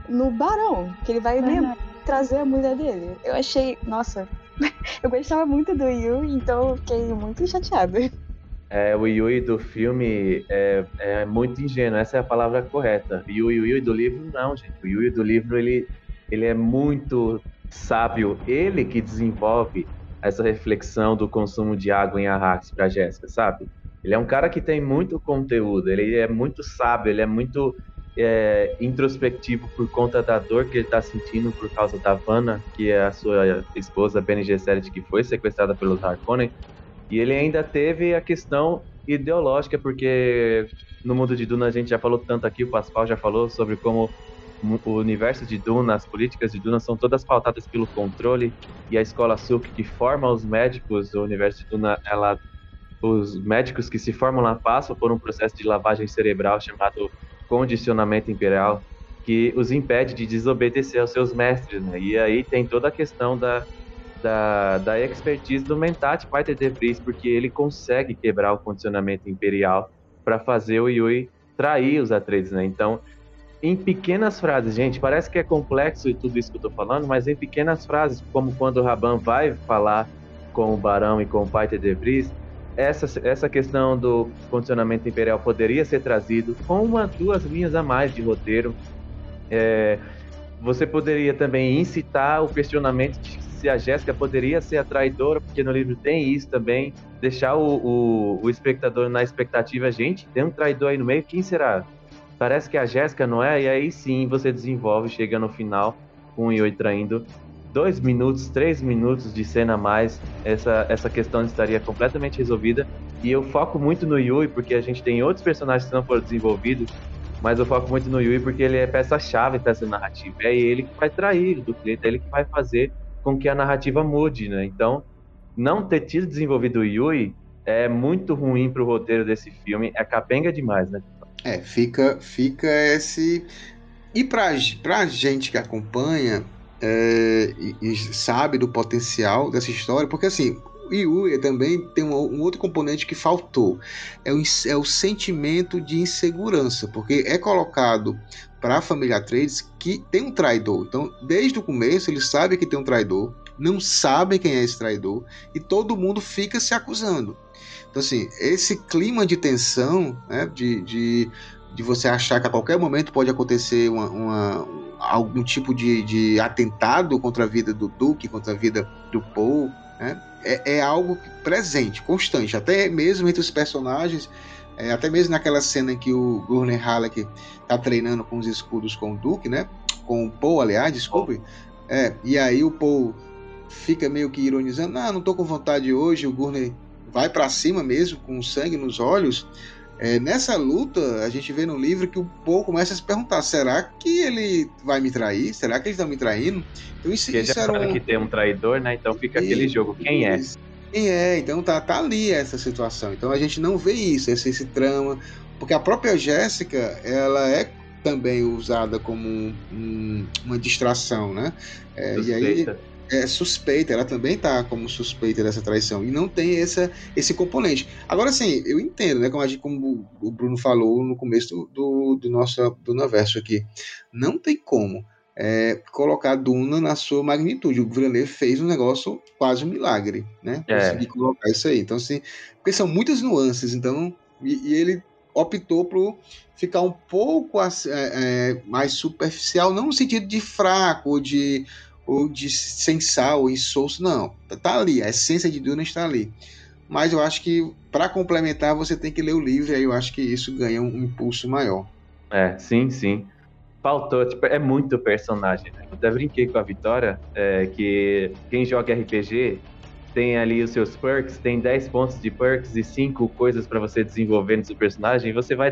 no barão, que ele vai né, trazer a mulher dele. Eu achei, nossa, *laughs* eu gostava muito do Yu, então eu fiquei muito chateada. É, o Yui do filme é, é muito ingênuo, essa é a palavra correta. E o Yui do livro, não, gente. O Yui do livro, ele, ele é muito sábio. Ele que desenvolve essa reflexão do consumo de água em Arrakis pra Jéssica, sabe? Ele é um cara que tem muito conteúdo, ele é muito sábio, ele é muito é, introspectivo por conta da dor que ele tá sentindo por causa da Vanna, que é a sua esposa, Bene Gesserit, que foi sequestrada pelos Harkonnen. E ele ainda teve a questão ideológica, porque no mundo de Duna a gente já falou tanto aqui, o Pascal já falou sobre como o universo de Duna, as políticas de Duna são todas pautadas pelo controle e a escola Suk que forma os médicos do universo de Duna, ela os médicos que se formam lá passam por um processo de lavagem cerebral chamado condicionamento imperial, que os impede de desobedecer aos seus mestres, né? E aí tem toda a questão da, da, da expertise do Mentat Pater de Vries, porque ele consegue quebrar o condicionamento imperial para fazer o Yui trair os Atreides, né? Então, em pequenas frases, gente, parece que é complexo e tudo isso que eu tô falando, mas em pequenas frases, como quando o Raban vai falar com o Barão e com o Pater de Vries, essa, essa questão do condicionamento imperial poderia ser trazido com uma, duas linhas a mais de roteiro. É, você poderia também incitar o questionamento de se a Jéssica poderia ser a traidora, porque no livro tem isso também, deixar o, o, o espectador na expectativa, gente, tem um traidor aí no meio, quem será? Parece que a Jéssica não é, e aí sim você desenvolve, chega no final com o Yui traindo. Dois minutos, três minutos de cena a mais, essa, essa questão estaria completamente resolvida. E eu foco muito no Yui, porque a gente tem outros personagens que não foram desenvolvidos, mas eu foco muito no Yui porque ele é peça-chave dessa narrativa. É ele que vai trair do cliente, é ele que vai fazer com que a narrativa mude, né? Então, não ter tido desenvolvido o Yui é muito ruim pro roteiro desse filme, é capenga demais, né? É, fica, fica esse. E pra, pra gente que acompanha é, e, e sabe do potencial dessa história, porque assim, o Yui também tem um, um, outro componente que faltou. É o, é o sentimento de insegurança, porque é colocado para a família Atreides que tem um traidor. Então, desde o começo, ele sabe que tem um traidor. não sabem quem é esse traidor e todo mundo fica se acusando. Então, assim, esse clima de tensão, né, de, de, de você achar que a qualquer momento pode acontecer uma, uma algum tipo de, de atentado contra a vida do Duke, contra a vida do Paul, né, é, é algo presente, constante, até mesmo entre os personagens. É, até mesmo naquela cena em que o Gurney Halleck tá treinando com os escudos com o Duke, né? Com o Paul, aliás, desculpe. É, e aí o Paul fica meio que ironizando, ah, não tô com vontade hoje, o Gurney vai para cima mesmo, com sangue nos olhos. É, nessa luta, a gente vê no livro que o Paul começa a se perguntar: será que ele vai me trair? Será que eles estão me traindo? Então, isso, Porque isso já sabe um... que tem um traidor, né? Então fica e... aquele jogo: quem é? Quem é? Então tá, tá ali essa situação. Então a gente não vê isso, esse, esse trama. Porque a própria Jéssica, ela é também usada como um, uma distração, né? É, e aí é suspeita, ela também tá como suspeita dessa traição e não tem essa, esse componente. Agora sim, eu entendo, né? Como, a gente, como o Bruno falou no começo do, do, do nosso do universo aqui, não tem como é, colocar Duna na sua magnitude. O Villeneuve fez um negócio quase um milagre, né? É. Conseguir colocar isso aí. Então, assim, porque são muitas nuances, então, e, e ele optou por ficar um pouco é, é, mais superficial, não no sentido de fraco ou de, ou de sem sal ou insosso, não. Tá ali, a essência de Duna está ali. Mas eu acho que para complementar você tem que ler o livro e aí eu acho que isso ganha um impulso maior. É, sim, sim. Faltou, tipo, é muito personagem. Né? Até brinquei com a Vitória, é, que quem joga RPG tem ali os seus perks, tem 10 pontos de perks e 5 coisas para você desenvolver no seu personagem, e você vai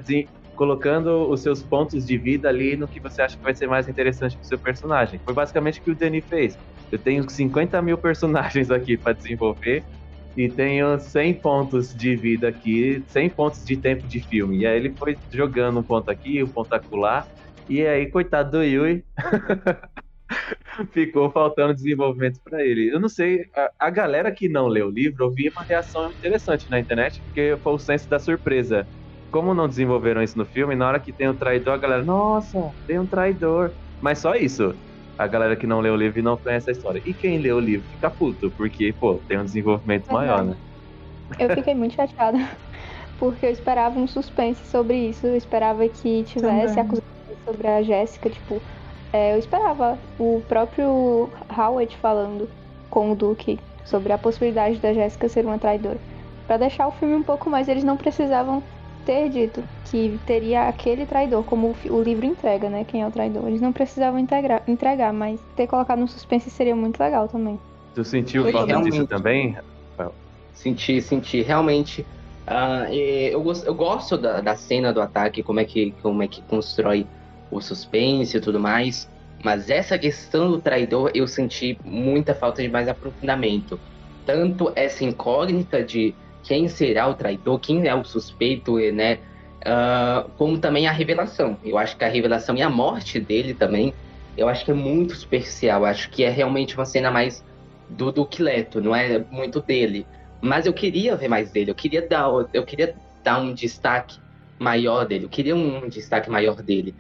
colocando os seus pontos de vida ali no que você acha que vai ser mais interessante pro seu personagem. Foi basicamente o que o Danny fez. Eu tenho 50 mil personagens aqui para desenvolver e tenho 100 pontos de vida aqui, 100 pontos de tempo de filme. E aí ele foi jogando um ponto aqui, um ponto acolá, e aí, coitado do Yui, *laughs* ficou faltando desenvolvimento para ele. Eu não sei, a, a, galera que não leu o livro, eu vi uma reação interessante na internet, porque foi o senso da surpresa. Como não desenvolveram isso no filme, na hora que tem um traidor, a galera, nossa, tem um traidor. Mas só isso. A galera que não leu o livro e não conhece a história. E quem leu o livro fica puto, porque, pô, tem um desenvolvimento maior, né? Eu fiquei muito chateada, *laughs* porque eu esperava um suspense sobre isso. Eu esperava que tivesse acusação sobre a Jéssica, tipo, é, eu esperava o próprio Howard falando com o Duke sobre a possibilidade da Jéssica ser uma traidora. Para deixar o filme um pouco mais, eles não precisavam ter dito que teria aquele traidor, como o, livro entrega, né? Quem é o traidor. Eles não precisavam integrar, entregar, mas ter colocado no suspense seria muito legal também. Tu sentiu falta disso também? Senti, senti. Realmente. Uh, eu, eu gosto da, da cena do ataque, como é que, como é que constrói o suspense e tudo mais. Mas essa questão do traidor eu senti muita falta de mais aprofundamento. Tanto essa incógnita de quem será o traidor, quem é o suspeito, né? Uh, como também a revelação. Eu acho que a revelação e a morte dele também, eu acho que é muito superficial. Eu acho que é realmente uma cena mais do Duque Leto, não é muito dele. Mas eu queria ver mais dele, eu queria dar, eu queria dar um destaque maior dele, eu queria um destaque maior dele.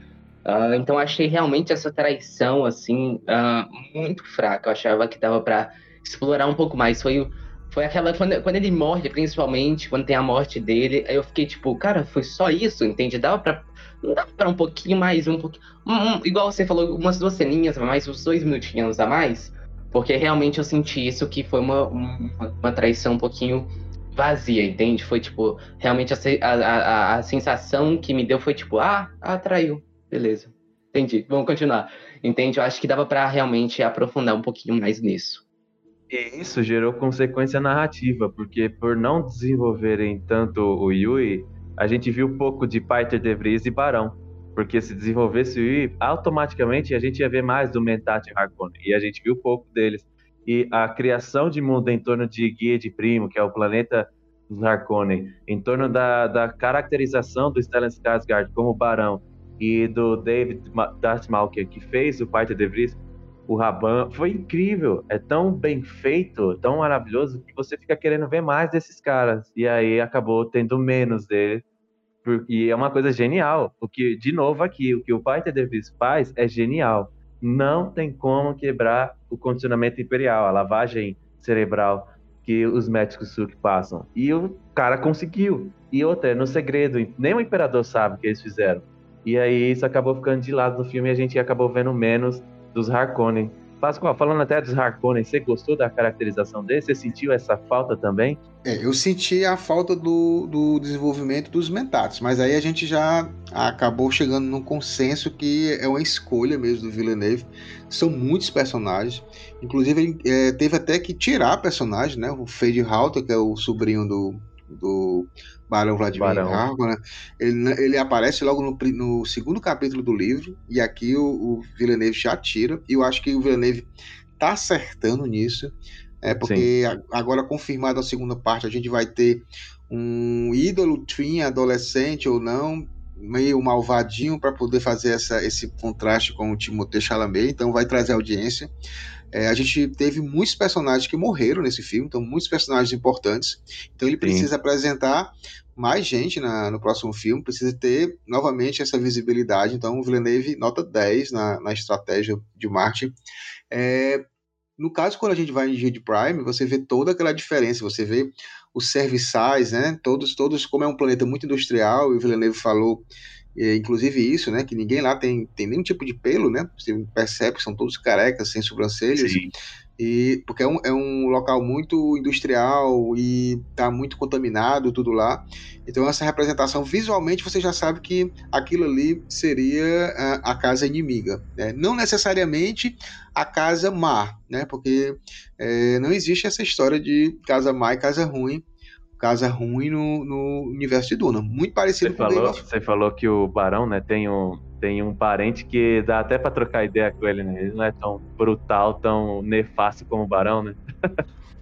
Uh, então achei realmente essa traição assim uh, muito fraca. Eu achava que dava para explorar um pouco mais. Foi foi aquela quando, quando ele morre, principalmente quando tem a morte dele, aí eu fiquei tipo, cara, foi só isso, entende? Dava para não dava para um pouquinho mais, um pouquinho, um, um, igual você falou, umas duas ceninhas, mais uns dois minutinhos a mais, porque realmente eu senti isso que foi uma, uma, uma traição um pouquinho vazia, entende? Foi tipo, realmente a, a, a, a sensação que me deu foi tipo, ah, ah, traiu, Beleza. Entendi. Vamos continuar. Entende? Eu acho que dava para realmente aprofundar um pouquinho mais nisso. E isso gerou consequência narrativa, porque por não desenvolverem tanto o Yui, a gente viu pouco de Peter De Vries e Barão. Porque se desenvolvesse o Yui, automaticamente a gente ia ver mais do Mentat e Harkonnen. E a gente viu pouco deles. E a criação de mundo em torno de Guia de Primo, que é o planeta dos Harkonnen, em torno da, da caracterização do Stellan Skarsgård como Barão, e do David Dartmalker, que fez o Pai de Vries, o Raban, foi incrível. É tão bem feito, tão maravilhoso, que você fica querendo ver mais desses caras. E aí acabou tendo menos dele. E é uma coisa genial. O que, de novo aqui, o que o de Vries faz é genial. Não tem como quebrar o condicionamento imperial, a lavagem cerebral que os médicos Suk passam. E o cara conseguiu. E outra, no segredo, nem o imperador sabe o que eles fizeram. E aí isso acabou ficando de lado no filme e a gente acabou vendo menos dos Harkonnen. Pascoal, falando até dos Harkonnen, você gostou da caracterização dele? Você sentiu essa falta também? É, eu senti a falta do, do desenvolvimento dos Mentats, mas aí a gente já acabou chegando num consenso que é uma escolha mesmo do Villeneuve. São muitos personagens, inclusive ele é, teve até que tirar personagem, né? O Fade Halter, que é o sobrinho do, do Barão Vladimir Barão. né? Ele, ele aparece logo no, no, segundo capítulo do livro, e aqui o, o Villeneuve já tira, e eu acho que o Villeneuve tá acertando nisso, é porque a, agora confirmado a segunda parte, a gente vai ter um ídolo twin adolescente ou não, meio malvadinho para poder fazer essa, esse contraste com o Timothée Chalamet, então vai trazer audiência. É, a gente teve muitos personagens que morreram nesse filme, então muitos personagens importantes. Então ele precisa Sim. apresentar mais gente na, no próximo filme, precisa ter novamente essa visibilidade. Então o Villeneuve nota 10 na, na estratégia de marketing. É, no caso, quando a gente vai em Gide Prime, você vê toda aquela diferença, você vê os serviçais, né? Todos, todos, como é um planeta muito industrial, e o Villeneuve falou inclusive isso, né? Que ninguém lá tem, tem nenhum tipo de pelo, né? Você percebe que são todos carecas, sem sobrancelhas. Sim. E, porque é um, é um local muito industrial e tá muito contaminado tudo lá. Então essa representação, visualmente, você já sabe que aquilo ali seria a, a casa inimiga. Né? Não necessariamente a casa má, né? Porque é, não existe essa história de casa má e casa ruim casa ruim no, no universo de Duna. Muito parecido você com falou, Você falou que o Barão, né, tem um, tem um parente que dá até para trocar ideia com ele, né? Ele não é tão brutal, tão nefasto como o Barão, né?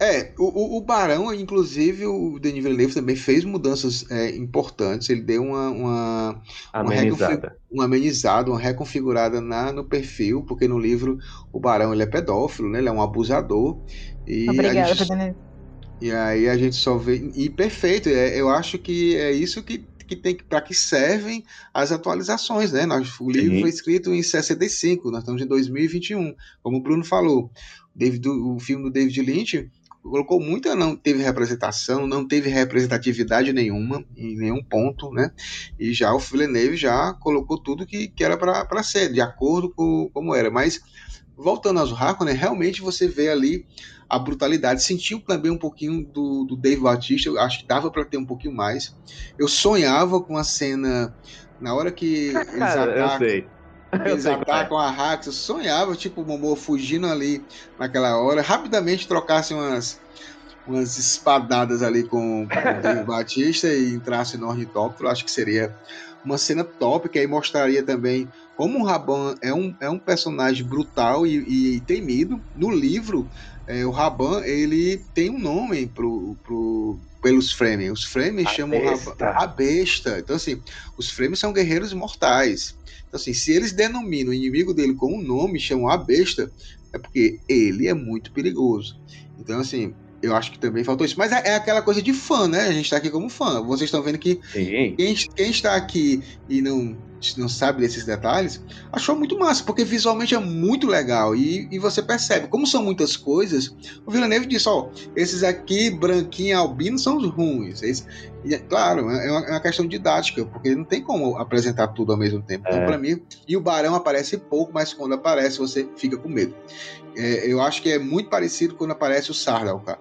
é, o, o, Barão, inclusive, o Denis Villeneuve também fez mudanças é, importantes. Ele deu uma, uma, amenizada. Uma, uma amenizada, uma reconfigurada na, no perfil, porque no livro o Barão ele é pedófilo, né? Ele é um abusador. E Obrigada, gente... E aí a gente só vê. E perfeito, é, eu acho que é isso que, que tem para que servem as atualizações, né? Nós, o livro foi escrito em 65, nós estamos em 2021, como o Bruno falou. David, o filme do David Lynch colocou muita, não teve representação, não teve representatividade nenhuma, em nenhum ponto, né? E já o Villeneuve já colocou tudo que, que era para ser, de acordo com como era. Mas, voltando aos Harkonnen, realmente você vê ali a brutalidade. Sentiu também um pouquinho do, do Dave Bautista, eu acho que dava para ter um pouquinho mais. Eu sonhava com a cena na hora que *laughs* eles atacam. *laughs* Eles atacam a Hax, eu sonhava, tipo, o Momô fugindo ali naquela hora, rapidamente trocasse umas, umas espadadas ali com, com o Dave *laughs* Batista e entrasse no ornitóptero, acho que seria uma cena top, que aí mostraria também como o Raban é um, é um personagem brutal e, e temido. No livro, é, o Raban ele tem um nome pro, pro, pelos Fremen. Os Fremen a chamam besta. Raban, a besta. Então, assim, os Fremen são guerreiros mortais. Então, assim, se eles denominam o inimigo dele com um nome, chamam a besta, é porque ele é muito perigoso. Então, assim, eu acho que também faltou isso. Mas é, é, aquela coisa de fã, né? A gente tá aqui como fã. Vocês estão vendo que quem, quem, está aqui e não não sabe desses detalhes, achou muito massa, porque visualmente é muito legal e, e você percebe, como são muitas coisas, o Villeneuve disse, ó, esses aqui, branquinho e albino, são os ruins. Esse, e, é, claro, é uma, é uma, questão didática, porque não tem como apresentar tudo ao mesmo tempo. Então, é. para mim, e o Barão aparece pouco, mas quando aparece, você fica com medo. É, eu acho que é muito parecido quando aparece o Sardal, cara,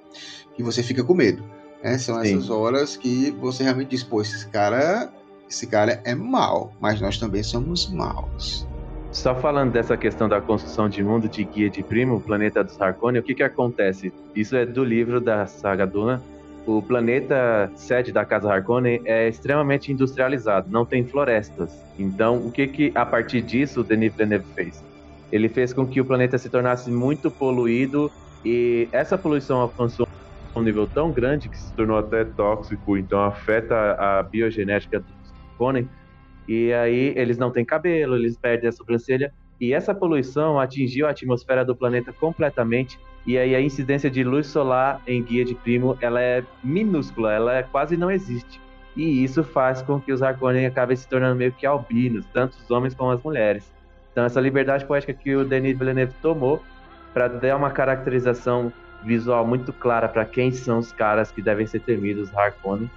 que você fica com medo. Né? São Sim. essas horas que você realmente diz, pô, esse cara esse cara é mal, mas nós também somos maus. Só falando dessa questão da construção de mundo de Guia de Primo, o planeta dos Harkonnen, o que que acontece? Isso é do livro da saga Duna. O planeta sede da Casa Harkonnen é extremamente industrializado, não tem florestas. Então, o que que a partir disso o Denis Villeneuve fez? Ele fez com que o planeta se tornasse muito poluído e essa poluição alcançou um nível tão grande que se tornou até tóxico, então afeta a biogenética Conan. E aí eles não têm cabelo, eles perdem a sobrancelha. E essa poluição atingiu a atmosfera do planeta completamente. E aí a incidência de luz solar em Guia de Primo, ela é minúscula, ela é, quase não existe. E isso faz com que os Harkonnen acabem se tornando meio que albinos, tanto os homens como as mulheres. Então essa liberdade poética que o Denis Villeneuve tomou para dar uma caracterização visual muito clara para quem são os caras que devem ser temidos, Harkonnen.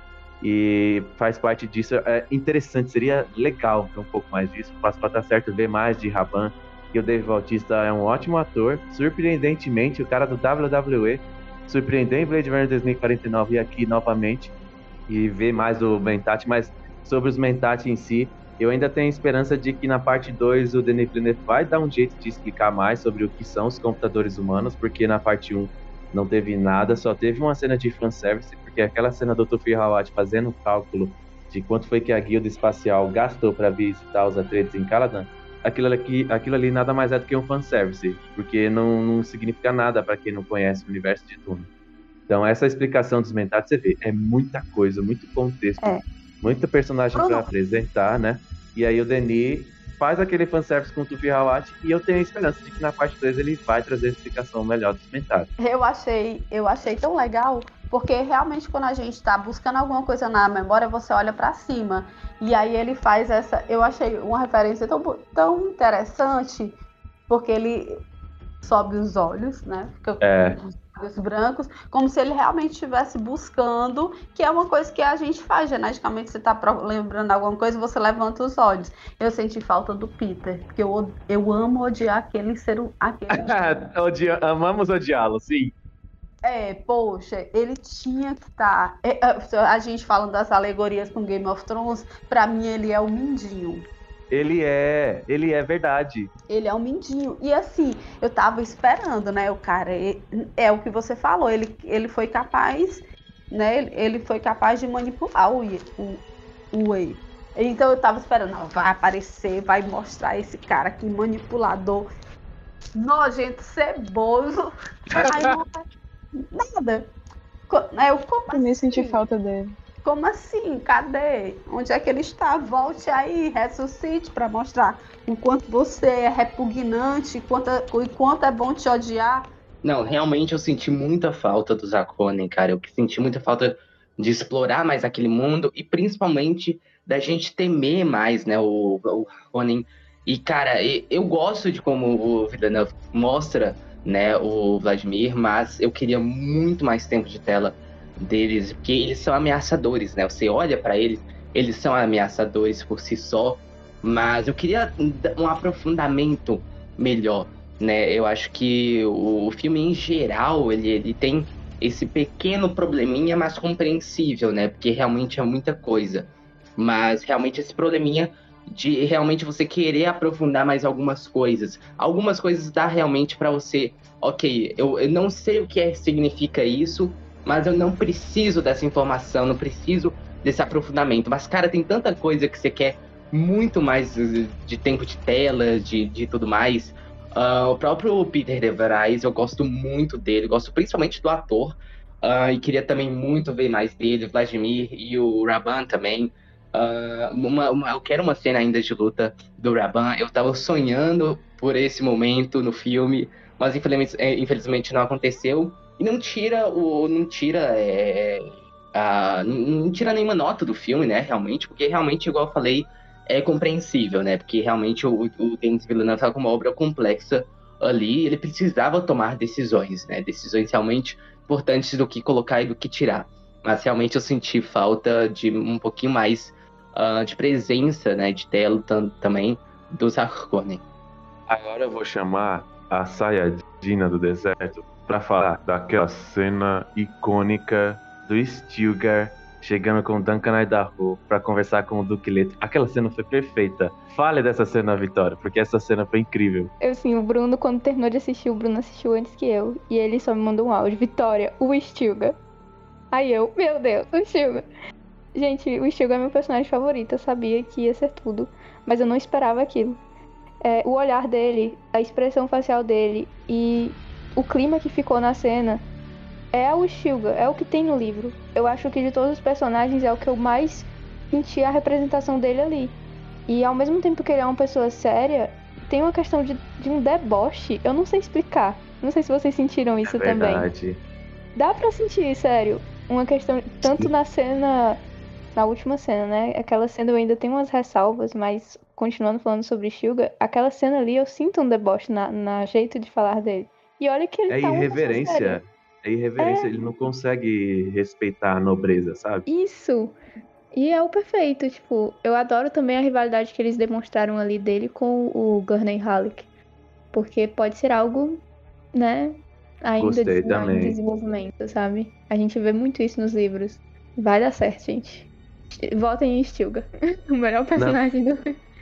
E faz parte disso. É interessante, seria legal ver um pouco mais disso. Faço para estar certo ver mais de Raban. E o Dave Bautista é um ótimo ator. Surpreendentemente, o cara do WWE surpreendeu em Blade Runner 2049 e aqui novamente. E ver mais do Mentat, mas sobre os Mentat em si, eu ainda tenho esperança de que na parte 2 o Denis Villeneuve vai dar um jeito de explicar mais sobre o que são os computadores humanos, porque na parte 1 um não teve nada, só teve uma cena de fanservice, porque aquela cena do Tufi Hawat fazendo o cálculo de quanto foi que a guilda espacial gastou para visitar os atletas em Caladan, aquilo ali, aquilo ali nada mais é do que um fanservice, porque não, não significa nada para quem não conhece o universo de Duna. Então, essa explicação dos mentais, você vê, é muita coisa, muito contexto, é. muita personagem para apresentar, né? E aí o Denis faz aquele fanservice com o Tufi Hawat e eu tenho a esperança de que na parte 3 ele vai trazer a explicação melhor dos mentais. Eu achei, eu achei tão legal, porque realmente quando a gente está buscando alguma coisa na memória, você olha para cima. E aí ele faz essa. Eu achei uma referência tão, tão interessante, porque ele sobe os olhos, né? Fica é olhos brancos, como se ele realmente estivesse buscando, que é uma coisa que a gente faz geneticamente. Você está lembrando alguma coisa, você levanta os olhos. Eu senti falta do Peter, porque eu, eu amo odiar aquele ser. Aquele... *laughs* Odia, amamos odiá-lo, sim. É, poxa, ele tinha que estar. Tá... É, é, a gente falando das alegorias com Game of Thrones, para mim ele é o Mindinho. Ele é, ele é verdade. Ele é um mindinho. E assim, eu tava esperando, né? O cara, é, é o que você falou, ele, ele foi capaz, né? Ele foi capaz de manipular o, o, o Wei. Então eu tava esperando, não, vai aparecer, vai mostrar esse cara aqui, manipulador, nojento, ceboso. *laughs* Aí não nada. Eu, como eu nem senti falta dele. Como assim? Cadê? Onde é que ele está? Volte aí, ressuscite para mostrar enquanto você é repugnante, quanto, quanto é bom te odiar. Não, realmente eu senti muita falta do Zakonen, cara. Eu senti muita falta de explorar mais aquele mundo e principalmente da gente temer mais, né, o, o Ronin. E, cara, eu gosto de como o Villeneuve mostra, né, o Vladimir, mas eu queria muito mais tempo de tela deles, porque eles são ameaçadores, né? Você olha para eles, eles são ameaçadores por si só, mas eu queria um aprofundamento melhor, né? Eu acho que o, filme em geral, ele, ele tem esse pequeno probleminha, mas compreensível, né? Porque realmente é muita coisa. Mas realmente esse probleminha de realmente você querer aprofundar mais algumas coisas. Algumas coisas dá realmente para você, ok, eu, eu não sei o que é, significa isso, mas eu não preciso dessa informação, não preciso desse aprofundamento. Mas, cara, tem tanta coisa que você quer muito mais de tempo de tela, de, de tudo mais. Uh, o próprio Peter de Vries, eu gosto muito dele, gosto principalmente do ator. Uh, e queria também muito ver mais dele, Vladimir e o Raban também. Uh, uma, uma, eu quero uma cena ainda de luta do Raban. Eu tava sonhando por esse momento no filme, mas infelizmente, é, infelizmente não aconteceu. E não tira o. não tira. É, a, não, não tira nenhuma nota do filme, né? Realmente, porque realmente, igual eu falei, é compreensível, né? Porque realmente o, o Denis Villeneuve estava com uma obra complexa ali, ele precisava tomar decisões, né? Decisões realmente importantes do que colocar e do que tirar. Mas realmente eu senti falta de um pouquinho mais uh, de presença, né? De tela também dos Harkonnen. Agora eu vou chamar a Sayajina do deserto para falar daquela cena icônica do Stilgar chegando com o Duncan Idaho para conversar com o Duque Leto. Aquela cena foi perfeita. Fale dessa cena, Vitória, porque essa cena foi incrível. Eu sim, o Bruno, quando terminou de assistir, o Bruno assistiu antes que eu. E ele só me mandou um áudio. Vitória, o Stilgar. Aí eu, meu Deus, o Stilgar. Gente, o Stilgar é meu personagem favorito. Eu sabia que ia ser tudo. Mas eu não esperava aquilo. É, o olhar dele, a expressão facial dele e o clima que ficou na cena é o Stilga, é o que tem no livro. Eu acho que de todos os personagens é o que eu mais senti a representação dele ali. E ao mesmo tempo que ele é uma pessoa séria, tem uma questão de, de um deboche. Eu não sei explicar. Não sei se vocês sentiram isso é também. Dá pra sentir, sério. Uma questão, tanto na cena. Na última cena, né? Aquela cena eu ainda tenho umas ressalvas, mas continuando falando sobre Stilga, aquela cena ali eu sinto um deboche na, na jeito de falar dele. E olha que ele É tá irreverência. É irreverência, É. ele não consegue respeitar a nobreza, sabe? Isso. E é o perfeito, tipo, eu adoro também a rivalidade que eles demonstraram ali dele com o Gurney Halleck. Porque pode ser algo, né, ainda de- em desenvolvimento, sabe? A gente vê muito isso nos livros. Vai dar certo, gente. Votem em Stilgar. *laughs* o melhor personagem do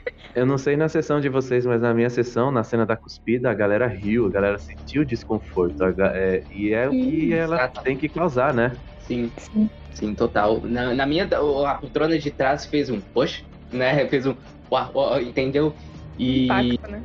*laughs* Eu não sei na sessão de vocês, mas na minha sessão, na cena da cuspida, a galera riu, a galera sentiu desconforto. é, e é o que ela tem que causar, né? Sim, sim, total. Na, na minha, a poltrona de trás fez um poxa, né? *laughs* Fez um. uá, uá, entendeu? E. Impacto, né?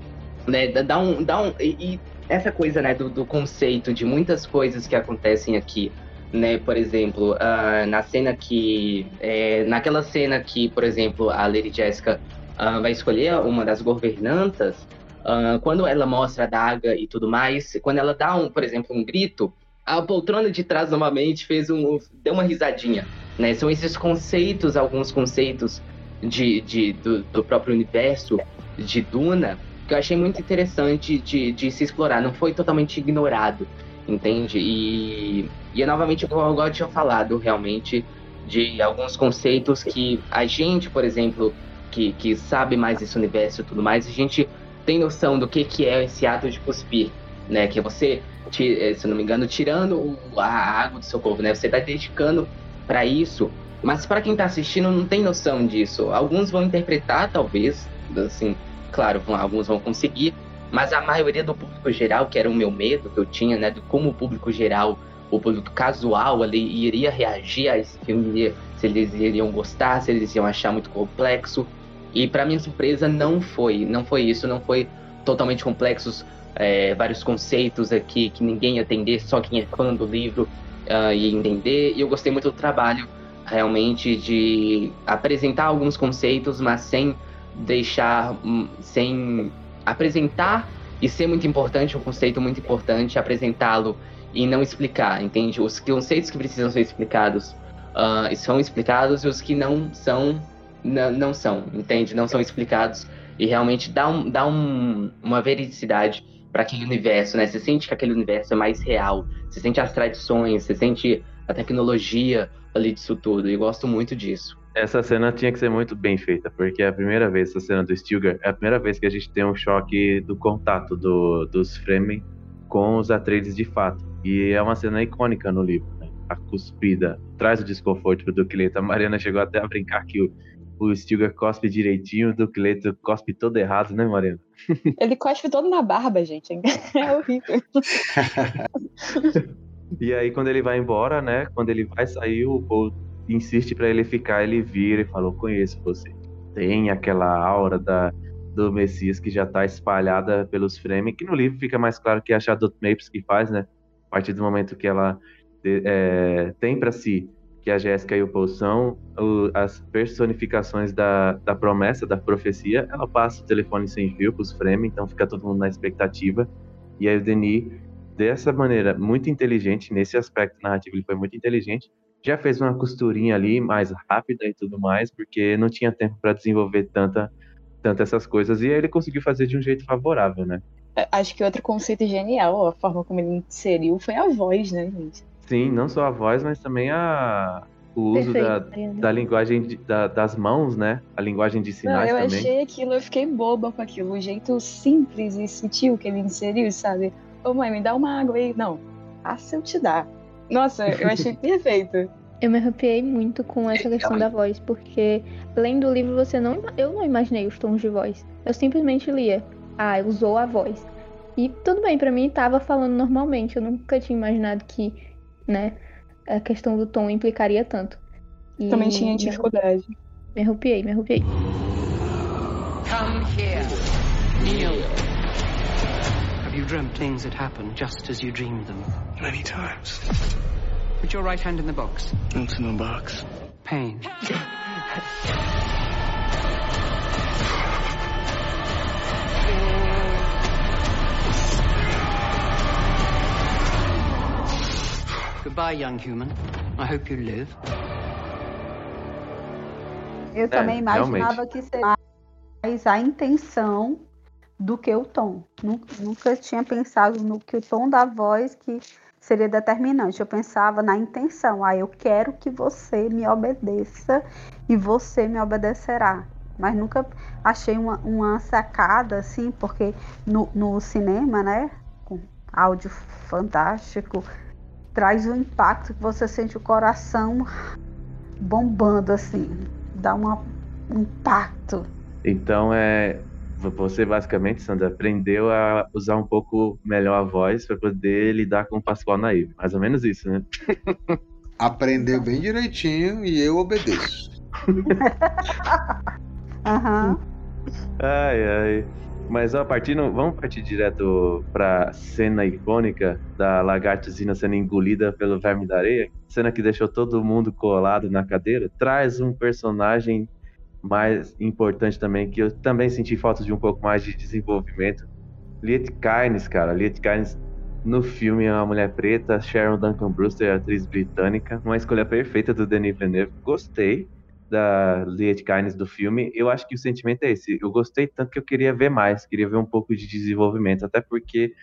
né, dá- um. Dá um e, e essa coisa, né, do, do conceito de muitas coisas que acontecem aqui. Né, por exemplo, ah, na cena que. é, naquela cena que, por exemplo, a Lady Jessica ah, vai escolher uma das governantas, ah, quando ela mostra a daga e tudo mais, quando ela dá um, por exemplo, um grito, a poltrona de trás novamente fez um. deu uma risadinha. Né? São esses conceitos, alguns conceitos de, de, do, do próprio universo de Duna, que eu achei muito interessante de, de se explorar. Não foi totalmente ignorado, entende? E, e é novamente o que de tinha falado, realmente, de alguns conceitos que a gente, por exemplo, que, que sabe mais desse universo e tudo mais, a gente tem noção do que, que é esse ato de cuspir, né? Que é você, eh, se não me engano, tirando a água do seu corpo, né? Você tá dedicando para isso, mas para quem tá assistindo não tem noção disso. Alguns vão interpretar, talvez, assim, claro, alguns vão conseguir, mas a maioria do público geral, que era o meu medo que eu tinha, né, de como o público geral, o público casual ali iria reagir a esse filme, se eles iriam gostar, se eles iam achar muito complexo. E para minha surpresa não foi, não foi isso, não foi totalmente complexos, é, vários conceitos aqui que ninguém ia entender, só quem é fã do livro ah, ia entender. E eu gostei muito do trabalho, realmente, de apresentar alguns conceitos, mas sem deixar, hum, sem apresentar e ser muito importante, um conceito muito importante, apresentá-lo e não explicar, entende? Os conceitos que precisam ser explicados ah, são explicados e os que não são, não, não são, entende? Não são explicados e realmente dá, um, dá um, uma veridicidade para aquele universo, né? Você sente que aquele universo é mais real, você sente as tradições, você sente a tecnologia ali disso tudo, e gosto muito disso. Essa cena tinha que ser muito bem feita, porque é a primeira vez, essa cena do Stilgar, é a primeira vez que a gente tem um choque do contato do, dos Fremen com os Atreides de fato. E é uma cena icônica no livro, né? A cuspida traz o desconforto Duque Leto. A Mariana chegou até a brincar que o, o Stilgar cospe direitinho, o Duque Leto cospe todo errado, né, Mariana? *laughs* Ele cospe todo na barba, gente. É horrível. *laughs* E aí, quando ele vai embora, né? Quando ele vai sair, o Paul insiste pra ele ficar. Ele vira e falou: Conheço você. Tem aquela aura da, do Messias que já tá espalhada pelos Fremen, que no livro fica mais claro que é a Shadow Mapes que faz, né? A partir do momento que ela é, tem pra si que a Jéssica e o Paul são o- as personificações da, da promessa, da profecia, ela passa o telefone sem fio pros Fremen, então fica todo mundo na expectativa. E aí o Denis dessa maneira muito inteligente, nesse aspecto narrativo ele foi muito inteligente, já fez uma costurinha ali mais rápida e tudo mais, porque não tinha tempo para desenvolver tanta, tanta essas coisas, e aí ele conseguiu fazer de um jeito favorável, né? Acho que outro conceito genial, a forma como ele inseriu, foi a voz, né, gente? Sim, não só a voz, mas também a, o uso Perfeito, da, da linguagem de- da- das mãos, né? A linguagem de Não, sinais eu também. achei aquilo, eu fiquei boba com aquilo. O jeito simples e sutil que ele inseriu, sabe? Ô mãe, me dá uma água aí. Não, passa eu te dar. Nossa, eu achei *laughs* perfeito. Eu me arrepiei muito com essa questão da voz, porque lendo o livro você não, eu não imaginei os tons de voz. Eu simplesmente lia, ah, usou a voz. E tudo bem, pra mim tava falando normalmente, eu nunca tinha imaginado que, né, a questão do tom implicaria tanto. E Também tinha me dificuldade. Me arrepiei, me arrepiei. Come here. Kneel. Have you dreamt things that happen just as you dreamed them? Many times. Put your right hand in the box. What's in the box? Pain. *laughs* Goodbye, young human. I hope you live. Eu É, também imaginava realmente. que seria mais a intenção do que o tom. Nunca, nunca tinha pensado no que o tom da voz que seria determinante. Eu pensava na intenção. Ah, eu quero que você me obedeça e você me obedecerá. Mas nunca achei uma, uma sacada assim, porque no, no cinema, né, com áudio fantástico, traz um impacto que você sente o coração bombando assim, dá uma, um impacto. Então é você basicamente, Sandra, aprendeu a usar um pouco melhor a voz para poder lidar com o Pascoal Naive. Mais ou menos isso, né? *laughs* Aprendeu bem direitinho e eu obedeço. *laughs* Aham. Ai, ai. Mas ó, partindo, vamos partir direto pra cena icônica da lagartuzina sendo engolida pelo verme da areia. Cena que deixou todo mundo colado na cadeira. Traz um personagem mais importante também, que eu também senti falta de um pouco mais de desenvolvimento. Liet Kynes, cara. Liet Kynes no filme é uma mulher preta, Sharon Duncan Brewster, atriz britânica. Uma escolha perfeita do Denis Villeneuve. Gostei da Liet Kynes do filme. Eu acho que o sentimento é esse. Eu gostei tanto que eu queria ver mais, queria ver um pouco de desenvolvimento, até porque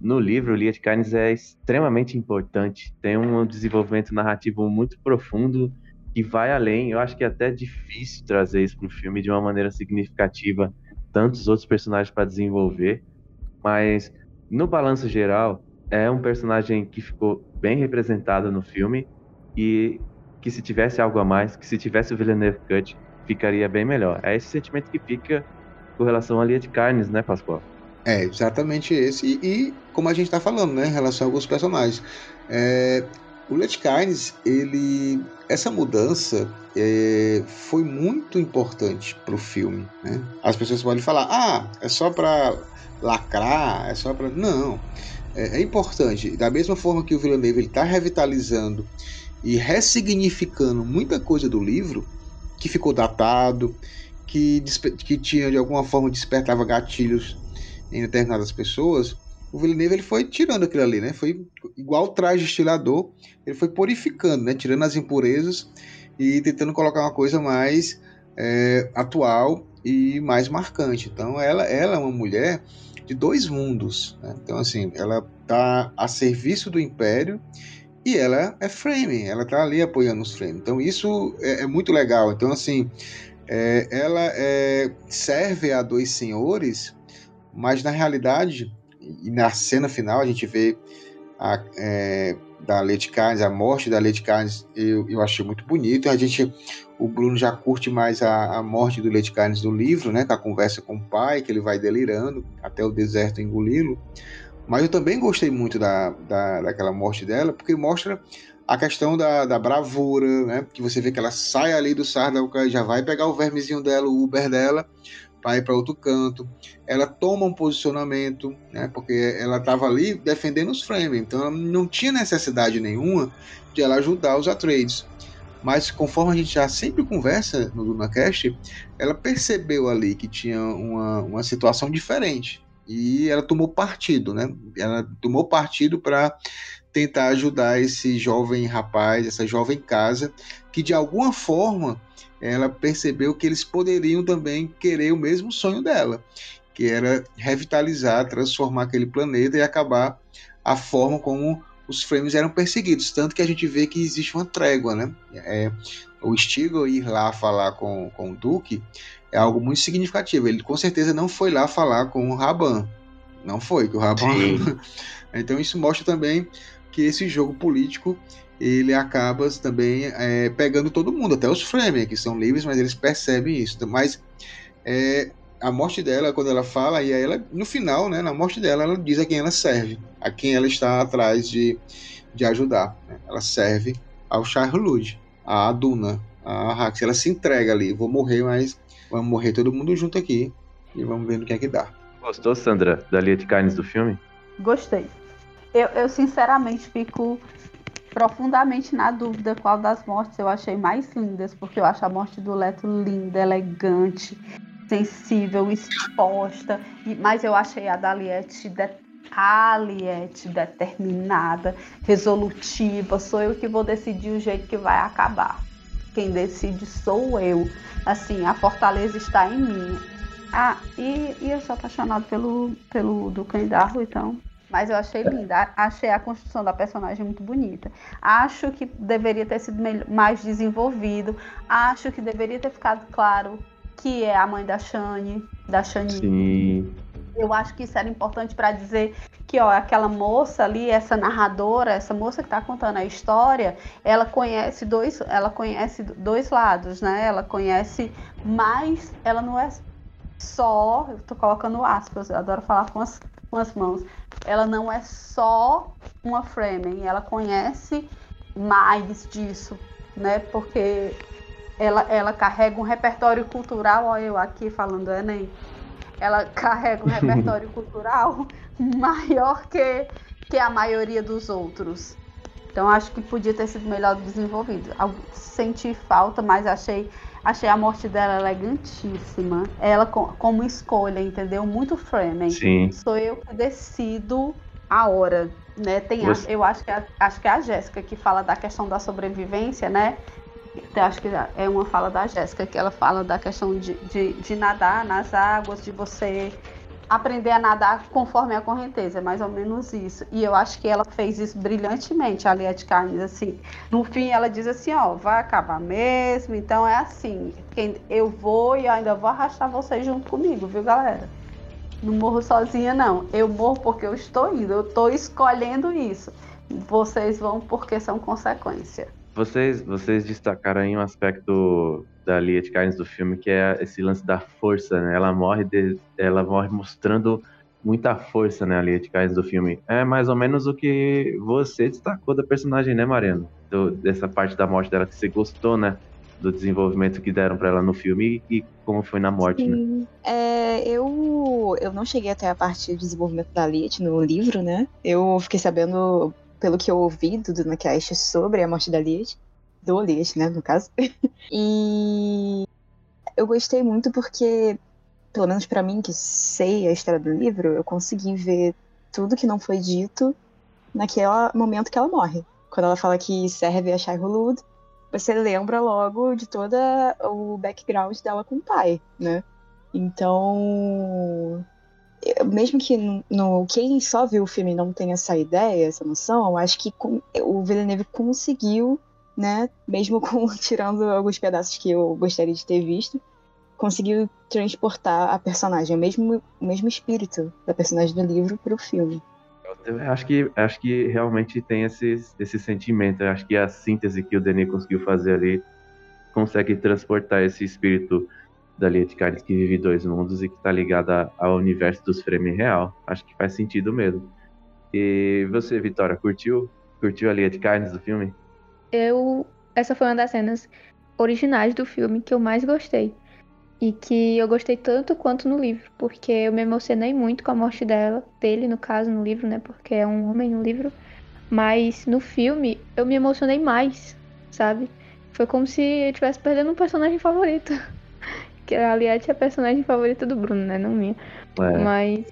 no livro Liet Kynes é extremamente importante. Tem um desenvolvimento narrativo muito profundo que vai além. Eu acho que é até difícil trazer isso para o filme de uma maneira significativa, tantos outros personagens para desenvolver, mas no balanço geral, é um personagem que ficou bem representado no filme e que se tivesse algo a mais, que se tivesse o Villeneuve Cut, ficaria bem melhor. É esse sentimento que fica com relação à linha de carnes, né, Pascoal? É, exatamente esse. E, e como a gente está falando, né, em relação a alguns personagens. É, o Let Kynes, ele, essa mudança é, foi muito importante para o filme. Né? As pessoas podem falar, ah, é só para lacrar, é só para não. É, é, importante. Da mesma forma que o Villeneuve está revitalizando e ressignificando muita coisa do livro que ficou datado, que, que tinha de alguma forma despertava gatilhos em determinadas pessoas o Villeneuve ele foi tirando aquilo ali, né? Foi igual o traje estilador, ele foi purificando, né? Tirando as impurezas e tentando colocar uma coisa mais é, atual e mais marcante. Então, ela, ela é uma mulher de dois mundos. Né? Então, assim, ela está a serviço do Império e ela é frame, ela está ali apoiando os frames. Então, isso é, é muito legal. Então, assim, é, ela é, serve a dois senhores, mas na realidade e na cena final a gente vê a, é, da Lady Carnes, a morte da Lady Carnes, eu, eu achei muito bonito. A gente, o Bruno já curte mais a, a morte do Lady Carnes do livro, né? Com a conversa com o pai, que ele vai delirando até o deserto engoli-lo. Mas eu também gostei muito da, da, daquela morte dela, porque mostra a questão da, da bravura, né? Que você vê que ela sai ali do Sarda, já vai pegar o vermezinho dela, o Uber dela, para ir para outro canto. Ela toma um posicionamento, né, porque ela estava ali defendendo os frames, então não tinha necessidade nenhuma de ela ajudar os Atreides. Mas conforme a gente já sempre conversa no DunaCast, ela percebeu ali que tinha uma, uma situação diferente. E ela tomou partido, né? Ela tomou partido para tentar ajudar esse jovem rapaz, essa jovem casa, que de alguma forma ela percebeu que eles poderiam também querer o mesmo sonho dela, que era revitalizar, transformar aquele planeta e acabar a forma como os frames eram perseguidos. Tanto que a gente vê que existe uma trégua, né? É, o Stigl ir lá falar com, com o Duque é algo muito significativo. Ele com certeza não foi lá falar com o Raban. Não foi, que o Raban. *laughs* então isso mostra também que esse jogo político ele acaba também é, pegando todo mundo, até os Fremen, que são livres, mas eles percebem isso. Mas é, a morte dela, quando ela fala, e aí ela, no final, né, na morte dela, ela diz a quem ela serve, a quem ela está atrás de, de ajudar. Né? Ela serve ao Charlud, a Duna, a Hax. Ela se entrega ali, vou morrer, mas vamos morrer todo mundo junto aqui e vamos ver no que é que dá. Gostou, Sandra, da Lia de Carnes do filme? Gostei. Eu, eu sinceramente fico profundamente na dúvida qual das mortes eu achei mais lindas, porque eu acho a morte do Leto linda, elegante, sensível, exposta, mas eu achei a da Aliette, de, Aliette determinada, resolutiva, sou eu que vou decidir o jeito que vai acabar. Quem decide sou eu. Assim, a fortaleza está em mim. Ah, e, e eu sou apaixonado pelo, pelo Ducan Idaho, então. Mas eu achei linda. Achei a construção da personagem muito bonita. Acho que deveria ter sido mais desenvolvido. Acho que deveria ter ficado claro que é a mãe da Shane, da Shani. Sim. Eu acho que isso era importante para dizer que ó, aquela moça ali, essa narradora, essa moça que está contando a história, ela conhece dois, ela conhece dois lados, né? Ela conhece mais, ela não é só, eu tô colocando aspas, eu adoro falar com as, com as mãos. Ela não é só uma Fremen, ela conhece mais disso, né? Porque ela, ela carrega um repertório cultural, olha eu aqui falando Enem, ela carrega um repertório *laughs* cultural maior que, que a maioria dos outros. Então acho que podia ter sido melhor desenvolvido. Senti falta, mas achei, achei a morte dela elegantíssima. Ela como escolha, entendeu? Muito Fremen. Sim. Sou eu que decido a hora. Né? Tem a, eu acho que, a, acho que é a Jéssica que fala da questão da sobrevivência, né? Eu acho que é uma fala da Jéssica, que ela fala da questão de, de, de nadar nas águas, de você aprender a nadar conforme a correnteza, é mais ou menos isso. E eu acho que ela fez isso brilhantemente, a Liette Carnes, assim. No fim, ela diz assim, ó, vai acabar mesmo, então é assim, eu vou e ainda vou arrastar vocês junto comigo, viu, galera? Não morro sozinha, não. Eu morro porque eu estou indo, eu estou escolhendo isso. Vocês vão porque são consequência. Vocês, vocês destacaram aí um aspecto da Liet Kynes do filme, que é esse lance da força, né? Ela morre, de, ela morre mostrando muita força, né, a Liet Kynes do filme. É mais ou menos o que você destacou da personagem, né, Mariano? Do, dessa parte da morte dela que você gostou, né? Do desenvolvimento que deram para ela no filme e, e, como foi na morte, né? Sim. né? É, eu, eu não cheguei até a parte de desenvolvimento da Liet no livro, né? Eu fiquei sabendo, pelo que eu ouvi do Dunacast sobre a morte da Liet do Olias, né, no caso. *laughs* e eu gostei muito porque, pelo menos para mim, que sei a história do livro, eu consegui ver tudo que não foi dito naquele momento que ela morre. Quando ela fala que serve a Shai Hulud, você lembra logo de todo o background dela com o pai, né? Então, mesmo que no, no, quem só viu o filme não tenha essa ideia, essa noção, acho que com, o Villeneuve conseguiu né? Mesmo *laughs* com tirando alguns pedaços que eu gostaria de ter visto, conseguiu transportar a personagem, o mesmo, o mesmo espírito da personagem do livro para o filme. Eu acho que, acho que realmente tem esse, esse sentimento. Eu acho que a síntese que o Denis conseguiu fazer ali consegue transportar esse espírito da de Carnes que vive dois mundos e que está ligada ao universo dos Fremen real. Acho que faz sentido mesmo. E você, Vitória, curtiu? Curtiu a de Carnes do filme? eu essa foi uma das cenas originais do filme que eu mais gostei. E que eu gostei tanto quanto no livro, porque eu me emocionei muito com a morte dela, dele no caso no livro, né, porque é um homem no livro, mas no filme eu me emocionei mais, sabe? Foi como se eu estivesse perdendo um personagem favorito. *laughs* que aliás é a personagem favorita do Bruno, né, não minha. É. Mas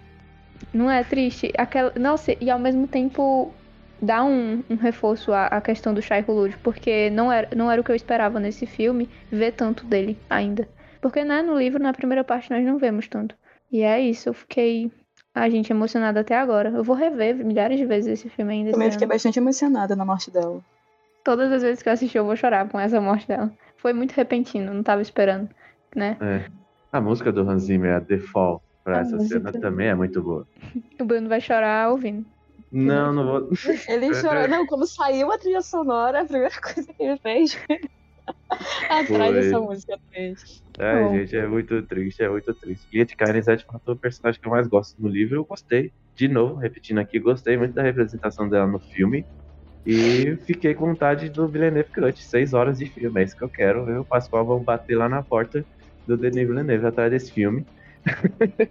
não é triste, aquela, nossa, e ao mesmo tempo dá um, um reforço à, à, questão do Shai Hulud, porque não era, não era o que eu esperava nesse filme ver tanto dele ainda. Porque né, no livro, na primeira parte, nós não vemos tanto. E é isso, eu fiquei a gente emocionada até agora. Eu vou rever milhares de vezes esse filme ainda. Também fiquei ano. bastante emocionada na morte dela. Todas as vezes que eu assisti, eu vou chorar com essa morte dela. Foi muito repentino, não tava esperando, né? É. A música do Hans Zimmer, a The Fall, pra a essa música... cena também é muito boa. *laughs* O Bruno vai chorar ouvindo. Não, não vou. Ele *laughs* chorou. Não, como saiu a trilha sonora, a primeira *laughs* coisa que ele fez atrás dessa música. Ai, Bom. gente, é muito triste, é muito triste. Liet Kynes é de fato o personagem que eu mais gosto no livro. Eu gostei, de novo, repetindo aqui, gostei muito da representação dela no filme. E fiquei com vontade do Villeneuve Cut, seis horas de filme, é isso que eu quero. Eu e o Pascoal vamos bater lá na porta do Denis Villeneuve atrás desse filme. *laughs*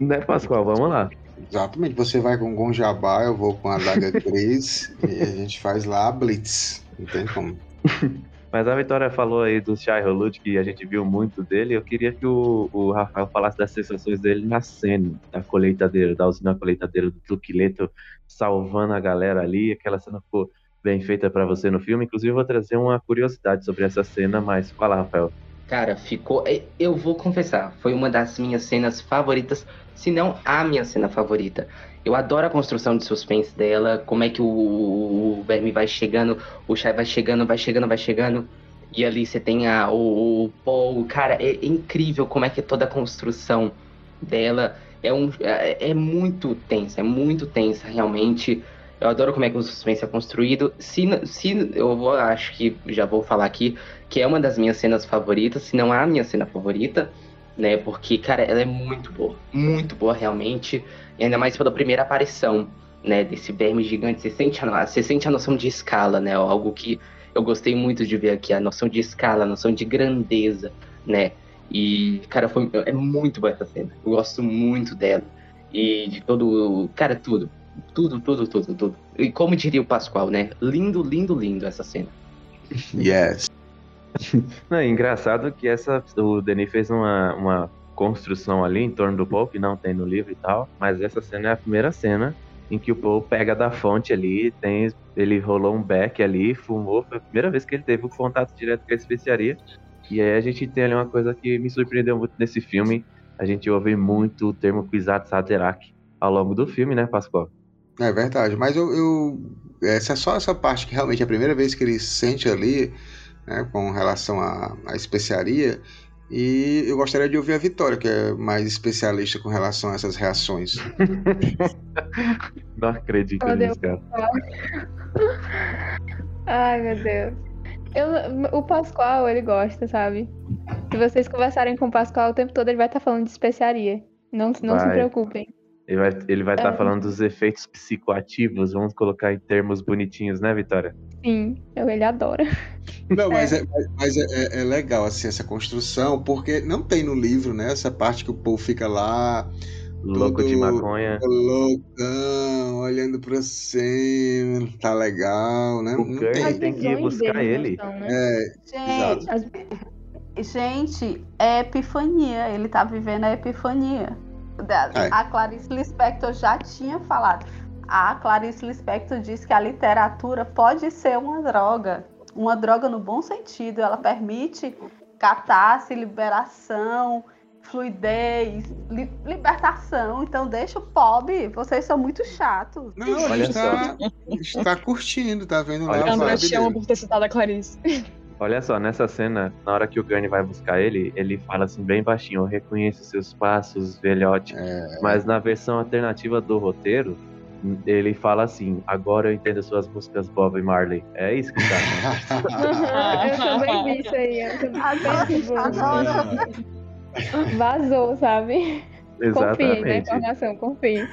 né, Pascoal? Vamos lá. Exatamente. Você vai com o Gonjabá, eu vou com a Daga *laughs* Gris e a gente faz lá a Blitz. Não tem como. *laughs* Mas a Vitória falou aí do Shai Hulud, que a gente viu muito dele. Eu queria que o, o Rafael falasse das sensações dele na cena da colheitadeira, da usina colheitadeira do Tuquileto, salvando a galera ali. Aquela cena ficou bem feita para você no filme. Inclusive, eu vou trazer uma curiosidade sobre essa cena, mas fala, Rafael. Cara, ficou. é, Eu vou confessar, foi uma das minhas cenas favoritas, se não a minha cena favorita. Eu adoro a construção de suspense dela, como é que o, o verme vai chegando, o Shai vai chegando, vai chegando, vai chegando. E ali você tem a, o, o Paul. Cara, é incrível como é que é toda a construção dela. É, um, é, é muito tensa, é muito tensa, realmente. Eu adoro como é que o suspense é construído. Se, se eu vou, acho que já vou falar aqui, que é uma das minhas cenas favoritas, se não a minha cena favorita, né? Porque, cara, ela é muito boa. Muito boa, realmente. E ainda mais pela primeira aparição, né? Desse verme gigante. Você sente a, você sente a noção de escala, né? Algo que eu gostei muito de ver aqui. A noção de escala, a noção de grandeza, né? E, cara, foi, é muito boa essa cena. Eu gosto muito dela. E de todo. Cara, tudo. Tudo, tudo, tudo, tudo. E como diria o Pascoal, né? Lindo, lindo, lindo essa cena. Yes. *laughs* Não, é engraçado que essa, o Denis fez uma, uma construção ali em torno do Paul, que não tem no livro e tal, mas essa cena é a primeira cena em que o Paul pega da fonte ali, tem, ele rolou um beck ali, fumou, foi a primeira vez que ele teve o contato direto com a especiaria. E aí a gente tem ali uma coisa que me surpreendeu muito nesse filme, a gente ouve muito o termo Kwisatz Haderach ao longo do filme, né, Pascoal? É verdade, mas eu, eu- Essa é só essa parte que realmente é a primeira vez que ele sente ali, né, com relação à, à especiaria. E eu gostaria de ouvir a Vitória, que é mais especialista com relação a essas reações. *laughs* Não acredito nisso, cara. *laughs* Ai, meu Deus. Eu- o Pascoal, ele gosta, sabe? Se vocês conversarem com o Pascoal o tempo todo, ele vai estar falando de especiaria. Não, não se preocupem. Ele vai ele vai estar É. falando dos efeitos psicoativos, vamos colocar em termos bonitinhos, né, Vitória? Sim, eu- ele adora. Não, mas, é, mas- mas é, é- é legal assim, essa construção, porque não tem no livro, né? Essa parte que o povo fica lá. Louco de maconha. Loucão, olhando pra cima, tá legal, né? O Não tem. tem que ir buscar ele. É, exato. Gente, gente, é epifania. Ele tá vivendo a epifania. É. A Clarice Lispector já tinha falado. A Clarice Lispector disse que a literatura pode ser uma droga. Uma droga no bom sentido. Ela permite catarse, liberação, fluidez, li- libertação. Então deixa o pobre. Vocês são muito chatos. Não, a Olha gente tá, a gente tá curtindo, tá vendo Olha. André te ama por ter citado a Clarice. Olha só, nessa cena, na hora que o Gurney vai buscar ele, ele fala assim bem baixinho, eu reconheço seus passos, velhote. É. Mas na versão alternativa do roteiro, ele fala assim, agora eu entendo suas músicas Bob e Marley. É isso que tá. *laughs* eu também vi isso aí. Adoro. Vazou, sabe? Na Exatamente. informação, confiem.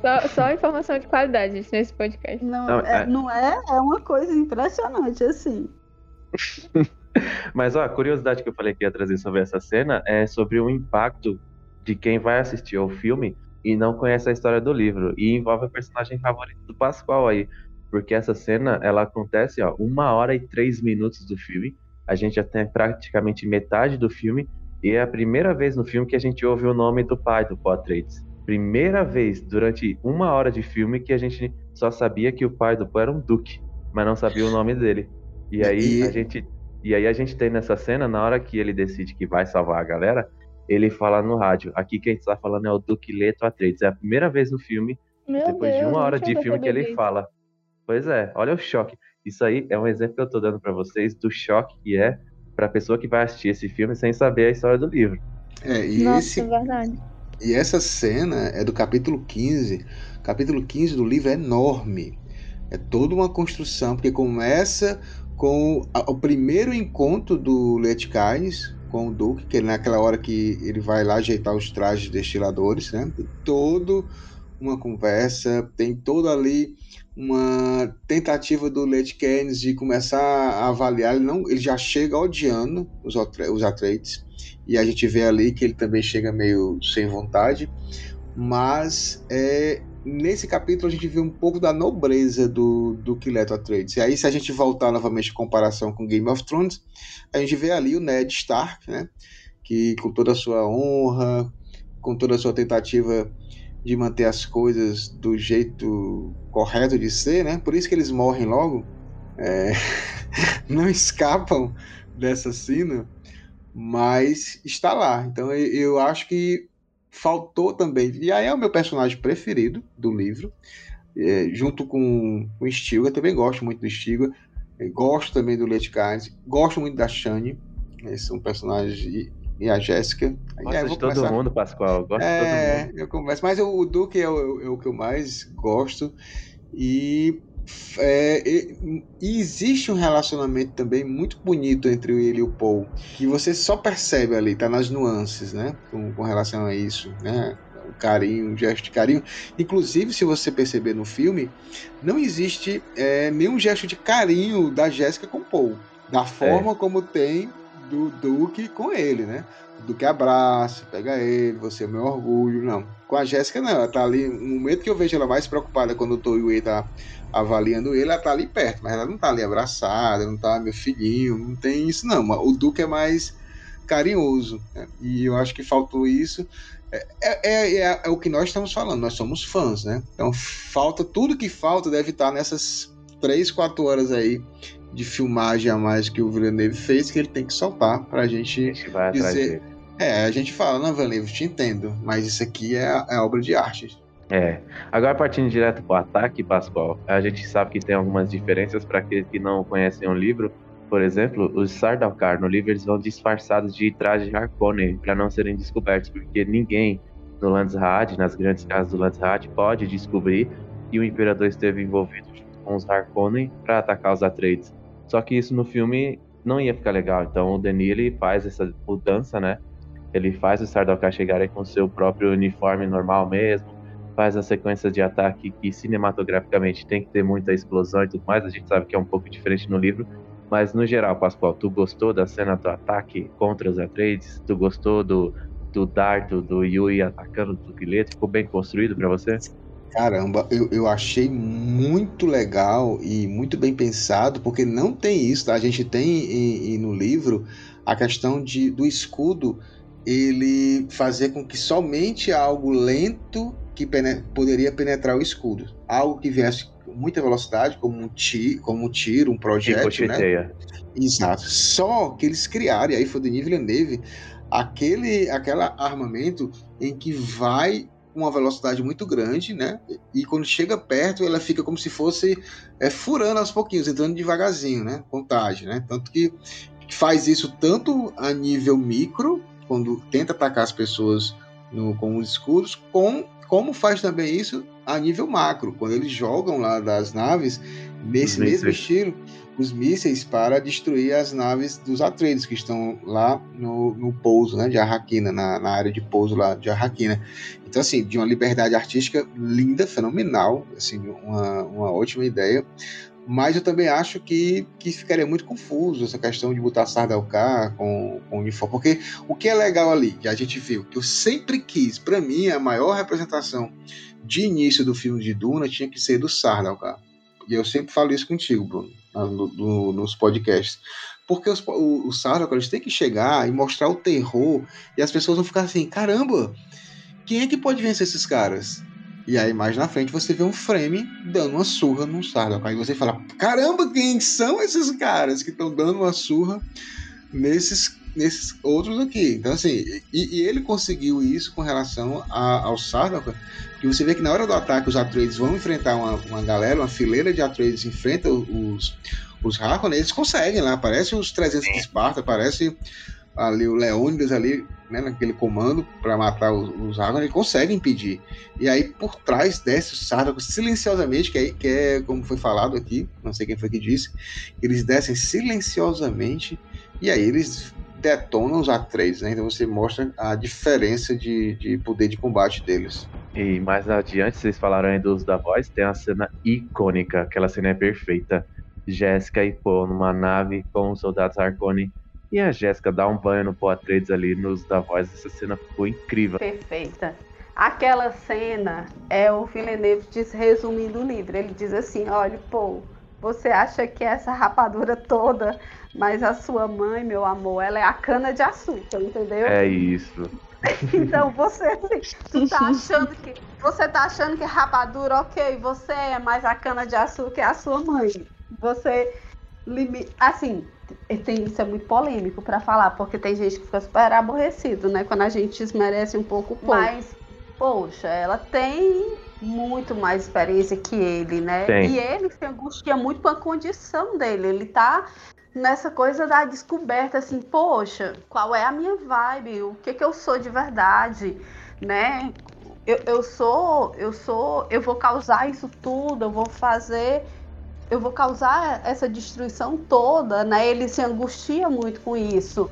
Só, só informação de qualidade gente, nesse podcast. Não, Não, é, é- não é? É uma coisa impressionante, assim. *laughs* Mas ó, a curiosidade que eu falei que ia trazer sobre essa cena é sobre o impacto de quem vai assistir ao filme e não conhece a história do livro. E envolve o personagem favorito do Pascoal aí. Porque essa cena, ela acontece, ó, uma hora e três minutos do filme. A gente já tem praticamente metade do filme. E é a primeira vez no filme que a gente ouve o nome do pai do Atreides. Primeira vez durante uma hora de filme que a gente só sabia que o pai do Paul era um duque, mas não sabia o nome dele. E aí a gente e aí a gente tem nessa cena, na hora que ele decide que vai salvar a galera, ele fala no rádio, aqui quem está falando é o Duque Leto Atreides. É a primeira vez no filme, Meu depois de Deus, uma não hora de filme que ele isso. fala. Pois é, olha o choque. Isso aí é um exemplo que eu tô dando pra vocês do choque que é pra pessoa que vai assistir esse filme sem saber a história do livro. É, e, Nossa, esse, é verdade. e essa cena é do capítulo 15. O capítulo 15 do livro é enorme. É toda uma construção, porque começa com a- o primeiro encontro do Letcanes com o Duque, que naquela hora que ele vai lá ajeitar os trajes destiladores, né? Tem todo uma conversa, tem toda ali uma tentativa do Letcanes de começar a avaliar, ele, não, ele já chega odiando os, os Atreides, e a gente vê ali que ele também chega meio sem vontade, mas é, nesse capítulo a gente vê um pouco da nobreza do, do Kileto Atreides. E aí, se a gente voltar novamente à comparação com Game of Thrones, a gente vê ali o Ned Stark, né? Que com toda a sua honra, com toda a sua tentativa de manter as coisas do jeito correto de ser, né? Por isso que eles morrem logo, é, *laughs* não escapam dessa cena, mas está lá. Então eu, eu acho que faltou também. E aí é o meu personagem preferido do livro, é, junto com o Stilga. Também gosto muito do Stilga. Gosto também do Leite Carnes. Gosto muito da Shani. Esses são personagens. E a Jéssica. Gosto de todo começar... mundo, Pascoal. Gosto é, de todo mundo. eu converso. Mas o, o Duque é o, é o que eu mais gosto. E é, e, e, existe um relacionamento também muito bonito entre ele e o Paul, que você só percebe ali, tá nas nuances, né? Com, com relação a isso, né? O carinho, o gesto de carinho. Inclusive, se você perceber no filme, não existe é, nenhum gesto de carinho da Jéssica com o Paul, da forma é. como tem do Duke com ele, né? O Duque abraça, pega ele, você é meu orgulho, não. Com a Jéssica, não, ela tá ali, no momento que eu vejo ela mais preocupada quando o Toyue tá avaliando ele, ela tá ali perto, mas ela não tá ali abraçada, não tá meu filhinho, não tem isso não. O Duque é mais carinhoso, né? e eu acho que faltou isso. É, é, é, é, o que nós estamos falando, nós somos fãs, né? Então falta, tudo que falta deve estar nessas três, quatro horas aí de filmagem a mais que o Villeneuve fez, que ele tem que soltar pra gente, a gente dizer. É, a gente fala, não, Villeneuve, te entendo, mas isso aqui é, é obra de arte. É. Agora, partindo direto para o ataque, Pascoal, a gente sabe que tem algumas diferenças para aqueles que não conhecem o livro. Por exemplo, os Sardaukar no livro eles vão disfarçados de traje Harkonnen para não serem descobertos, porque ninguém no Landsraad, nas grandes casas do Landsraad, pode descobrir que o Imperador esteve envolvido com os Harkonnen para atacar os Atreides. Só que isso no filme não ia ficar legal, então o Denis ele faz essa mudança, né? Ele faz os Sardaukar chegarem com seu próprio uniforme normal mesmo, faz a sequência de ataque que cinematograficamente tem que ter muita explosão e tudo mais, a gente sabe que é um pouco diferente no livro, mas no geral, Pascoal, tu gostou da cena do ataque contra os Atreides? Tu gostou do, do dardo do Yui atacando o Tuquileto? Ficou bem construído para você? Caramba, eu, eu achei muito legal e muito bem pensado, porque não tem isso, tá? A gente tem em, em, no livro a questão de, do escudo ele fazer com que somente algo lento que poderia penetrar o escudo. Algo que viesse com muita velocidade, como um, ti como um tiro, um projétil, né? Exato. Só que eles criaram, e aí foi Denis Villeneuve, aquele aquela armamento em que vai com uma velocidade muito grande, né? E quando chega perto, ela fica como se fosse é, furando aos pouquinhos, entrando devagarzinho, né? Contagem, né? Tanto que faz isso tanto a nível micro, quando tenta atacar as pessoas no, com os escudos, com como faz também isso a nível macro, quando eles jogam lá das naves, nesse mesmo estilo, os mísseis para destruir as naves dos Atreides que estão lá no, no pouso né, de Arraquina, na, na, área de pouso lá de Arraquina. Então, assim, de uma liberdade artística linda, fenomenal, assim, uma, uma ótima ideia. Mas eu também acho que, que ficaria muito confuso essa questão de botar Sardaukar com, com uniforme. Porque o que é legal ali, que a gente viu, que eu sempre quis, para mim, a maior representação de início do filme de Duna tinha que ser do Sardaukar. E eu sempre falo isso contigo, Bruno, no, no, nos podcasts. Porque os, o, o eles têm que chegar e mostrar o terror, e as pessoas vão ficar assim, caramba, quem é que pode vencer esses caras? E aí, mais na frente, você vê um frame dando uma surra num Sarlacc. Aí você fala: caramba, quem são esses caras que estão dando uma surra nesses, nesses outros aqui? Então, assim, e, e ele conseguiu isso com relação a, ao Sarlacc, que você vê que na hora do ataque os Atreides vão enfrentar uma, uma galera, uma fileira de Atreides enfrenta os, os Harkonnen, eles conseguem lá, aparece os 300 de Esparta, aparece ali o Leônidas ali, né, naquele comando para matar os, os Argon, ele consegue impedir. E aí por trás desce os Sardaukar silenciosamente, que é, que é como foi falado aqui, não sei quem foi que disse, eles descem silenciosamente e aí eles detonam os Atreides, né? Então você mostra a diferença de, de poder de combate deles. E mais adiante, vocês falaram aí dos da voz, tem a cena icônica, aquela cena é perfeita. Jéssica e Poe numa nave com os soldados Harkonnen e a Jéssica dá um banho no Paul Atreides ali nos da voz. Essa cena ficou incrível. Perfeita. Aquela cena é o Villeneuve diz, resumindo o livro. Ele diz assim: olha, pô, você acha que essa rapadura toda, mas a sua mãe, meu amor, ela é a cana de açúcar, entendeu? É isso. *laughs* então você assim, tá achando que você tá achando que rapadura, ok, você é, mas a cana de açúcar é a sua mãe. Você assim, isso é muito polêmico para falar, porque tem gente que fica super aborrecido, né? Quando a gente desmerece um pouco o. Mas, poxa, ela tem muito mais experiência que ele, né? Tem. E ele se angustia muito com a condição dele. Ele tá nessa coisa da descoberta, assim, poxa, qual é a minha vibe? O que que eu sou de verdade, né? Eu, eu sou, eu sou, eu vou causar isso tudo, eu vou fazer, eu vou causar essa destruição toda, né? Ele se angustia muito com isso.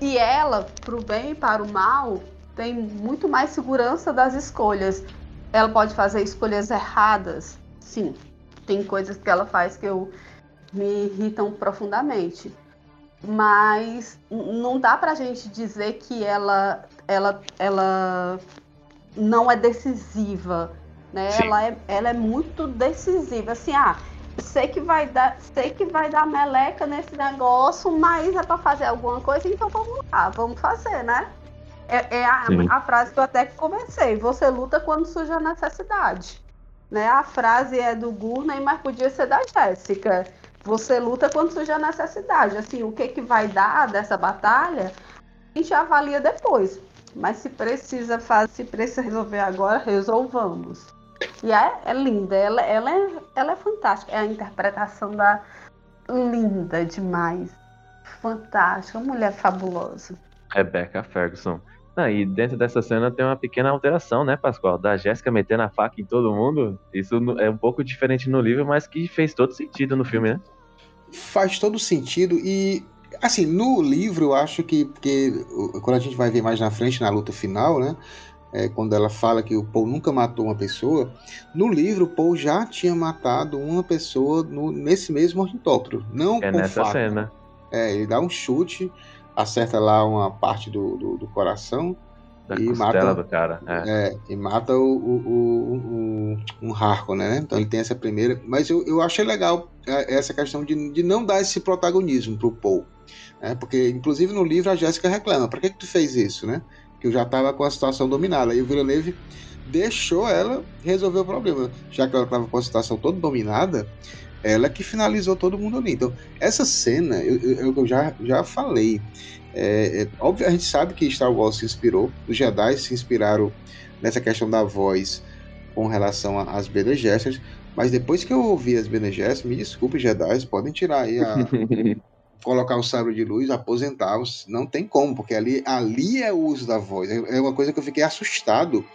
E ela, pro bem e para o mal, tem muito mais segurança das escolhas. Ela pode fazer escolhas erradas, sim. Tem coisas que ela faz que eu me irritam profundamente. Mas não dá pra gente dizer que ela, ela, ela não é decisiva, né? Ela é, ela é muito decisiva. Assim, ah, sei que vai dar, sei que vai dar meleca nesse negócio, mas é para fazer alguma coisa, então vamos lá, vamos fazer, né? É, é a, a, frase que eu até comecei. Você luta quando surge a necessidade. Né? A frase é do Gurney, mas podia ser da Jéssica. Você luta quando surge a necessidade. Assim, o que, que vai dar dessa batalha, a gente avalia depois. Mas se precisa fazer, se precisa resolver agora, resolvamos. E é, é linda, ela, ela, é, ela é fantástica. É a interpretação da linda demais. Fantástica, uma mulher fabulosa. Rebecca Ferguson. Ah, e dentro dessa cena tem uma pequena alteração, né, Pascoal? Da Jéssica metendo a faca em todo mundo. Isso é um pouco diferente no livro, mas que fez todo sentido no filme, né? Faz todo sentido e assim, no livro eu acho que, que quando a gente vai ver mais na frente na luta final, né? É, quando ela fala que o Paul nunca matou uma pessoa, no livro o Paul já tinha matado uma pessoa no, nesse mesmo ornitóptero, não é com nessa faca. cena. É, ele dá um chute, acerta lá uma parte do, do, do coração Da e costela mata do cara. É. é, e mata o, o, o, o- um Harkonnen, né? Então ele tem essa primeira. Mas eu, eu achei legal é, essa questão de, de não dar esse protagonismo pro Paul. Né? Porque, inclusive, no livro a Jéssica reclama: pra que, que tu fez isso, né? Que já tava com a situação dominada. E o Villeneuve deixou ela resolver o problema. Já que ela tava com a situação toda dominada, ela que finalizou todo mundo ali. Então, essa cena, eu, eu, já, já falei. É, é, óbvio, a gente sabe que Star Wars se inspirou, os Jedi se inspiraram nessa questão da voz com relação às Bene Gesserit, mas depois que eu ouvi as Bene Gesserit, me desculpe, Jedi, podem tirar aí a. *laughs* colocar o sabre de luz, aposentar, os- não tem como, porque ali, ali é o uso da voz. É é uma coisa que eu fiquei assustado.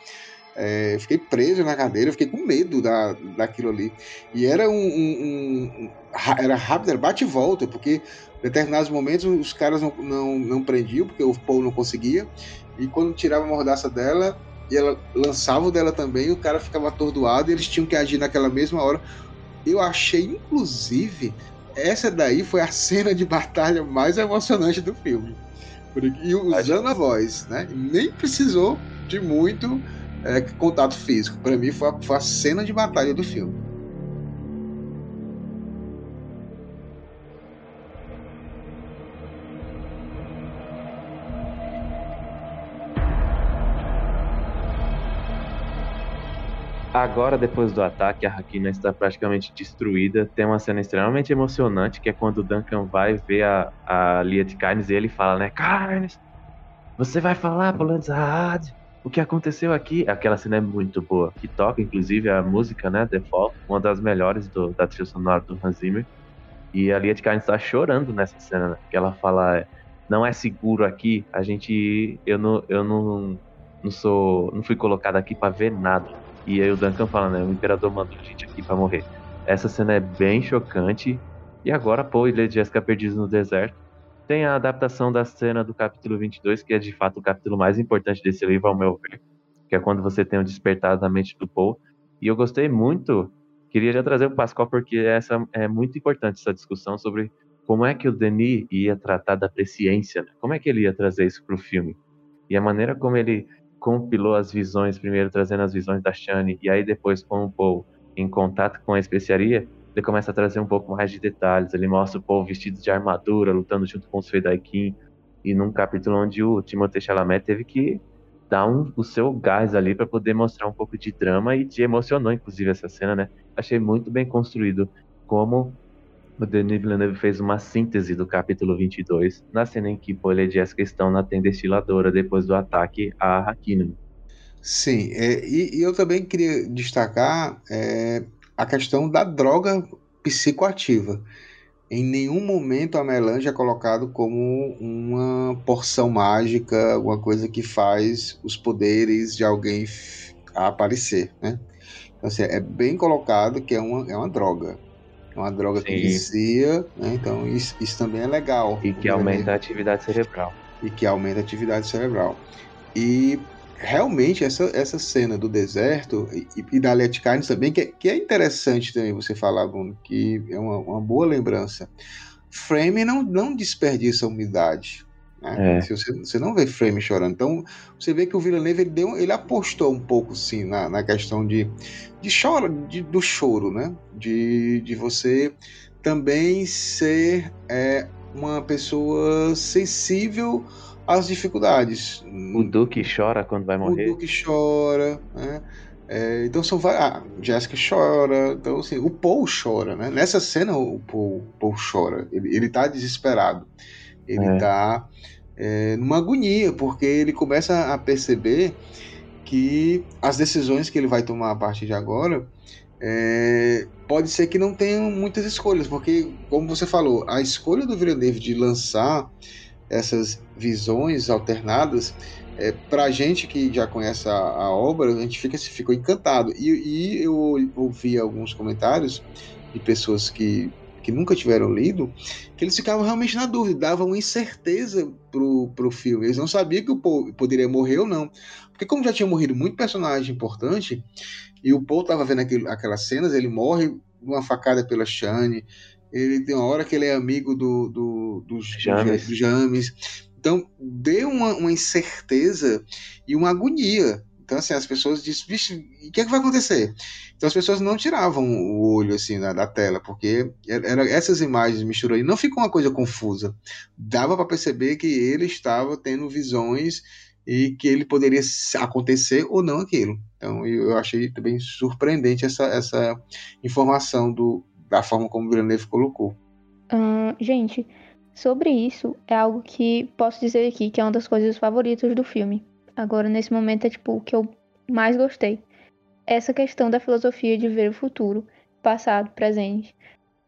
É, fiquei preso na cadeira, fiquei com medo da, daquilo ali. E era um, um- um- ra- era rápido, era bate e volta, porque em determinados momentos os caras não, não, não prendiam, porque o Paul não conseguia, e quando tirava a mordaça dela, e ela lançava o dela também, o cara ficava atordoado e eles tinham que agir naquela mesma hora. Eu achei, inclusive, essa daí foi a cena de batalha mais emocionante do filme. E usando a voz, né? Nem precisou de muito é, contato físico. Para mim, foi a, foi a cena de batalha do filme. Agora, depois do ataque, a Hakina está praticamente destruída. Tem uma cena extremamente emocionante, que é quando o Duncan vai ver a, a Lia de Carnes e ele fala, né? Carnes, você vai falar pro Lanzahad o que aconteceu aqui? Aquela cena é muito boa, que toca, inclusive, a música, né? Default, uma das melhores do- da trilha sonora do Hans Zimmer. E a Lia de Carnes está chorando nessa cena, né? Que ela fala, não é seguro aqui, a gente... Eu não, eu não, não sou... Não fui colocado aqui para ver nada. E aí o Duncan fala, né? O Imperador mandou a gente aqui pra morrer. Essa cena é bem chocante. E agora, pô, Ilha de Jéssica Perdidos no Deserto. Tem a adaptação da cena do capítulo 22, que é de fato o capítulo mais importante desse livro, ao meu ver. Que é quando você tem o despertar da mente do Paul. E eu gostei muito. Queria já trazer o Pascoal, porque essa é muito importante essa discussão sobre como é que o Denis ia tratar da presciência. Né? Como é que ele ia trazer isso pro filme. E a maneira como ele compilou as visões, primeiro trazendo as visões da Shani, e aí depois com o Paul em contato com a especiaria, ele começa a trazer um pouco mais de detalhes. Ele mostra o Paul vestido de armadura, lutando junto com os Fedaikin, e num capítulo onde o Timothée Chalamet teve que dar um, o seu gás ali para poder mostrar um pouco de drama e te emocionou, inclusive, essa cena, né? Achei muito bem construído como O Denis Villeneuve fez uma síntese do capítulo 22, na cena em que Paul e Jessica estão na tenda destiladora depois do ataque a Hakim. Sim, é, e, e, eu também queria destacar é, a questão da droga psicoativa. Em nenhum momento a melange é colocado como uma porção mágica, alguma coisa que faz os poderes de alguém aparecer, né? Então, assim, é bem colocado que é uma, é uma droga. É uma droga Sim. que vicia, né? Então isso, isso, também é legal. E que aumenta a atividade cerebral. E que aumenta a atividade cerebral. E realmente essa, essa cena do deserto e, e da Let Carnes também, que é, que é interessante também você falar, Bruno, que é uma, uma boa lembrança. Frame não, não desperdiça umidade. Né? É. Se você, você não vê Frame chorando. Então, você vê que o Villeneuve ele, deu, ele apostou um pouco sim na, na questão de, de choro, de, do choro, né? De, de você também ser é, uma pessoa sensível as dificuldades. O Duke chora quando vai morrer. O Duke chora, né? É, então são várias. Ah, Jessica chora. Então, assim, o Paul chora, né? Nessa cena o Paul, Paul chora. Ele, ele tá desesperado. Ele é. tá é, numa agonia, porque ele começa a perceber que as decisões que ele vai tomar a partir de agora é, pode ser que não tenham muitas escolhas, porque, como você falou, a escolha do Villeneuve de lançar essas visões alternadas, é, para a gente que já conhece a, a, obra, a gente fica, ficou encantado. E, e eu ouvi alguns comentários de pessoas que, que nunca tiveram lido, que eles ficavam realmente na dúvida, davam incerteza pro, pro filme. Eles não sabiam que o Paul poderia morrer ou não. Porque como já tinha morrido muito personagem importante, e o Paul estava vendo aquele, aquelas cenas, ele morre uma facada pela Shane, ele tem uma hora que ele é amigo do, do, do, James. do James. Então, deu uma, uma, incerteza e uma agonia. Então, assim, as pessoas dizem, vixe, o que é que vai acontecer? Então, as pessoas não tiravam o olho, assim, da, da tela, porque era, essas imagens misturando, não ficou uma coisa confusa. Dava para perceber que ele estava tendo visões e que ele poderia acontecer ou não aquilo. Então, eu achei também surpreendente essa, essa informação do, da forma como o Villeneuve colocou. Hum, gente, sobre isso, é algo que posso dizer aqui que é uma das coisas favoritas do filme. Agora, nesse momento, é tipo o que eu mais gostei. Essa questão da filosofia de ver o futuro, passado, presente.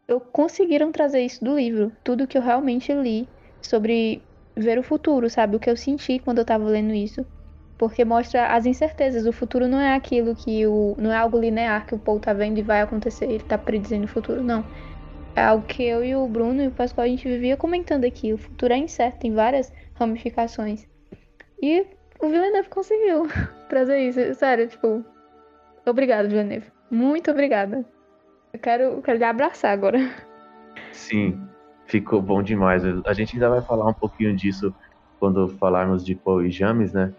Eu conseguiram trazer isso do livro, tudo que eu realmente li sobre ver o futuro, sabe? O que eu senti quando eu tava lendo isso. Porque mostra as incertezas. O futuro não é aquilo que o. não é algo linear que o Paul tá vendo e vai acontecer. Ele tá predizendo o futuro, não. É algo que eu e o Bruno e o Pascoal a gente vivia comentando aqui. O futuro é incerto, tem várias ramificações. E o Villeneuve conseguiu *laughs* trazer isso. Sério, tipo. Obrigado, Villeneuve. Muito obrigada. Eu quero, eu quero lhe abraçar agora. Sim, ficou bom demais. A gente ainda vai falar um pouquinho disso quando falarmos de Paul e James, né?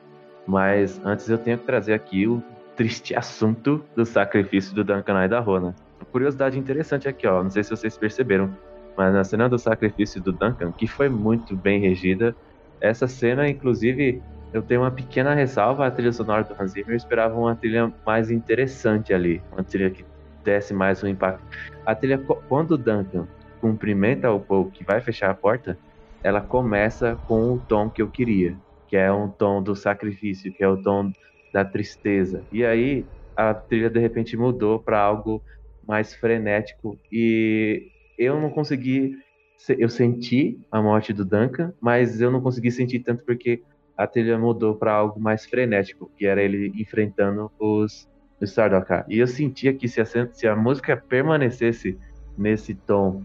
Mas antes eu tenho que trazer aqui o triste assunto do sacrifício do Duncan e da Rona. Curiosidade interessante aqui, ó. Não sei se vocês perceberam, mas na cena do sacrifício do Duncan, que foi muito bem regida, essa cena, inclusive, eu tenho uma pequena ressalva à trilha sonora do Hans Zimmer. Eu esperava uma trilha mais interessante ali, uma trilha que desse mais um impacto. A trilha, quando o Duncan cumprimenta o Paul que vai fechar a porta, ela começa com o tom que eu queria que é um tom do sacrifício, que é o tom da tristeza. E aí a trilha de repente mudou para algo mais frenético e eu não consegui eu senti a morte do Duncan, mas eu não consegui sentir tanto porque a trilha mudou para algo mais frenético, que era ele enfrentando os, Sardaukar. E eu sentia que se a, se a música permanecesse nesse tom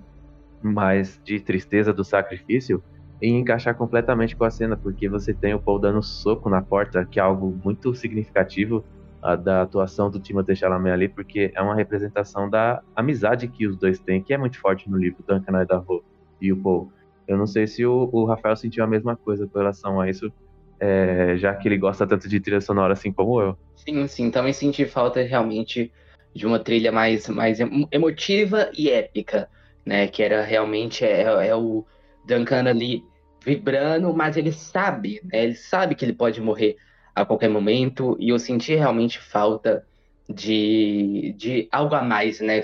mais de tristeza do sacrifício, e encaixar completamente com a cena, porque você tem o Paul dando soco na porta, que é algo muito significativo uh, da atuação do Timothée Chalamet ali, porque é uma representação da amizade que os dois têm, que é muito forte no livro Duncan Idaho e o Paul. Eu não sei se o, o, Rafael sentiu a mesma coisa com relação a isso, é, já que ele gosta tanto de trilha sonora assim como eu. Sim, sim, também senti falta realmente de uma trilha mais, mais emotiva e épica, né? Que era realmente é, é o Duncan ali vibrando, mas ele sabe, né? Ele sabe que ele pode morrer a qualquer momento, e eu senti realmente falta de, de algo a mais, né?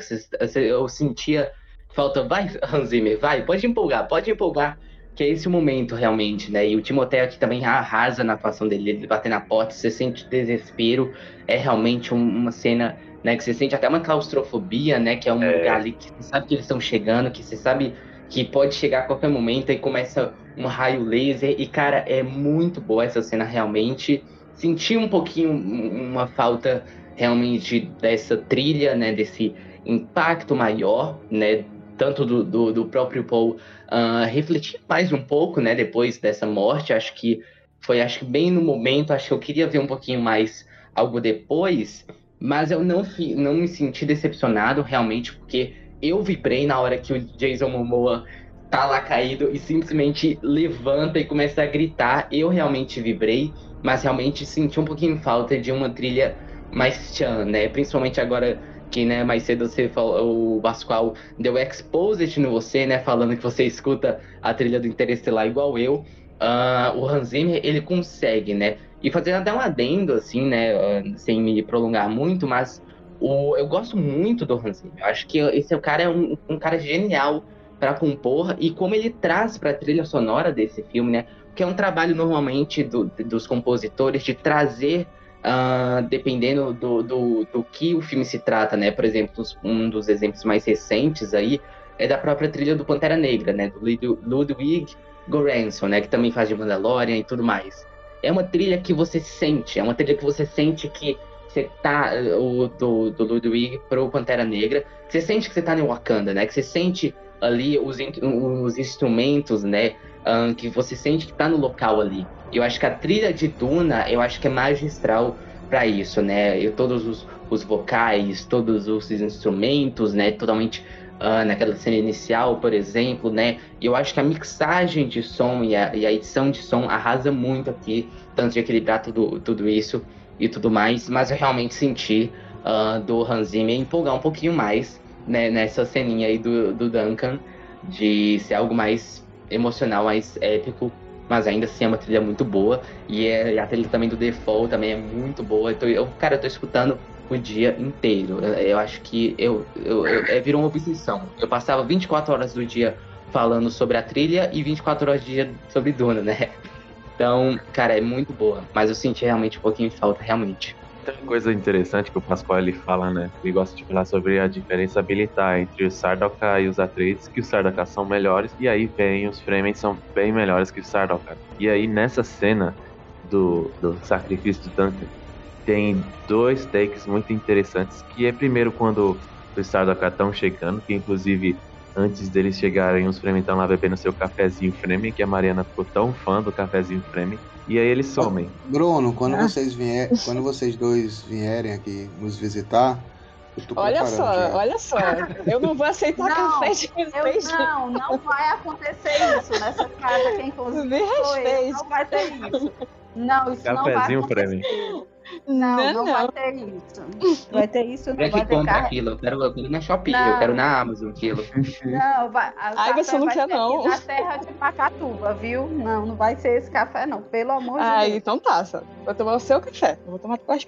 Eu sentia falta, vai, Hans Zimmer, vai, pode empolgar, pode empolgar, que é esse o momento realmente, né? E o Timoteo aqui também arrasa na atuação dele, ele bater na porta, você sente desespero, é realmente um, uma cena, né, que você sente até uma claustrofobia, né, que é um é. lugar ali que você sabe que eles estão chegando, que você sabe que pode chegar a qualquer momento e começa um raio laser, e cara, é muito boa essa cena realmente, senti um pouquinho uma falta realmente dessa trilha, né, desse impacto maior, né, tanto do, do, do próprio Paul uh, refletir mais um pouco, né, depois dessa morte, acho que foi, acho que bem no momento, acho que eu queria ver um pouquinho mais algo depois, mas eu não, não me senti decepcionado realmente, porque eu vibrei na hora que o Jason Momoa tá lá caído e simplesmente levanta e começa a gritar, eu realmente vibrei, mas realmente senti um pouquinho falta de uma trilha mais chan, né, principalmente agora que né, mais cedo você falou, o Pascoal deu exposit no você, né, falando que você escuta a trilha do Interestelar igual eu. Uh, o Hans Zimmer, ele consegue, né? E fazendo até um adendo, assim, né, uh, sem me prolongar muito, mas o, eu gosto muito do Hans Zimmer. Eu acho que esse cara é um, um cara genial para compor e como ele traz para a trilha sonora desse filme, né? Que é um trabalho normalmente do, dos compositores de trazer uh, dependendo do, do, do, que o filme se trata, né? Por exemplo, um dos exemplos mais recentes aí é da própria trilha do Pantera Negra, né? Do Ludwig Göransson, né? Que também faz de Mandalorian e tudo mais. É uma trilha que você sente, é uma trilha que você sente que você tá o, do, do Ludwig pro Pantera Negra, você sente que você tá em Wakanda, né? Que você sente ali os, os instrumentos, né? Um, que você sente que tá no local ali. Eu acho que a trilha de Duna, eu acho que é magistral para isso, né? Eu, todos os, os, vocais, todos os instrumentos, né? Totalmente uh, naquela cena inicial, por exemplo, né? Eu acho que a mixagem de som e a, e a edição de som arrasa muito aqui, tanto de equilibrar tudo, tudo isso e tudo mais. Mas eu realmente senti uh, do Hans Zimmer empolgar um pouquinho mais né, nessa ceninha aí do, do Duncan, de ser algo mais emocional, mais épico mas ainda assim é uma trilha muito boa. E, é, a trilha também do Default também é muito boa. Então, eu, cara, eu tô escutando o dia inteiro. Eu, eu acho que eu, eu, eu, é, virou uma obsessão. Eu passava 24 horas do dia falando sobre a trilha e 24 horas do dia sobre Duna, né? Então, cara, é muito boa. Mas eu senti realmente um pouquinho de falta, realmente. Tem coisa interessante que o Pascoal ele fala, né? Ele gosta de falar sobre a diferença habilitar entre os Sardaukar e os Atreides, que os Sardaukar são melhores, e aí vem os Fremen são bem melhores que os Sardaukar. E aí nessa cena do, do sacrifício do Duncan, tem dois takes muito interessantes, que é primeiro quando os Sardaukar estão chegando, que inclusive antes deles chegarem, os Fremen estão lá bebendo seu cafezinho Fremen, que a Mariana ficou tão fã do cafezinho Fremen. E aí eles somem. Bruno, quando ah. vocês vier, quando vocês dois vierem aqui nos visitar, olha só, já. olha só. Eu não vou aceitar não, café de vocês. Não, não vai acontecer isso nessa casa. Quem inclusive *laughs* Me respeite. Não vai ter isso. Não, isso Cafézinho não vai acontecer. Não, não, não, vai ter isso. Vai ter isso, não vai ter compra car... aquilo. Eu quero, eu quero na Shopee, não. eu quero na Amazon quilo. *laughs* Não, vai. Ai, você não quer não. Na terra de Pacatuba, viu? Não, não vai ser esse café não, pelo amor de Ai, Deus. então tá, só. Vou tomar o seu café. Eu vou tomar com as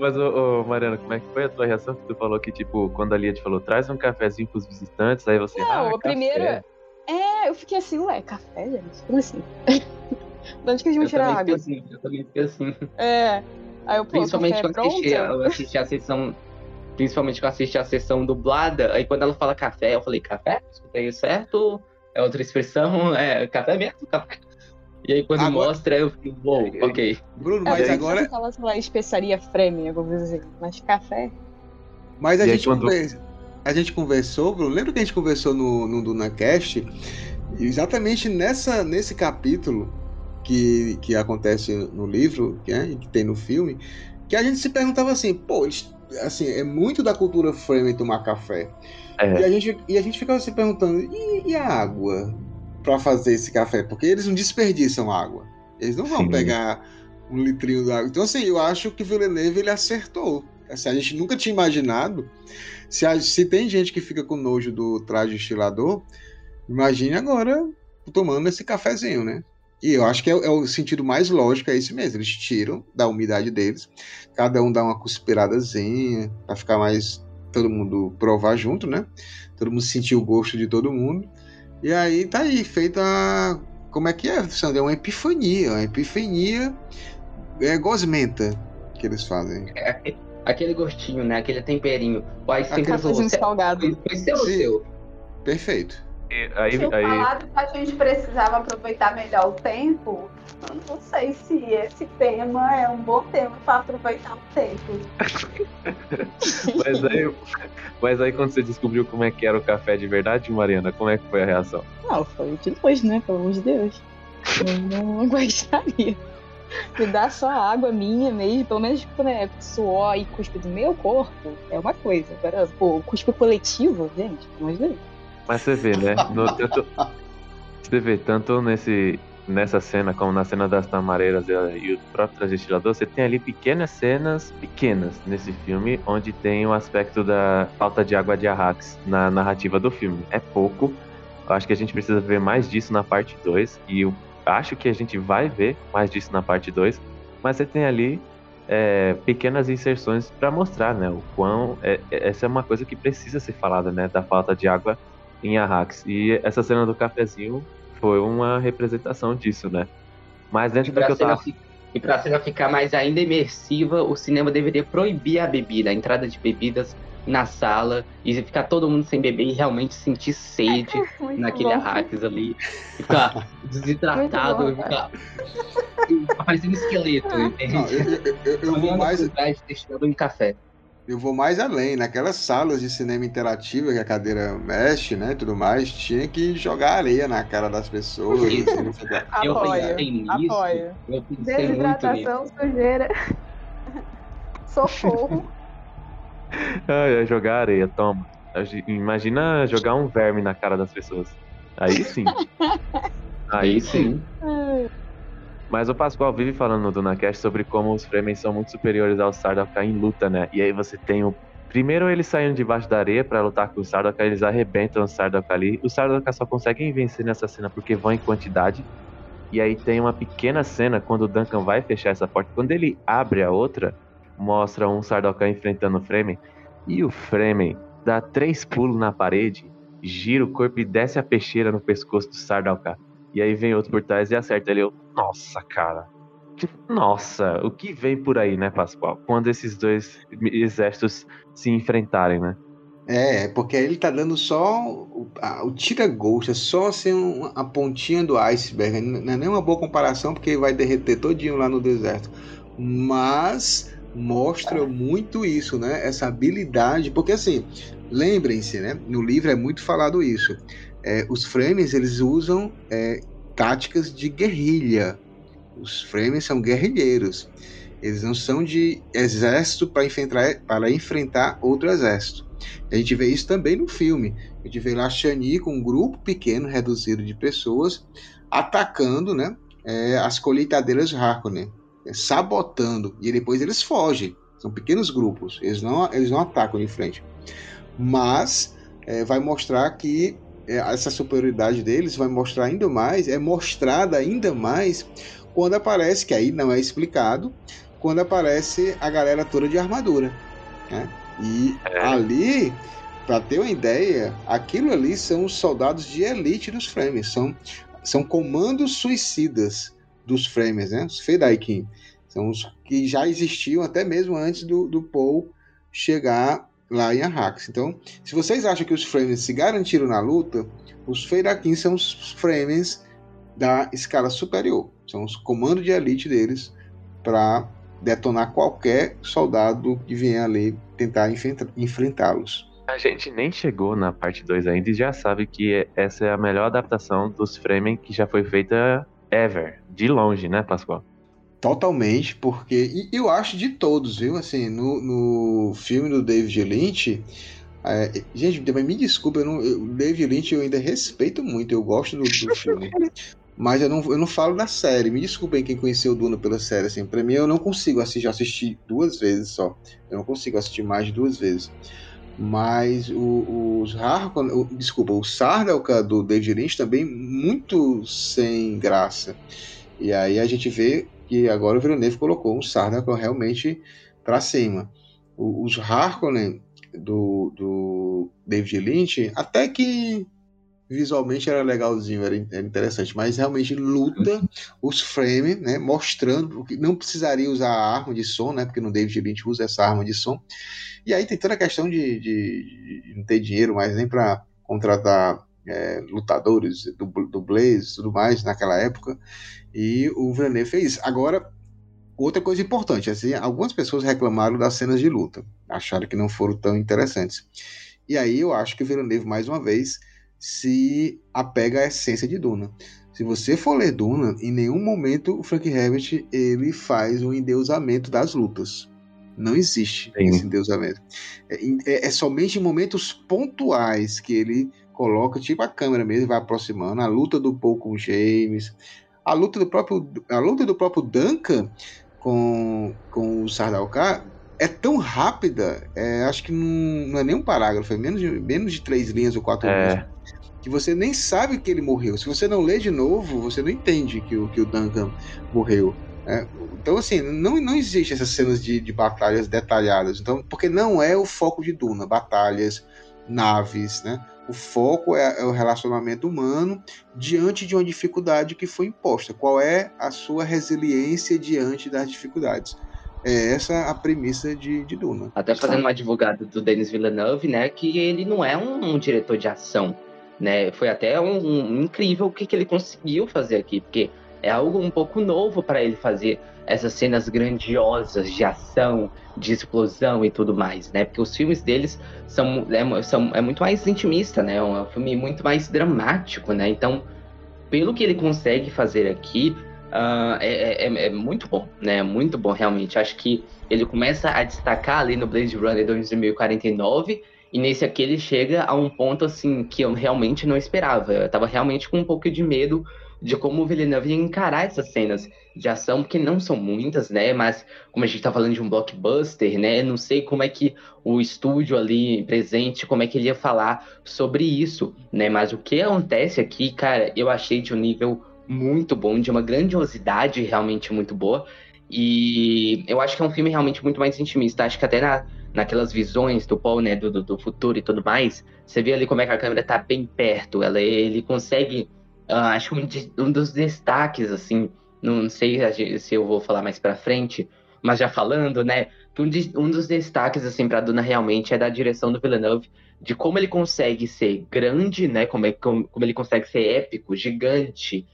mas, ô, ô, Mariana, como é que foi a tua reação? Que tu falou que, tipo, quando a Lia te falou, traz um cafezinho pros visitantes, aí você. Não, ah, a primeira. É, eu fiquei assim, ué, café, gente? Como assim? *laughs* de onde que a gente vai tirar água? Assim, eu também fiquei assim. É. Aí eu, pô, Principalmente quando assisti, eu assisti a sessão. Principalmente quando eu assisti a sessão dublada, aí quando ela fala café, eu falei, café? Escutei certo? É outra expressão? *laughs* É café mesmo? Café. E aí quando agora... mostra, eu fico, uou, wow, ok. Bruno, mas é, agora. Fala, sei lá, especiaria Fremen, alguma coisa assim. Mas café. Mas a, gente, quando... conversa... a gente conversou, Bruno, lembra que a gente conversou no, no DunaCast? Exatamente nessa, nesse capítulo, que, que acontece no livro, né, que tem no filme, que a gente se perguntava assim, pô, eles, assim, é muito da cultura Fremen tomar café. É. E, a gente, e a gente ficava se perguntando, e, e a água para fazer esse café? Porque eles não desperdiçam água. Eles não vão Sim. pegar um litrinho d'água. Então, assim, eu acho que Villeneuve ele acertou. Assim, a gente nunca tinha imaginado. Se, a, se tem gente que fica com nojo do traje estilador, imagine agora tomando esse cafezinho, né? E eu acho que é, é, o sentido mais lógico, é esse mesmo. Eles tiram da umidade deles, cada um dá uma cuspiradazinha para ficar mais todo mundo provar junto, né? Todo mundo sentir o gosto de todo mundo. E aí tá aí, feita. Como é que é, Sandra? É uma epifania. Uma epifania é gosmenta que eles fazem. É, aquele gostinho, né? Aquele temperinho. O Ice Aquele pensou, cafezinho "Você- salgado." Foi seu ou Sim. seu? Perfeito. Aí, Tinha aí, falado que a gente precisava aproveitar melhor o tempo. Eu não sei se esse tema é um bom tema para aproveitar o tempo. *laughs* mas, aí, mas aí quando você descobriu como é que era o café de verdade, Mariana, como é que foi a reação? Não, foi de nojo, né? Pelo amor de Deus. Eu não *laughs* gostaria. Me dá só água minha mesmo, pelo menos quando é suor e cuspe do meu corpo, é uma coisa. Agora, pô, cuspe coletivo, gente, pelo amor de Deus. Mas você vê, né? no- você vê, tanto nesse, nessa cena como na cena das tamareiras e, o próprio transestilador, você tem ali pequenas cenas, pequenas, nesse filme, onde tem o aspecto da falta de água de Arrax na narrativa do filme. É pouco. Eu acho que a gente precisa ver mais disso na parte 2. E eu acho que a gente vai ver mais disso na parte 2. Mas você tem ali é, pequenas inserções para mostrar, né? O quão. é- é- essa é uma coisa que precisa ser falada, né? Da falta de água em Arrax. E essa cena do cafezinho foi uma representação disso, né? Mas dentro do que eu tava. fi- e pra cena ficar mais ainda imersiva, o cinema deveria proibir a bebida, a entrada de bebidas na sala e ficar todo mundo sem beber e realmente sentir sede *laughs* Muito naquele arraques ali. Ficar *laughs* desidratado, ficar, *laughs* ficar parecendo um esqueleto? Não, eu, eu- eu- eu vou mais, trás, destilando em café. Eu vou mais além. Naquelas salas de cinema interativa que a cadeira mexe, né? Tudo mais, tinha que jogar areia na cara das pessoas. Isso. assim, não sei o quê. *laughs* Eu Apoio, pensei nisso. apoio. Eu pensei muito nisso. Desidratação, sujeira. Socorro. *laughs* Ai, ai, jogar areia, toma. Imagina jogar um verme na cara das pessoas. Aí sim. *laughs* Aí sim. Mas o Pascoal vive falando no DunaCast sobre como os Fremen são muito superiores aos Sardaukar em luta, né? E aí você tem o. Primeiro eles saem debaixo da areia pra lutar com os Sardaukar, eles arrebentam os Sardaukar ali. Os Sardaukar só conseguem vencer nessa cena porque vão em quantidade. E aí tem uma pequena cena quando o Duncan vai fechar essa porta. Quando ele abre a outra, mostra um Sardaukar enfrentando o Fremen. E o Fremen dá três pulos na parede, gira o corpo e desce a peixeira no pescoço do Sardaukar. E aí vem outro por trás e acerta ele. Nossa, cara. Nossa, o que vem por aí, né, Pascoal? Quando esses dois exércitos se enfrentarem, né? É, porque ele tá dando só o, a- o tira-gosto, é só assim um- a pontinha do iceberg. Não é nem uma boa comparação, porque vai derreter todinho lá no deserto. Mas mostra muito isso, né? Essa habilidade, porque assim, lembrem-se, né? No livro é muito falado isso. É, os frames eles usam é, táticas de guerrilha. Os frames são guerrilheiros. Eles não são de exército para enfrentar, para enfrentar outro exército. A gente vê isso também no filme. A gente vê lá Shani com um grupo pequeno, reduzido de pessoas, atacando né, é, as colheitadeiras Harkonnen, é, sabotando. E depois eles fogem. São pequenos grupos. Eles não, eles não atacam de frente. Mas é, vai mostrar que essa superioridade deles vai mostrar ainda mais, é mostrada ainda mais quando aparece, que aí não é explicado, quando aparece a galera toda de armadura. Né? E ali, para ter uma ideia, aquilo ali são os soldados de elite dos Fremen, são, são comandos suicidas dos Fremen, né? os Fedaikin. São os que já existiam até mesmo antes do, do Paul chegar lá em Arrax. Então, se vocês acham que os Fremen se garantiram na luta, os Fedaikin são os Fremen da escala superior. São os comandos de elite deles para detonar qualquer soldado que venha ali tentar enfrentá-los. A gente nem chegou na parte 2 ainda e já sabe que essa é a melhor adaptação dos Fremen que já foi feita ever. De longe, né, Pascoal? Totalmente, porque. E eu acho de todos, viu? Assim, no, no filme do David Lynch. é, gente, me desculpa, eu não, David Lynch eu ainda respeito muito, eu gosto do, do filme. Mas eu não, eu não falo da série. Me desculpem quem conheceu o Duna pela série. Assim, pra mim, eu não consigo assistir. Já assisti duas vezes só. Eu não consigo assistir mais de duas vezes. Mas os Harkonnen, o- desculpa, o Sardaukar do David Lynch também muito sem graça. E aí a gente vê que agora o Villeneuve colocou um Sardaukar realmente para cima. O- os Harkonnen do, do David Lynch, até que visualmente era legalzinho, era, era interessante, mas realmente luta os frames, né, mostrando que não precisaria usar a arma de som, né, porque no David Lynch usa essa arma de som. E aí tem toda a questão de, de, de não ter dinheiro mais nem para contratar é, lutadores, dublês e tudo mais naquela época, e o Villeneuve fez. Agora, outra coisa importante, assim, algumas pessoas reclamaram das cenas de luta, acharam que não foram tão interessantes. E aí eu acho que o Villeneuve, mais uma vez, se apega à essência de Duna. Se você for ler Duna, em nenhum momento o Frank Herbert ele faz um endeusamento das lutas. Não existe Sim. esse endeusamento. É, é, é, somente em momentos pontuais que ele coloca, tipo a câmera mesmo, vai aproximando. A luta do Paul com o James, a luta do próprio, a luta do próprio Duncan com, com o Sardaukar é tão rápida, é, acho que não, não, é nem um parágrafo, é menos de, menos de três linhas ou quatro é. linhas que você nem sabe que ele morreu. Se você não lê de novo, você não entende que o, que o Duncan morreu. Né? Então, assim, não, não existe essas cenas de, de batalhas detalhadas. Então, porque não é o foco de Duna, batalhas, naves, né? O foco é, é, o relacionamento humano diante de uma dificuldade que foi imposta. Qual é a sua resiliência diante das dificuldades? É essa a premissa de, de Duna. Até fazendo uma advogada do Denis Villeneuve, né? Que ele não é um, um diretor de ação né? Foi até um, um incrível o que, que ele conseguiu fazer aqui, porque é algo um pouco novo para ele fazer essas cenas grandiosas de ação, de explosão e tudo mais, né? Porque os filmes deles são é, são, é muito mais intimista, né? É um filme muito mais dramático, né? Então, pelo que ele consegue fazer aqui, uh, é, é, é, muito bom, né? Muito bom, realmente. Acho que ele começa a destacar ali no Blade Runner 2049 e nesse aqui ele chega a um ponto assim que eu realmente não esperava. Eu tava realmente com um pouco de medo de como o Villeneuve ia encarar essas cenas de ação, porque não são muitas, né? Mas como a gente tá falando de um blockbuster, né? Não sei como é que o estúdio ali presente, como é que ele ia falar sobre isso, né? Mas o que acontece aqui, cara, eu achei de um nível muito bom, de uma grandiosidade realmente muito boa. E eu acho que é um filme realmente muito mais intimista. Acho que até na, naquelas visões do Paul, né, do, do, futuro e tudo mais, você vê ali como é que a câmera tá bem perto, ela, ele consegue, uh, acho um, um, dos destaques, assim, não sei se eu vou falar mais pra frente, mas já falando, né, um, de, um dos destaques, assim, pra Duna realmente é da direção do Villeneuve, de como ele consegue ser grande, né, como, é, como, como ele consegue ser épico, gigante,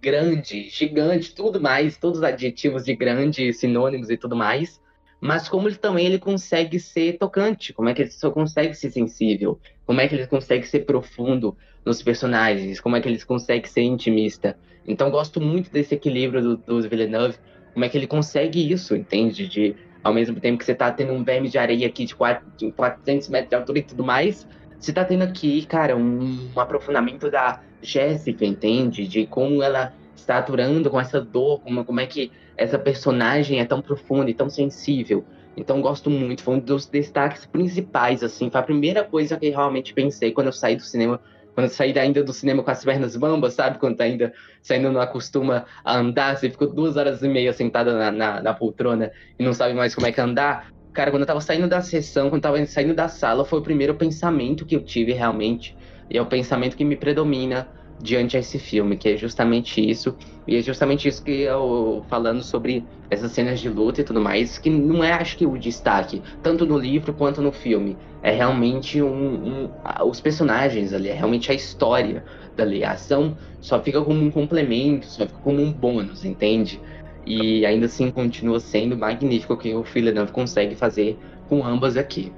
grande, gigante, tudo mais, todos os adjetivos de grande, sinônimos e tudo mais, mas como ele também ele consegue ser tocante, como é que ele só consegue ser sensível, como é que ele consegue ser profundo nos personagens, como é que ele consegue ser intimista. Então gosto muito desse equilíbrio do, do Villeneuve, como é que ele consegue isso, entende? De ao mesmo tempo que você tá tendo um verme de areia aqui de, 4, de 400 metros de altura e tudo mais, você tá tendo aqui, cara, um, um aprofundamento da Jéssica, entende? De como ela está aturando com essa dor, como, como é que essa personagem é tão profunda e tão sensível. Então gosto muito, foi um dos destaques principais, assim, foi a primeira coisa que eu realmente pensei quando eu saí do cinema, quando saí ainda do cinema com as pernas bambas, sabe? Quando ainda saindo não acostuma a andar, você ficou duas horas e meia sentada na, na, na poltrona e não sabe mais como é que andar. Cara, quando eu tava saindo da sessão, quando eu tava saindo da sala, foi o primeiro pensamento que eu tive realmente. E é o pensamento que me predomina diante a esse filme, que é justamente isso. E é justamente isso que eu falando sobre essas cenas de luta e tudo mais, que não é, acho que, o destaque, tanto no livro quanto no filme. É realmente um, um os personagens ali, é realmente a história dali. A ação só fica como um complemento, só fica como um bônus, entende? E ainda assim continua sendo magnífico o que o Villeneuve consegue fazer com ambas aqui.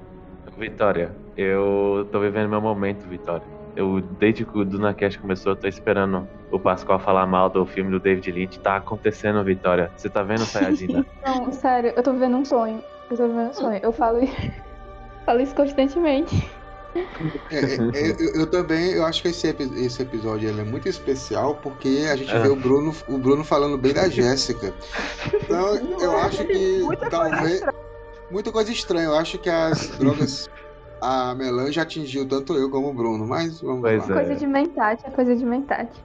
Vitória, eu tô vivendo meu momento, Vitória eu, desde que o DunaCast começou, eu tô esperando o Pascoal falar mal do filme do David Lynch. Tá acontecendo, Vitória. Você tá vendo, Sayajina? *laughs* Não, sério, eu tô vivendo um sonho. Eu tô vivendo um sonho. Eu falo, falo isso constantemente. É, é, é, eu, eu, também, eu acho que esse, esse episódio é muito especial porque a gente vê o Bruno, o Bruno falando bem da Jéssica. Então eu acho que muita talvez. Coisa muita coisa estranha. Eu acho que as *laughs* drogas a Melan já atingiu tanto eu como o Bruno, mas vamos pois lá. É. Coisa de mentate, é coisa de mentate.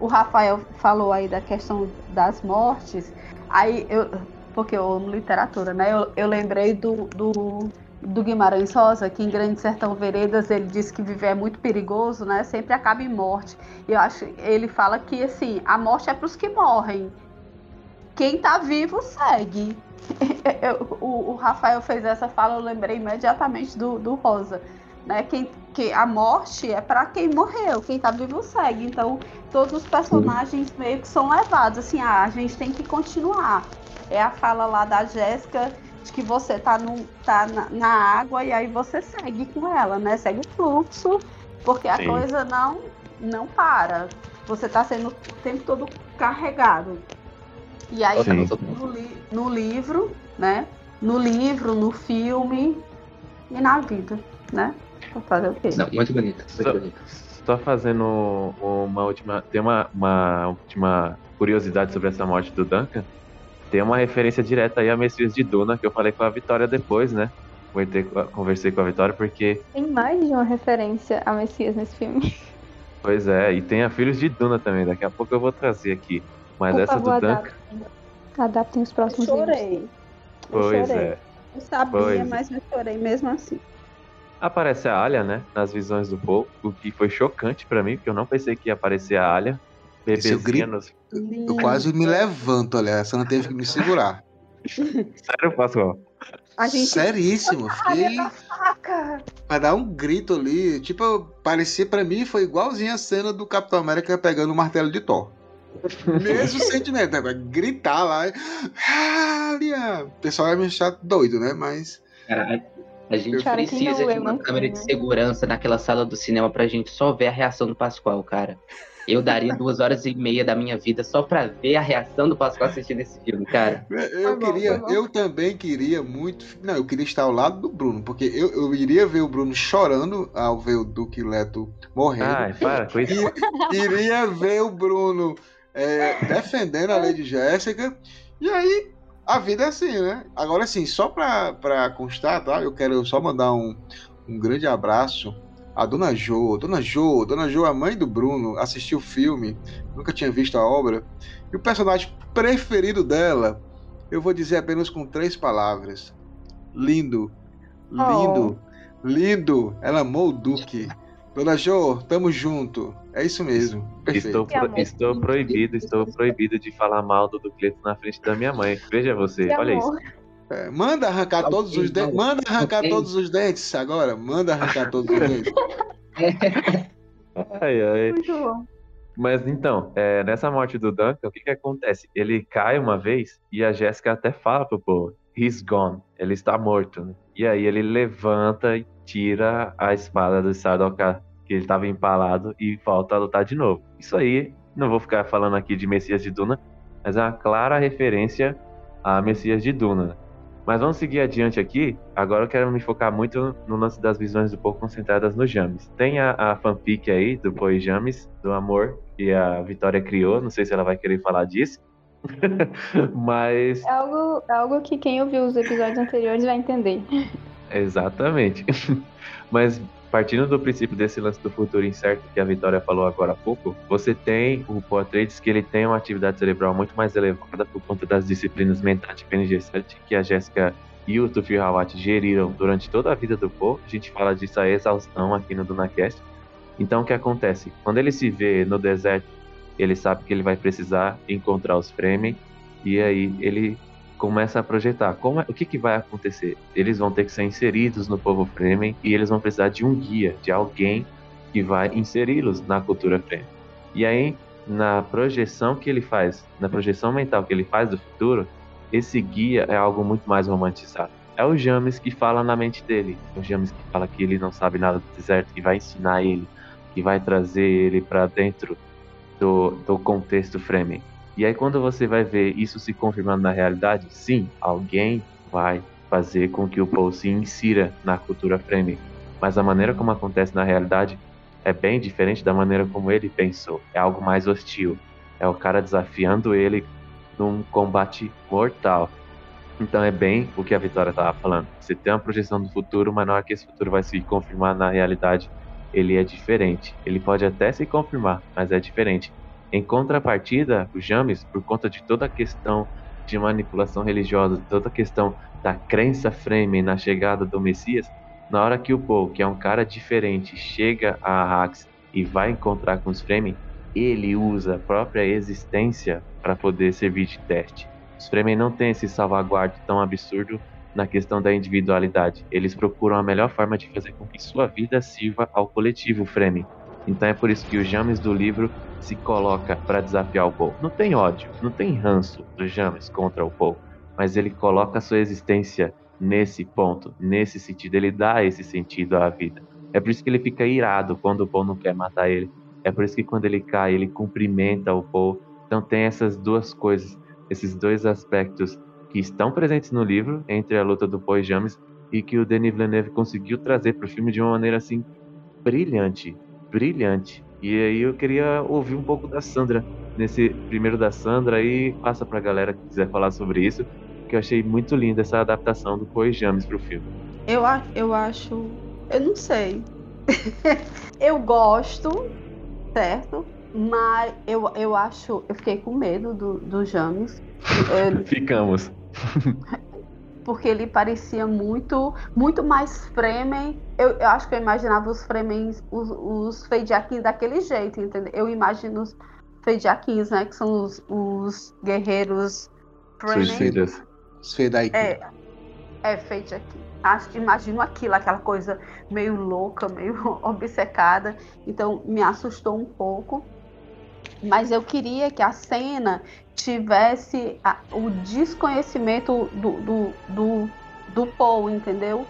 o Rafael falou aí da questão das mortes. Aí eu. Porque eu amo literatura, né? Eu, eu lembrei do, do do Guimarães Rosa, que em Grande Sertão Veredas ele diz que viver é muito perigoso, né? Sempre acaba em morte. Eu acho, ele fala que assim, a morte é para os que morrem. Quem tá vivo segue. *laughs* Eu, o, o, Rafael fez essa fala, eu lembrei imediatamente do, do Rosa. Né? Quem, que a morte é para quem morreu, quem tá vivo segue. Então, todos os personagens meio que são levados, assim, ah, a gente tem que continuar. É a fala lá da Jéssica de que você tá, no, tá na, na, água e aí você segue com ela, né? Segue o fluxo, porque a Sim. coisa não, não para. Você tá sendo o tempo todo carregado. E aí, no, li no livro, né? No livro, no filme e na vida, né? Pra fazer o quê? Não, muito bonito, muito só, bonito. Só fazendo uma última. Tem uma, uma última curiosidade sobre essa morte do Duncan. Tem uma referência direta aí a Messias de Duna, que eu falei com a Vitória depois, né? Conversei com a Vitória porque. Tem mais de uma referência a Messias nesse filme. Pois é, e tem a Filhos de Duna também, daqui a pouco eu vou trazer aqui. Mas Por essa favor, do Duncan. Adaptem os próximos eu chorei. livros. Pois chorei. é. Eu sabia, pois. Mas eu chorei mesmo assim. Aparece a Alia, né? Nas visões do Paul, o que foi chocante para mim, porque eu não pensei que ia aparecer a Alia. Bebezinha grito, nos... Eu quase me levanto, olha, essa não teve que me segurar. *laughs* Sério, Pascoal? Gente... Seríssimo, fiquei. Pra dar um grito ali. Tipo, parecia para mim, foi igualzinho a cena do Capitão América pegando o martelo de Thor. Mesmo *laughs* sentimento, né? Gritar lá. O pessoal vai me achar doido, né? Mas. Cara, a gente cara, precisa de uma câmera de segurança naquela sala do cinema pra gente só ver a reação do Pascoal, cara. Eu daria duas horas e meia da minha vida só pra ver a reação do Pascoal assistindo esse filme, cara. Eu queria, eu também queria muito. Não, eu queria estar ao lado do Bruno, porque eu, eu iria ver o Bruno chorando ao ver o Duque Leto morrendo. Ai, para com isso. Iria ver o Bruno é, defendendo a Lady Jéssica. E aí, a vida é assim, né? Agora, assim, só pra, pra constar, tá? Eu quero só mandar um, um grande abraço à Dona Jo. Dona Jo, Dona Jo, a mãe do Bruno, assistiu o filme, nunca tinha visto a obra. E o personagem preferido dela, eu vou dizer apenas com três palavras: lindo, lindo, oh. lindo. Ela amou o Duque. Dona Jo, tamo junto. É isso mesmo. Estou, pro, estou proibido, estou proibido de falar mal do Ducleto na frente da minha mãe. Veja você, que olha amor. isso. É, manda arrancar todos os dentes. Manda arrancar todos os dentes agora. Manda arrancar todos os dentes. *laughs* ai, ai. Muito bom. Mas então, é, nessa morte do Duncan, o que que acontece? Ele cai uma vez e a Jéssica até fala pro povo, he's gone, ele está morto. Né? E aí ele levanta e tira a espada do Sardaukar, que ele estava empalado, e volta a lutar de novo. Isso aí, não vou ficar falando aqui de Messias de Duna, mas é uma clara referência a Messias de Duna. Mas vamos seguir adiante aqui. Agora eu quero me focar muito no lance das visões do pouco concentradas no James. Tem a, a fanfic aí do Poe James, do amor, que a Vitória criou. Não sei se ela vai querer falar disso. *laughs* Mas. É algo, é algo que quem ouviu os episódios anteriores vai entender. Exatamente. *laughs* Mas partindo do princípio desse lance do futuro incerto que a Vitória falou agora há pouco, você tem o Poitras que ele tem uma atividade cerebral muito mais elevada por conta das disciplinas mentais de PNG7 que a Jéssica e o Tufi Hawat geriram durante toda a vida do Poe. A gente fala disso a exaustão aqui no DunaCast. Então o que acontece? Quando ele se vê no deserto, ele sabe que ele vai precisar encontrar os Fremen e aí ele começa a projetar como é, o que, que vai acontecer. Eles vão ter que ser inseridos no povo Fremen e eles vão precisar de um guia, de alguém que vai inseri-los na cultura Fremen. E aí, na projeção que ele faz, na projeção mental que ele faz do futuro, esse guia é algo muito mais romantizado. É o James que fala na mente dele. É o James que fala que ele não sabe nada do deserto, que vai ensinar ele, que vai trazer ele para dentro do, do contexto Fremen. E aí, quando você vai ver isso se confirmando na realidade, sim, alguém vai fazer com que o Paul se insira na cultura Fremen. Mas a maneira como acontece na realidade é bem diferente da maneira como ele pensou. É algo mais hostil. É o cara desafiando ele num combate mortal. Então é bem o que a Vitória estava falando. Você tem uma projeção do futuro, mas na hora que esse futuro vai se confirmar na realidade, ele é diferente. Ele pode até se confirmar, mas é diferente. Em contrapartida, o James, por conta de toda a questão de manipulação religiosa, toda a questão da crença Fremen na chegada do Messias, na hora que o Paul, que é um cara diferente, chega a Arrakis e vai encontrar com os Fremen, ele usa a própria existência para poder servir de teste. Os Fremen não têm esse salvaguardo tão absurdo na questão da individualidade. Eles procuram a melhor forma de fazer com que sua vida sirva ao coletivo Fremen. Então é por isso que o James do livro se coloca para desafiar o Paul. Não tem ódio, não tem ranço do James contra o Paul, mas ele coloca sua existência nesse ponto, nesse sentido. Ele dá esse sentido à vida. É por isso que ele fica irado quando o Paul não quer matar ele. É por isso que quando ele cai, ele cumprimenta o Paul. Então tem essas duas coisas, esses dois aspectos que estão presentes no livro, entre a luta do Paul e James, e que o Denis Villeneuve conseguiu trazer para o filme de uma maneira assim brilhante, brilhante. E aí eu queria ouvir um pouco da Sandra nesse primeiro da Sandra e passa para a galera que quiser falar sobre isso, que eu achei muito linda essa adaptação do Poe James para o filme. Eu, eu acho, eu não sei. *laughs* eu gosto, certo? Mas eu, eu acho, eu fiquei com medo do, do James. *laughs* Ficamos. *laughs* porque ele parecia muito muito mais Fremen. Eu, eu acho que eu imaginava os Fremen, os, os Feidiakins daquele jeito, entendeu? Eu imagino os Feidiakins, né? Que são os, os guerreiros Fremen. Os Feidaiki. É, é Feidiakin. Acho, imagino aquilo, aquela coisa meio louca, meio *laughs* obcecada. Então me assustou um pouco. Mas eu queria que a cena tivesse a, o desconhecimento do, do, do, do Paul, entendeu?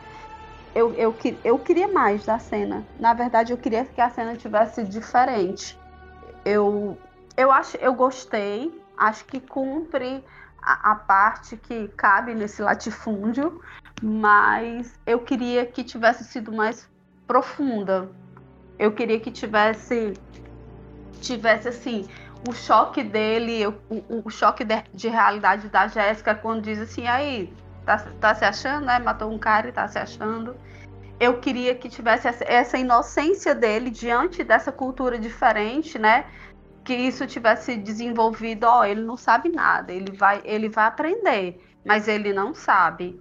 Eu, eu, eu queria mais da cena. Na verdade, eu queria que a cena tivesse diferente. Eu, eu acho, eu gostei. Acho que cumpre a, a parte que cabe nesse latifúndio, mas eu queria que tivesse sido mais profunda. Eu queria que tivesse tivesse assim o choque dele, o, o choque de, de, realidade da Jéssica quando diz assim, aí, tá, tá se achando, né? Matou um cara e tá se achando. Eu queria que tivesse essa, inocência dele diante dessa cultura diferente, né? Que isso tivesse desenvolvido, ó, ele não sabe nada, ele vai, ele vai aprender, mas ele não sabe.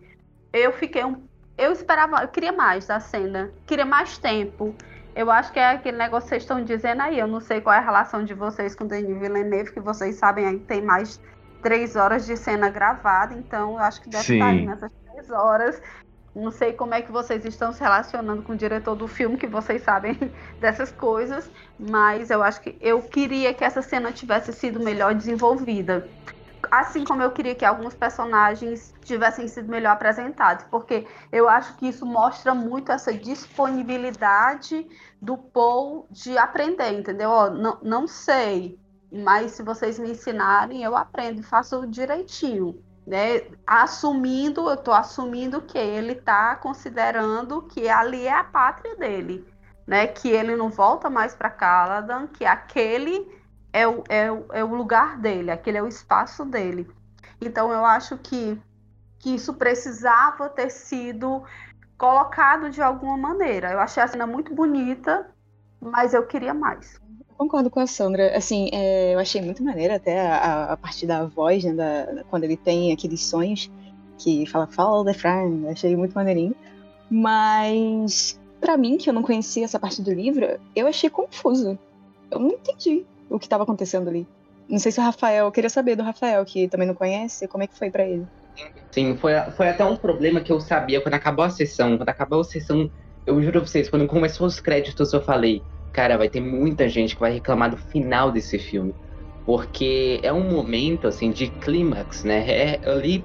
Eu fiquei um. Eu esperava, eu queria mais da cena, queria mais tempo. Eu acho que é aquele negócio que vocês estão dizendo aí. Eu não sei qual é a relação de vocês com o Denis Villeneuve, que vocês sabem aí que tem mais três horas de cena gravada, então eu acho que deve Sim. estar aí nessas três horas. Não sei como é que vocês estão se relacionando com o diretor do filme, que vocês sabem *laughs* dessas coisas, mas eu acho que eu queria que essa cena tivesse sido melhor desenvolvida assim como eu queria que alguns personagens tivessem sido melhor apresentados, porque eu acho que isso mostra muito essa disponibilidade do Paul de aprender, entendeu? Ó, não, não sei, mas se vocês me ensinarem, eu aprendo faço direitinho. Né? Assumindo, eu estou assumindo que ele está considerando que ali é a pátria dele, né? Que ele não volta mais para Caladan, que aquele é o, é, o, é o lugar dele, aquele é o espaço dele. Então eu acho que, que isso precisava ter sido colocado de alguma maneira. Eu achei a cena muito bonita, mas eu queria mais. Concordo com a Sandra. Assim, é, eu achei muito maneira até a, a partir da voz, né, da, quando ele tem aqueles sonhos que fala Follow the Friend. Achei muito maneirinho. Mas, para mim, que eu não conhecia essa parte do livro, eu achei confuso. Eu não entendi o que estava acontecendo ali. Não sei se o Rafael, eu queria saber do Rafael, que também não conhece, como é que foi para ele. Sim, foi, foi até um problema que eu sabia quando acabou a sessão. Quando acabou a sessão, eu juro pra vocês, quando começou os créditos, eu falei, cara, vai ter muita gente que vai reclamar do final desse filme. Porque é um momento, assim, de clímax, né? É ali.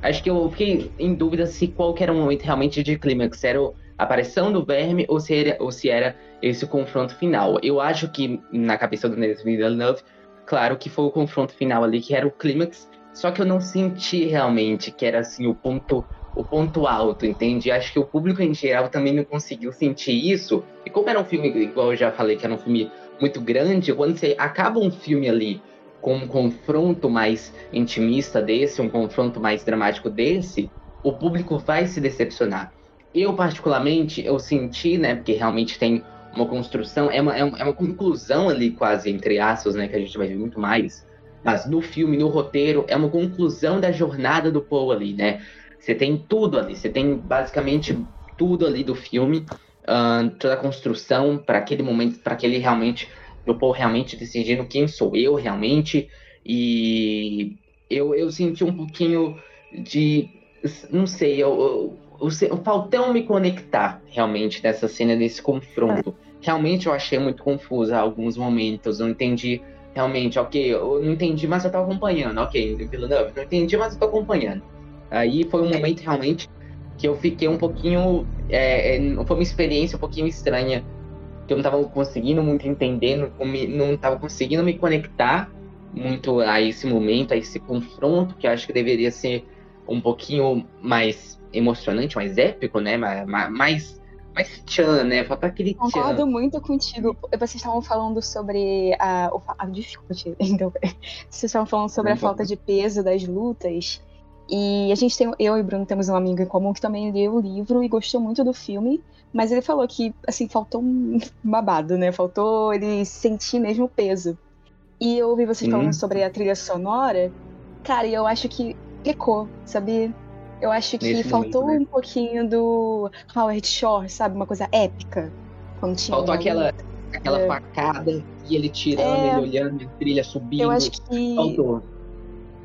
Acho que eu fiquei em dúvida se qual que era o momento realmente de clímax. Era a aparição do verme ou se era, ou se era esse confronto final. Eu acho que na cabeça do Denis Villeneuve, claro que foi o confronto final ali que era o clímax, só que eu não senti realmente que era assim o ponto o ponto alto, entende? Acho que o público em geral também não conseguiu sentir isso. E como era um filme, igual eu já falei, que era um filme muito grande, quando você acaba um filme ali com um confronto mais intimista desse, um confronto mais dramático desse, o público vai se decepcionar. Eu, particularmente, eu senti, né, porque realmente tem uma construção, é uma, é uma conclusão ali, quase, entre aspas, né? Que a gente vai ver muito mais. Mas no filme, no roteiro, é uma conclusão da jornada do Paul ali, né? Você tem tudo ali, você tem basicamente tudo ali do filme, uh, toda a construção para aquele momento, para aquele realmente, o Paul realmente decidindo quem sou eu realmente, e eu, eu senti um pouquinho de, não sei, eu, eu, eu, faltou me conectar realmente nessa cena, nesse confronto. Realmente eu achei muito confusa alguns momentos, não entendi realmente, ok, eu não entendi, mas eu tô acompanhando, ok, Villeneuve, não entendi, mas eu tô acompanhando. Aí foi um momento realmente que eu fiquei um pouquinho, é, é foi uma experiência um pouquinho estranha, que eu não tava conseguindo muito entender, não, não tava conseguindo me conectar muito a esse momento, a esse confronto, que eu acho que deveria ser um pouquinho mais emocionante, mais épico, né, mais, mais tchan, né? Falta aquele tchan. Concordo muito contigo. Vocês estavam falando sobre a. a desculpa, *laughs* então, vocês estavam falando sobre a falta de peso das lutas. E a gente tem, eu e o Bruno temos um amigo em comum que também leu o livro e gostou muito do filme, mas ele falou que, assim, faltou um *laughs* babado, né? Faltou ele sentir mesmo o peso. E eu ouvi vocês falando sobre a trilha sonora, cara, e eu acho que pecou, sabe? Eu acho que Nesse faltou momento, né? um pouquinho do Howard Shore, sabe? Uma coisa épica. Faltou aquela, aquela é. facada e ele tirando, é... ele olhando, a trilha subindo. Eu acho que. Faltou.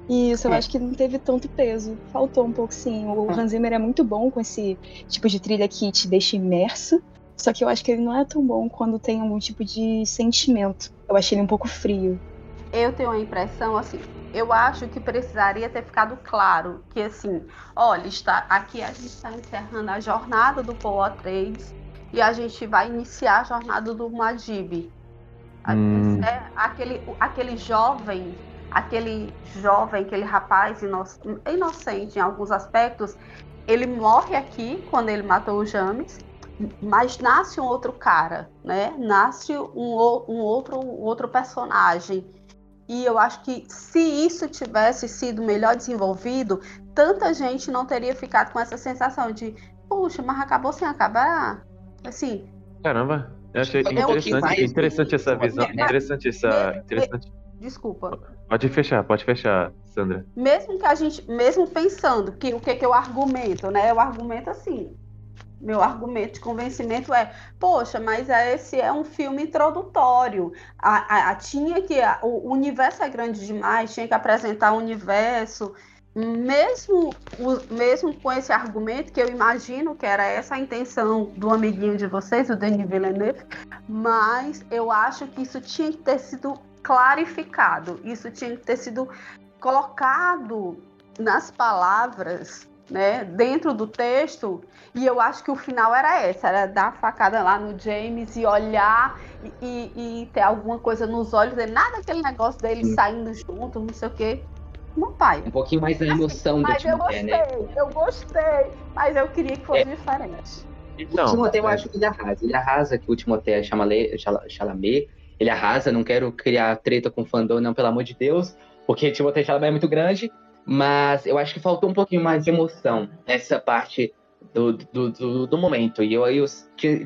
Isso, eu é. acho que não teve tanto peso. Faltou um pouco, sim. O ah. Hans Zimmer é muito bom com esse tipo de trilha que te deixa imerso. Só que eu acho que ele não é tão bom quando tem algum tipo de sentimento. Eu achei ele um pouco frio. Eu tenho a impressão, assim, eu acho que precisaria ter ficado claro que assim, olha, está aqui a gente está encerrando a jornada do Paul Atreides e a gente vai iniciar a jornada do Majib. Hum. É, aquele, aquele jovem, aquele jovem, aquele rapaz inocente em alguns aspectos, ele morre aqui quando ele matou o James, mas nasce um outro cara, né? Nasce um, um outro, um outro personagem e eu acho que se isso tivesse sido melhor desenvolvido, tanta gente não teria ficado com essa sensação de, puxa, mas acabou sem acabar. Assim. Caramba, eu achei é interessante, interessante essa visão, interessante essa, interessante. Desculpa. Pode fechar, pode fechar, Sandra. Mesmo que a gente, mesmo pensando que o que, que eu argumento, né? Eu argumento assim, meu argumento de convencimento é, poxa, mas esse é um filme introdutório. A, a, a tinha que a, o universo é grande demais, tinha que apresentar o universo. Mesmo, o, mesmo com esse argumento, que eu imagino que era essa a intenção do amiguinho de vocês, o Denis Villeneuve, mas eu acho que isso tinha que ter sido clarificado, isso tinha que ter sido colocado nas palavras né, dentro do texto, e eu acho que o final era essa, era dar a facada lá no James e olhar e, e, e ter alguma coisa nos olhos dele, nada aquele negócio dele Sim. saindo junto, não sei o quê. Meu pai. Um pouquinho mais da emoção assim, Mas eu gostei, né? eu gostei, mas eu queria que fosse é. diferente. Então, o Timothée eu é. acho que ele arrasa. Ele arrasa que o Timothée Chalamet, ele arrasa, não quero criar treta com o fandom, não, pelo amor de Deus, porque o Timothée Chalamet é muito grande, mas eu acho que faltou um pouquinho mais de emoção nessa parte do, do, do, do momento. E eu, eu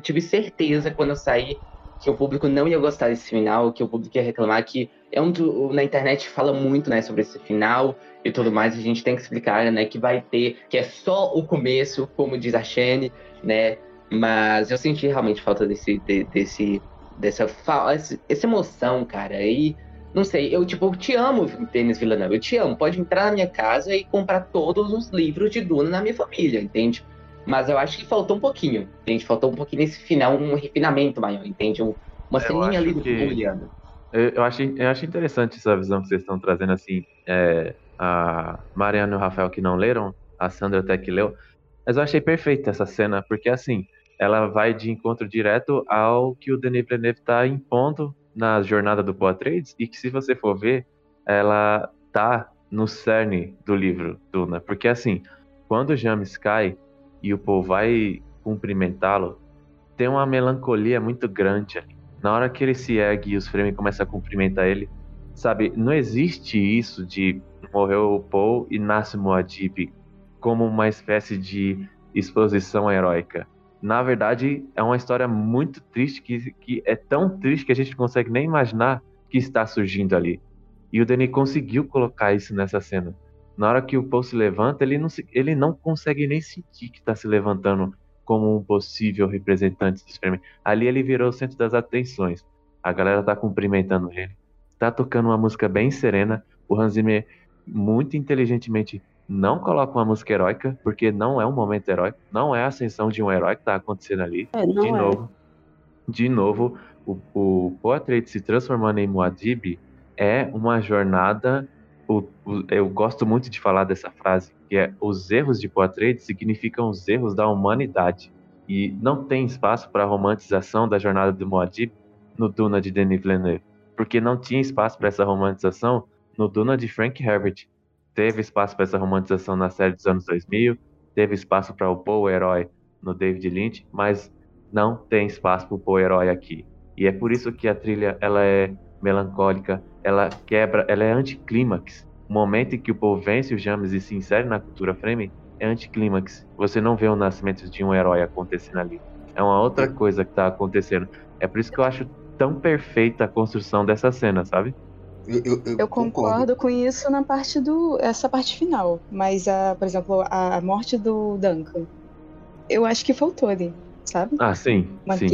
tive certeza quando eu saí que o público não ia gostar desse final, que o público ia reclamar, que é um do, na internet fala muito, né, sobre esse final e tudo mais, a gente tem que explicar, né, que vai ter, que é só o começo, como diz a Shane, né, mas eu senti realmente falta desse, de, desse, dessa, essa emoção, cara, e não sei, eu tipo, eu te amo, Denis Villeneuve, eu te amo. Pode entrar na minha casa e comprar todos os livros de Duna na minha família, entende? Mas eu acho que faltou um pouquinho, entende? Faltou um pouquinho nesse final, um refinamento maior, entende? Uma ceninha ali do que... olhando. Eu, eu, acho, eu acho interessante essa visão que vocês estão trazendo, assim, é, a Mariana e o Rafael que não leram, a Sandra até que leu, mas eu achei perfeita essa cena, porque assim, ela vai de encontro direto ao que o Denis Villeneuve está impondo na jornada do Paul Atreides e que se você for ver, ela tá no cerne do livro Duna, porque assim, quando o James cai e o Paul vai cumprimentá-lo, tem uma melancolia muito grande ali. Na hora que ele se ergue e os Fremen começam a cumprimentar ele, sabe, não existe isso de morreu o Paul e nasce Muad'Dib como uma espécie de exposição heróica na verdade, é uma história muito triste, que, que é tão triste que a gente não consegue nem imaginar que está surgindo ali. E o Denis conseguiu colocar isso nessa cena. Na hora que o Paul se levanta, ele não, se, ele não consegue nem sentir que está se levantando como um possível representante dos Fremen. Ali ele virou o centro das atenções. A galera tá cumprimentando ele. Tá tocando uma música bem serena. O Hans Zimmer, muito inteligentemente, não coloca uma música heróica, porque não é um momento heróico. Não é a ascensão de um herói que tá acontecendo ali. É, de é. novo. De novo, o, o Atreides se transformando em Muad'Dib é uma jornada. O, o- eu gosto muito de falar dessa frase, que é os erros de Atreides significam os erros da humanidade. E não tem espaço para romantização da jornada do Muad'Dib no Duna de Denis Villeneuve, porque não tinha espaço para essa romantização no Duna de Frank Herbert. Teve espaço para essa romantização na série dos anos 2000, teve espaço para o o herói no David Lynch, mas não tem espaço para o Paul herói aqui. E é por isso que a trilha ela é melancólica, ela quebra, ela é anticlímax. O momento em que o Paul vence o James e se insere na cultura Fremen é anticlímax. Você não vê o nascimento de um herói acontecendo ali. É uma outra coisa que tá acontecendo. É por isso que eu acho tão perfeita a construção dessa cena, sabe? Eu, eu- Eu concordo com isso na parte do. essa parte final. Mas, a, por exemplo, a, a morte do Duncan. Eu acho que faltou ali, sabe? Ah, sim, Uma sim.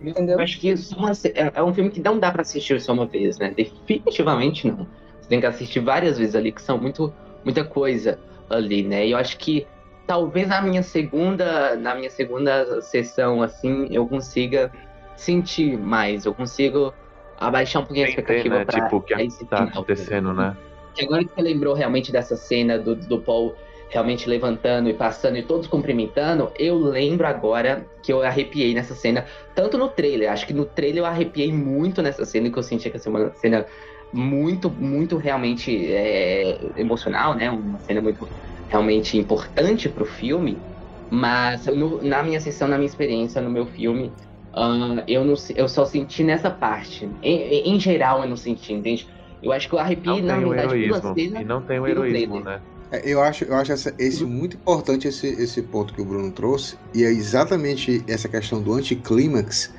Entendeu? Eu acho que uma- é é um filme que não dá pra assistir só uma vez, né? Definitivamente não. Você tem que assistir várias vezes ali, que são muito, muita coisa ali, né? E eu acho que talvez na minha segunda, na minha segunda sessão, assim, eu consiga sentir mais, eu consigo abaixar um pouquinho a expectativa né? pra Tipo, o que esse tá final. acontecendo, né? Agora que você lembrou realmente dessa cena do, do Paul realmente levantando e passando e todos cumprimentando, eu lembro agora que eu arrepiei nessa cena, tanto no trailer, acho que no trailer eu arrepiei muito nessa cena, que eu sentia que ia ser uma cena muito, muito realmente é, emocional, né? Uma cena muito realmente importante pro filme, mas no- na minha sessão, na minha experiência, no meu filme, ah, eu, não, eu só senti nessa parte. Em, em geral, eu não senti, entende? Eu acho que eu arrepiei, Não na verdade, heroísmo. cena E não tem o heroísmo, né? É, Eu acho, eu acho essa- esse muito importante esse, esse ponto que o Bruno trouxe, e é exatamente essa questão do anticlímax,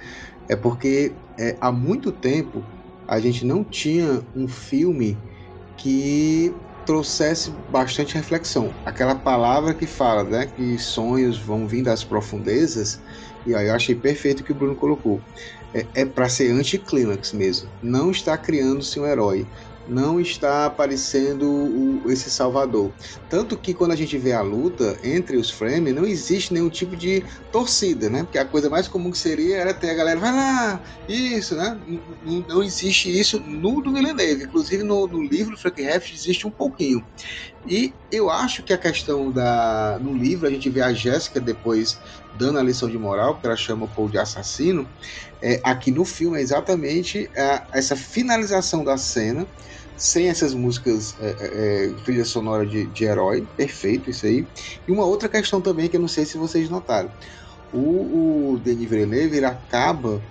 é porque é, há muito tempo a gente não tinha um filme que trouxesse bastante reflexão. Aquela palavra que fala, né, que sonhos vão vir das profundezas, e aí eu achei perfeito o que o Bruno colocou. É, é para ser anticlímax mesmo. Não está criando-se um herói não está aparecendo o- esse salvador. Tanto que quando a gente vê a luta entre os Fremen, não existe nenhum tipo de torcida, né? Porque a coisa mais comum que seria era ter a galera, vai lá, isso, né? N- n- Não existe isso no do Villeneuve. Inclusive no, no livro do Frank Heft existe um pouquinho. E eu acho que a questão da. No livro, a gente vê a Jéssica depois dando a lição de moral, porque ela chama o Paul de assassino. É, aqui no filme é exatamente a- essa finalização da cena, sem essas músicas, é, é, é, trilha sonora de, de herói, perfeito isso aí. E uma outra questão também que eu não sei se vocês notaram. O, o Denis Villeneuve acaba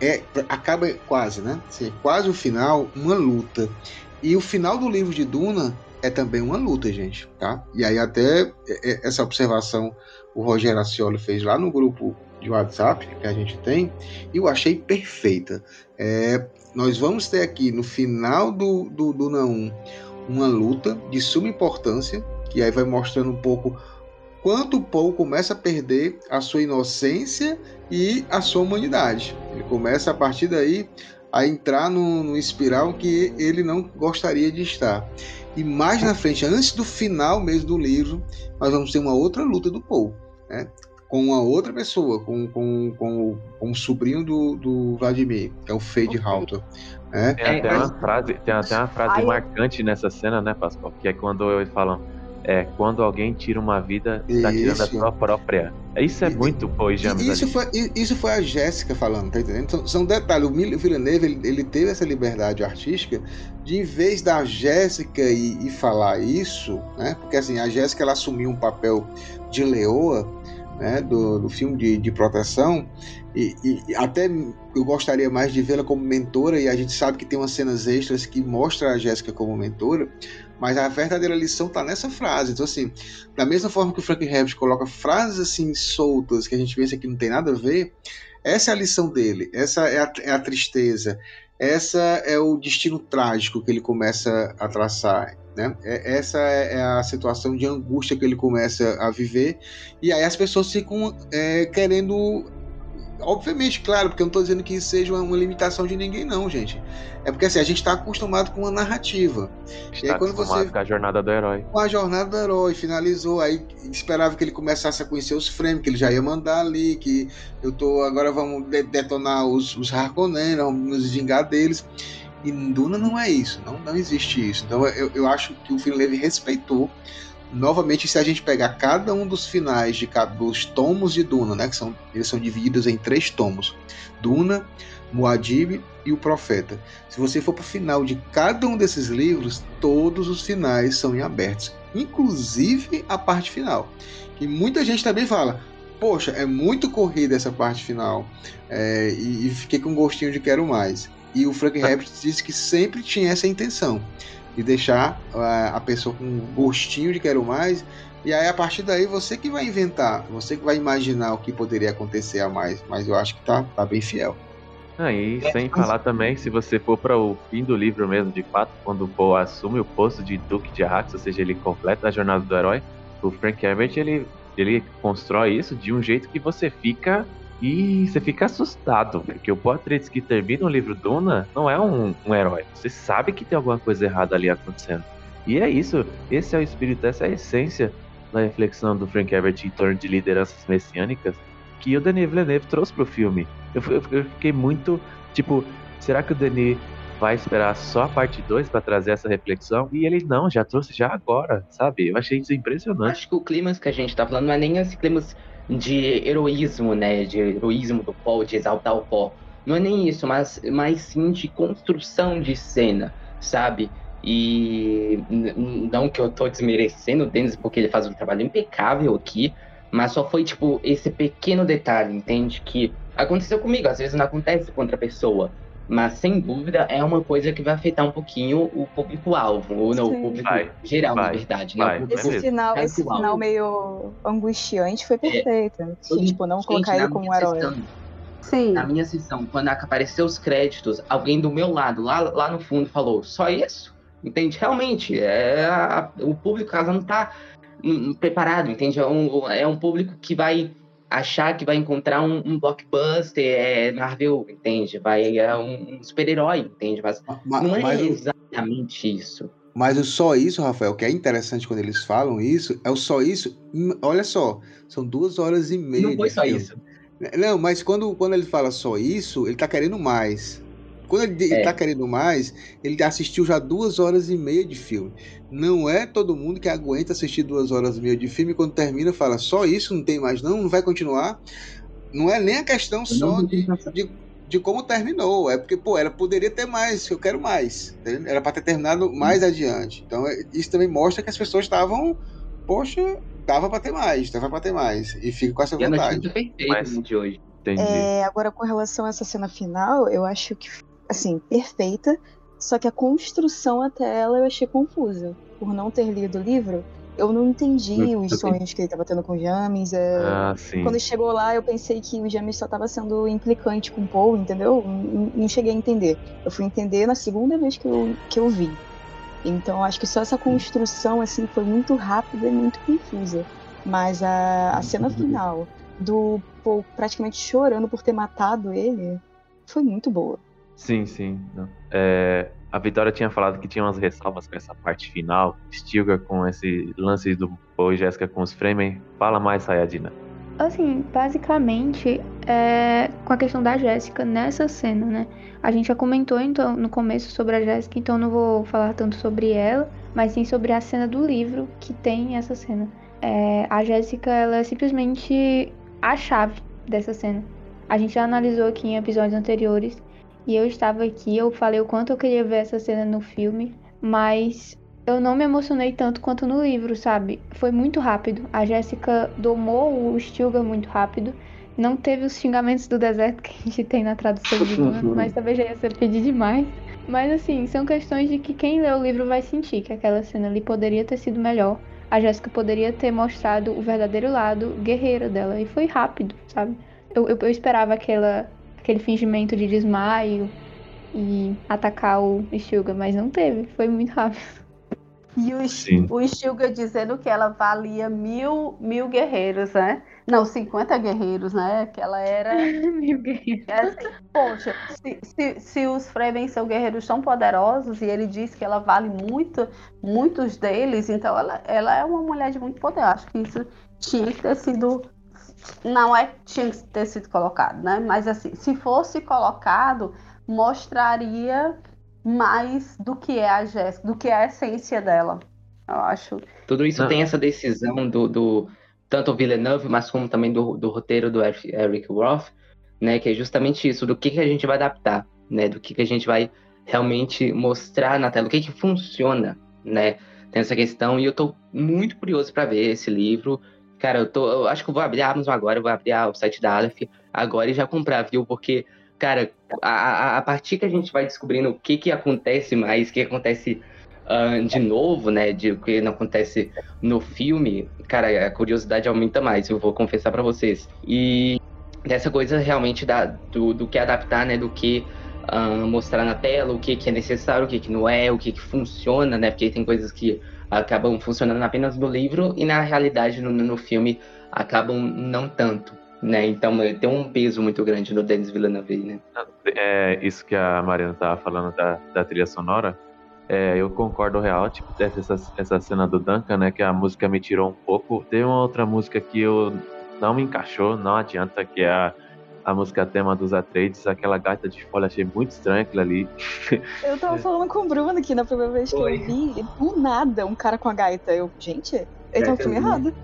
é acaba quase, né? Assim, quase o final, uma luta. E o final do livro de Duna é também uma luta, gente, tá? E aí até é, é, essa observação o Rogério Acioli fez lá no grupo de WhatsApp que a gente tem, e eu achei perfeita. É, nós vamos ter aqui no final do, do Duna 1 uma luta de suma importância, que aí vai mostrando um pouco quanto o Paul começa a perder a sua inocência e a sua humanidade. Ele começa a partir daí a entrar no, no espiral que ele não gostaria de estar. E mais na frente, antes do final mesmo do livro, nós vamos ter uma outra luta do Paul, né? Com uma outra pessoa, com, com, com, o- com o sobrinho do, do Vladimir, que é o Fade Halter. Né? Tem até uma frase, tem até uma frase eu- marcante nessa cena, né, Pascoal? Que é quando eles falam, é, quando alguém tira uma vida, está tirando a sua própria. Isso é muito e James E Isso ali. foi, isso foi a Jéssica falando, tá entendendo? São, são detalhes. O Villeneuve ele, ele teve essa liberdade artística de, em vez da Jéssica ir, ir falar isso, né? Porque assim, a Jéssica ela assumiu um papel de leoa, né? Do, do filme de, de proteção, e, e- até eu gostaria mais de vê-la como mentora, e a gente sabe que tem umas cenas extras que mostram a Jéssica como mentora. Mas a verdadeira lição tá nessa frase. Então, assim, da mesma forma que o Frank Herbert coloca frases assim soltas que a gente pensa que não tem nada a ver, essa é a lição dele. Essa é a, é a tristeza. essa é o destino trágico que ele começa a traçar. Né? É, essa é a situação de angústia que ele começa a viver, e aí as pessoas ficam é, querendo Obviamente, claro, porque eu não estou dizendo que isso seja uma, limitação de ninguém, não, gente. É porque assim, a gente está acostumado com uma narrativa. Está e aí, quando você. Com a jornada do herói. Com a jornada do herói, finalizou. Aí esperava que ele começasse a conhecer os frames, que ele já ia mandar ali, que eu tô. Agora vamos detonar os, os Harkonnen, vamos nos vingar deles. E Duna não é isso, não, não existe isso. Então eu, eu acho que o Levy respeitou novamente, se a gente pegar cada um dos finais de dos tomos de Duna, né, que são, eles são divididos em três tomos: Duna, Muad'Dib e o Profeta. Se você for para o final de cada um desses livros, todos os finais são em abertos, inclusive a parte final. E muita gente também fala: Poxa, é muito corrida essa parte final, é, e, e, fiquei com um gostinho de quero mais. E o Frank Herbert disse que sempre tinha essa intenção de deixar a, a pessoa com um gostinho de quero mais. E aí, a partir daí, você que vai inventar, você que vai imaginar o que poderia acontecer a mais. Mas eu acho que tá, tá bem fiel. Ah, e é, sem mas... falar também, se você for para o fim do livro mesmo, de fato, quando o Poe assume o posto de Duque de Arrakis, ou seja, ele completa a jornada do herói, o Frank Herbert, ele, ele constrói isso de um jeito que você fica e você fica assustado, porque o Poitras que termina o livro Duna não é um, um herói. Você sabe que tem alguma coisa errada ali acontecendo. E é isso, esse é o espírito, essa é a essência da reflexão do Frank Herbert em torno de lideranças messiânicas que o Denis Villeneuve trouxe pro filme. Eu, eu, eu fiquei muito, tipo, será que o Denis vai esperar só a parte 2 para trazer essa reflexão? E ele não, já trouxe já agora, sabe? Eu achei isso impressionante. Acho que o clima que a gente tá falando não é nem esse clima de heroísmo, né? De heroísmo do Paul, de exaltar o Paul. Não é nem isso, mas, mas sim de construção de cena, sabe? E não que eu tô desmerecendo o Dennis, porque ele faz um trabalho impecável aqui, mas só foi, tipo, esse pequeno detalhe, entende? Que aconteceu comigo, às vezes não acontece com outra pessoa. Mas sem dúvida é uma coisa que vai afetar um pouquinho o público-alvo, ou não, o público vai, geral, vai, na verdade. Né? Esse, final, esse final meio angustiante foi perfeito. É, que, tipo, não gente, colocar ele como um herói. Sessão, Sim. Na minha sessão, quando apareceu os créditos, alguém do meu lado, lá, lá no fundo, falou: só isso? Entende? Realmente, é a, o público casa não tá hum, preparado, entende? É um, é um público que vai achar que vai encontrar um, um blockbuster é, Marvel, entende? Vai é um, um super-herói, entende? Mas, mas não é mas exatamente isso. Mas o só isso, Rafael, que é interessante quando eles falam isso, é o só isso. Hum, olha só, são duas horas e meia. Não foi só filme. isso. Não, mas quando, quando ele fala só isso, ele tá querendo mais. Quando ele, é. tá querendo mais, ele assistiu já duas horas e meia de filme. Não é todo mundo que aguenta assistir duas horas e meia de filme e quando termina fala só isso, não tem mais não, não vai continuar. Não é nem a questão só de, de, de, como terminou, é porque, pô, ela poderia ter mais, eu quero mais. Era para ter terminado mais adiante. Então, é, isso também mostra que as pessoas estavam, poxa, dava para ter mais, dava para ter mais. E fica com essa e vontade. A Mas, de hoje. É, agora, com relação a essa cena final, eu acho que assim, perfeita, só que a construção até ela eu achei confusa. Por não ter lido o livro, eu não entendi os sonhos que ele estava tendo com o James. É... Ah, Quando chegou lá, eu pensei que o James só estava sendo implicante com o Paul, entendeu? Não, não, cheguei a entender. Eu fui entender na segunda vez que eu, que eu vi. Então, acho que só essa construção assim foi muito rápida e muito confusa. Mas a, a cena final do Paul praticamente chorando por ter matado ele foi muito boa. Sim, sim. É, a Vitória tinha falado que tinha umas ressalvas com essa parte final, Stilgar com esse lance do Poe e Jéssica com os Fremen. Fala mais, Sayadina. Assim, basicamente, é, com a questão da Jéssica nessa cena, né? A gente já comentou então no começo sobre a Jéssica, então não vou falar tanto sobre ela, mas sim sobre a cena do livro que tem essa cena. É, a Jéssica, ela é simplesmente a chave dessa cena. A gente já analisou aqui em episódios anteriores e eu estava aqui, eu falei o quanto eu queria ver essa cena no filme, mas eu não me emocionei tanto quanto no livro, sabe? Foi muito rápido. A Jéssica domou o Stilgar muito rápido. Não teve os xingamentos do deserto que a gente tem na tradução de *laughs* Duna, mas talvez já ia ser pedir demais. Mas assim, são questões de que quem lê o livro vai sentir que aquela cena ali poderia ter sido melhor. A Jéssica poderia ter mostrado o verdadeiro lado guerreiro dela. E foi rápido, sabe? Eu, eu, eu esperava aquela aquele fingimento de desmaio, e atacar o Ishuga, mas não teve, foi muito rápido. E o, o Ishuga dizendo que ela valia mil, mil guerreiros, né? Não, 50 guerreiros, né? Que ela era. *laughs* mil guerreiros. É assim, poxa, se, se, se os Fremen são guerreiros tão poderosos e ele diz que ela vale muito, muitos deles, então ela, ela é uma mulher de muito poder. Acho que isso tinha que ter sido. Não é que tinha que ter sido colocado, né? Mas assim, se fosse colocado, mostraria mais do que é a Jéssica, do que é a essência dela. Eu acho. Tudo isso Não. tem essa decisão do, do tanto o Villeneuve, mas como também do, do roteiro do Eric Roth, né? Que é justamente isso, do que, que a gente vai adaptar, né? Do que, que a gente vai realmente mostrar na tela, o que que funciona, né? Tem essa questão e eu tô muito curioso para ver esse livro. Cara, eu tô, eu acho que eu vou abrir a Amazon agora, vou abrir o site da Aleph agora e já comprar, viu? Porque cara, a, a, a, partir que a gente vai descobrindo o que que acontece mais, o que acontece uh, de novo, né, de o que não acontece no filme, cara, a curiosidade aumenta mais, eu vou confessar para vocês. E dessa coisa realmente da, do, do que adaptar, né, do que uh, mostrar na tela, o que que é necessário, o que que não é, o que que funciona, né, porque tem coisas que acabam funcionando apenas no livro e na realidade no, no filme acabam não tanto né? Então tem um peso muito grande no Denis Villeneuve, né? É isso que a Mariana tava falando da, da trilha sonora. É, eu concordo real, tipo, essa, essa cena do Duncan, né? Que a música me tirou um pouco. Tem uma outra música que eu não me encaixou, não adianta, que é a, a música tema dos Atreides, aquela gaita de folha, achei muito estranho aquilo ali. Eu tava *laughs* falando com o Bruno aqui na primeira vez que Oi. eu vi, do nada, um cara com a gaita. Eu, gente, ele tá no filme errado.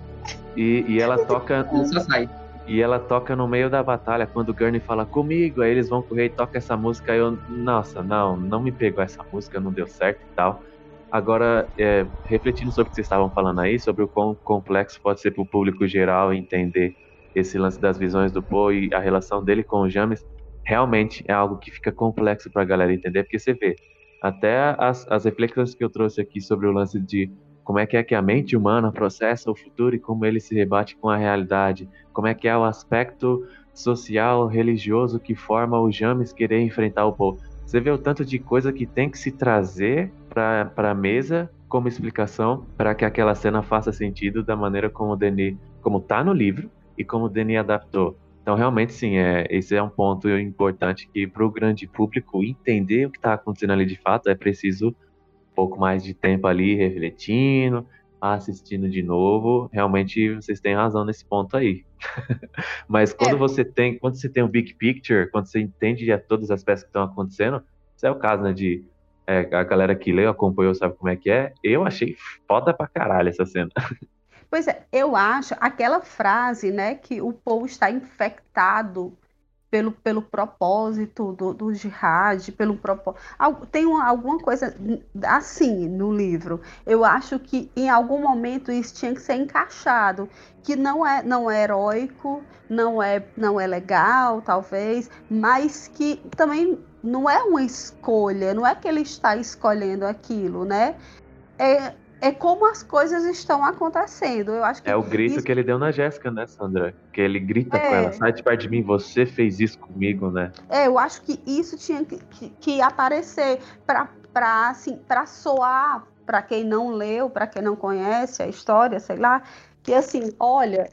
E, e ela *laughs* toca. Só sai. E ela toca no meio da batalha, quando o Gurney fala comigo, aí eles vão correr e toca essa música, aí eu, nossa, não, não me pegou essa música, não deu certo e tal. Agora, é, refletindo sobre o que vocês estavam falando aí, sobre o quão complexo pode ser para o público geral entender esse lance das visões do Poe e a relação dele com o James, realmente é algo que fica complexo para a galera entender, porque você vê, até as, as reflexões que eu trouxe aqui sobre o lance de como é que é que a mente humana processa o futuro e como ele se rebate com a realidade, como é que é o aspecto social, religioso que forma o James querer enfrentar o povo. Você vê o tanto de coisa que tem que se trazer para a mesa como explicação para que aquela cena faça sentido da maneira como o Denis, como tá no livro e como o Denis adaptou. Então, realmente, sim, é, esse é um ponto importante que para o grande público entender o que está acontecendo ali de fato é preciso pouco mais de tempo ali refletindo, assistindo de novo, realmente vocês têm razão nesse ponto aí. *laughs* Mas quando é. você tem, quando você tem um big picture, quando você entende a todos os aspectos que estão acontecendo, isso é o caso, né, de é, a galera que leu, acompanhou, sabe como é que é. Eu achei foda pra caralho essa cena. *laughs* Pois é, eu acho aquela frase, né, que o povo está infectado pelo, pelo propósito do, do jihad, pelo propósito. Tem uma, alguma coisa assim no livro. Eu acho que em algum momento isso tinha que ser encaixado, que não é, não é heróico, não é, não é legal, talvez, mas que também não é uma escolha, não é que ele está escolhendo aquilo, né? É, é como as coisas estão acontecendo. Eu acho que é o grito isso... que ele deu na Jéssica, né, Sandra? Que ele grita é... com ela, sai de perto de mim, você fez isso comigo, né? É, eu acho que isso tinha que, que, que aparecer para para assim, para soar para quem não leu, para quem não conhece a história, sei lá, que assim, olha,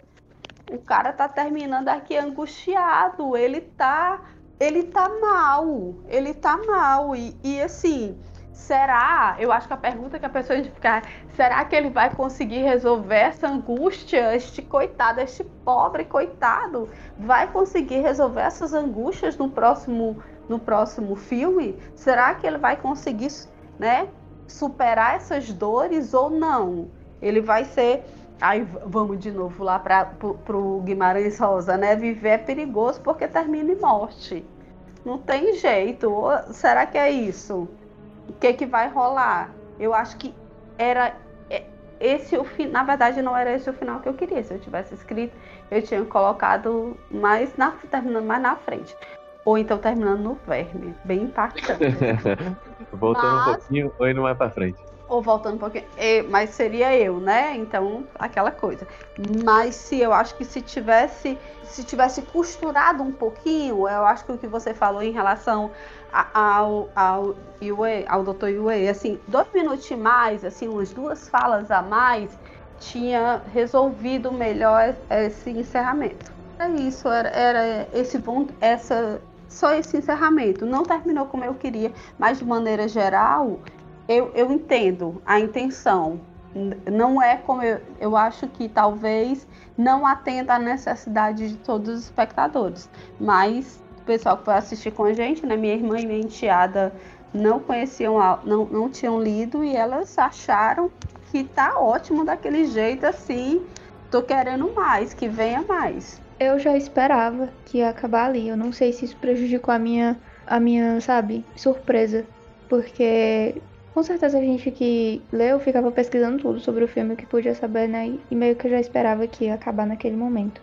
o cara tá terminando aqui angustiado, ele tá ele tá mal, ele tá mal e, e assim, será? Eu acho que a pergunta que a pessoa que ficar, será que ele vai conseguir resolver essa angústia? Este coitado, este pobre coitado, vai conseguir resolver essas angústias no próximo, no próximo filme? Será que ele vai conseguir, né, superar essas dores ou não? Ele vai ser Aí vamos de novo lá para o Guimarães Rosa, né? Viver é perigoso porque termina em morte. Não tem jeito. Será que é isso? O que que vai rolar. Eu acho que era é, esse o fim, na verdade não era esse o final que eu queria. Se eu tivesse escrito, eu tinha colocado mais na terminando mais na frente. Ou então terminando no verme, bem impactante. *laughs* Voltando Mas, um pouquinho ou indo mais para frente. Ou voltando um pouquinho, mas seria eu, né? Então, aquela coisa. Mas se eu acho que se tivesse, se tivesse costurado um pouquinho, eu acho que o que você falou em relação ao, ao, Yue, ao Dr. Yue, assim, dois minutos mais, assim, umas duas falas a mais, tinha resolvido melhor esse encerramento. É isso, era, era esse ponto, essa só esse encerramento. Não terminou como eu queria, mas de maneira geral, eu, eu entendo a intenção. Não é como eu, eu acho que talvez não atenda à necessidade de todos os espectadores. Mas o pessoal que foi assistir com a gente, né, minha irmã e minha enteada não conheciam, não, não tinham lido e elas acharam que tá ótimo daquele jeito assim. Tô querendo mais, que venha mais. Eu já esperava que ia acabar ali. Eu não sei se isso prejudicou a minha, a minha, sabe, surpresa. Porque com certeza a gente que leu ficava pesquisando tudo sobre o filme que podia saber, né? E meio que eu já esperava que ia acabar naquele momento.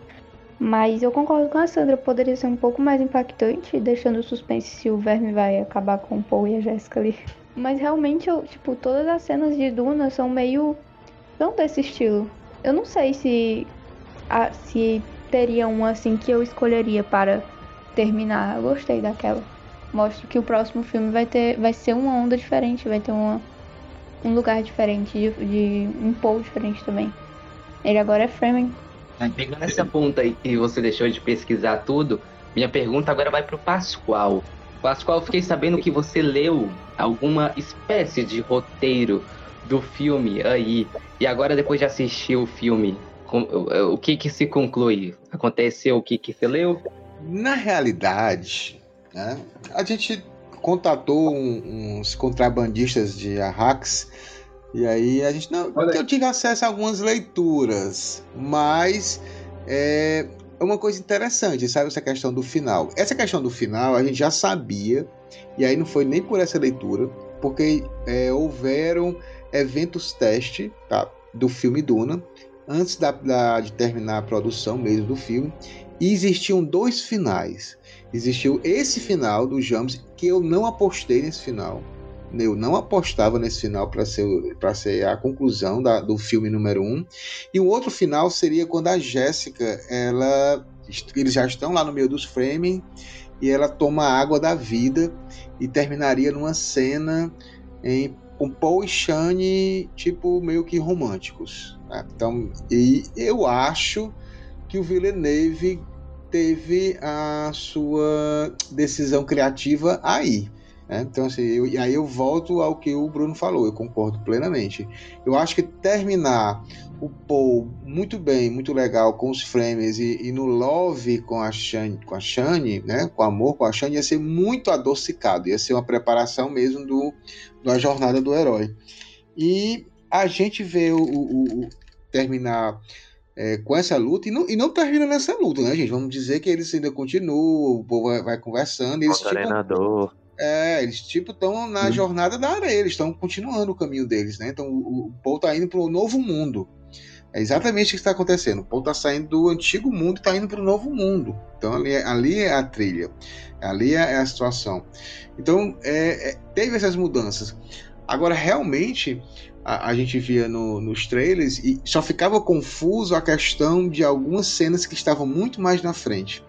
Mas eu concordo com a Sandra, poderia ser um pouco mais impactante, deixando o suspense se o verme vai acabar com o Paul e a Jéssica ali. Mas realmente, eu, tipo, todas as cenas de Duna são meio. são desse estilo. Eu não sei se. A, se teria uma assim que eu escolheria para terminar. Eu gostei daquela. Mostra que o próximo filme vai ter, vai ser uma onda diferente, vai ter uma, um lugar diferente, de, de um Paul diferente também. Ele agora é Fremen. Pegando essa ponta aí que você deixou de pesquisar tudo, minha pergunta agora vai pro Pascoal. Pascoal, fiquei sabendo que você leu alguma espécie de roteiro do filme aí. E agora, depois de assistir o filme, o que que se conclui? Aconteceu o que que você leu? Na realidade, né, a gente contatou uns contrabandistas de Arrax e aí a gente não, eu tive acesso a algumas leituras, mas é, é uma coisa interessante, sabe essa questão do final. Essa questão do final a gente já sabia e aí não foi nem por essa leitura, porque é, houveram eventos teste tá, do filme Duna antes da, da, de terminar a produção mesmo do filme. E existiam dois finais. Existiu esse final do James, que eu não apostei nesse final. Eu não apostava nesse final para ser, ser a conclusão da, do filme número um. E o outro final seria quando a Jéssica, ela, eles já estão lá no meio dos framing e ela toma a água da vida e terminaria numa cena em com Paul e Shane, tipo, meio que românticos. Né? Então, e eu acho que o Villeneuve teve a sua decisão criativa aí. Né? Então, assim, eu, aí eu volto ao que o Bruno falou, eu concordo plenamente. Eu acho que terminar o Paul muito bem, muito legal com os frames e, e no Love com a Shane, com a Shane, né? Com amor com a Shane ia ser muito adocicado, ia ser uma preparação mesmo do da jornada do herói. E a gente vê o, o, o terminar é, com essa luta e não, e não termina nessa luta, né, gente? Vamos dizer que eles ainda continuam, o povo vai, vai conversando. Eles, o tipo, treinador. É, eles tipo estão na hum. jornada da areia, eles estão continuando o caminho deles, né? Então o, o Paul tá indo para o novo mundo. É exatamente o que está acontecendo. O Paul tá saindo do antigo mundo e tá indo para o novo mundo. Então ali, é, ali é a trilha, ali é, é a situação. Então é, é, teve essas mudanças. Agora realmente a, a gente via no, nos trailers e só ficava confuso a questão de algumas cenas que estavam muito mais na frente.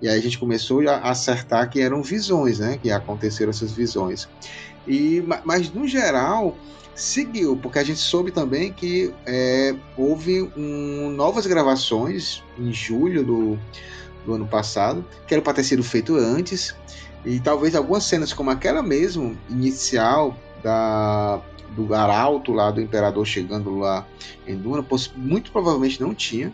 E aí a gente começou a acertar que eram visões, né? Que aconteceram essas visões. E, mas no geral seguiu, porque a gente soube também que é, houve um, novas gravações em julho do, do ano passado, que era para ter sido feito antes, e talvez algumas cenas como aquela mesmo, inicial, da, do arauto lá do imperador chegando lá em Duna, muito provavelmente não tinha,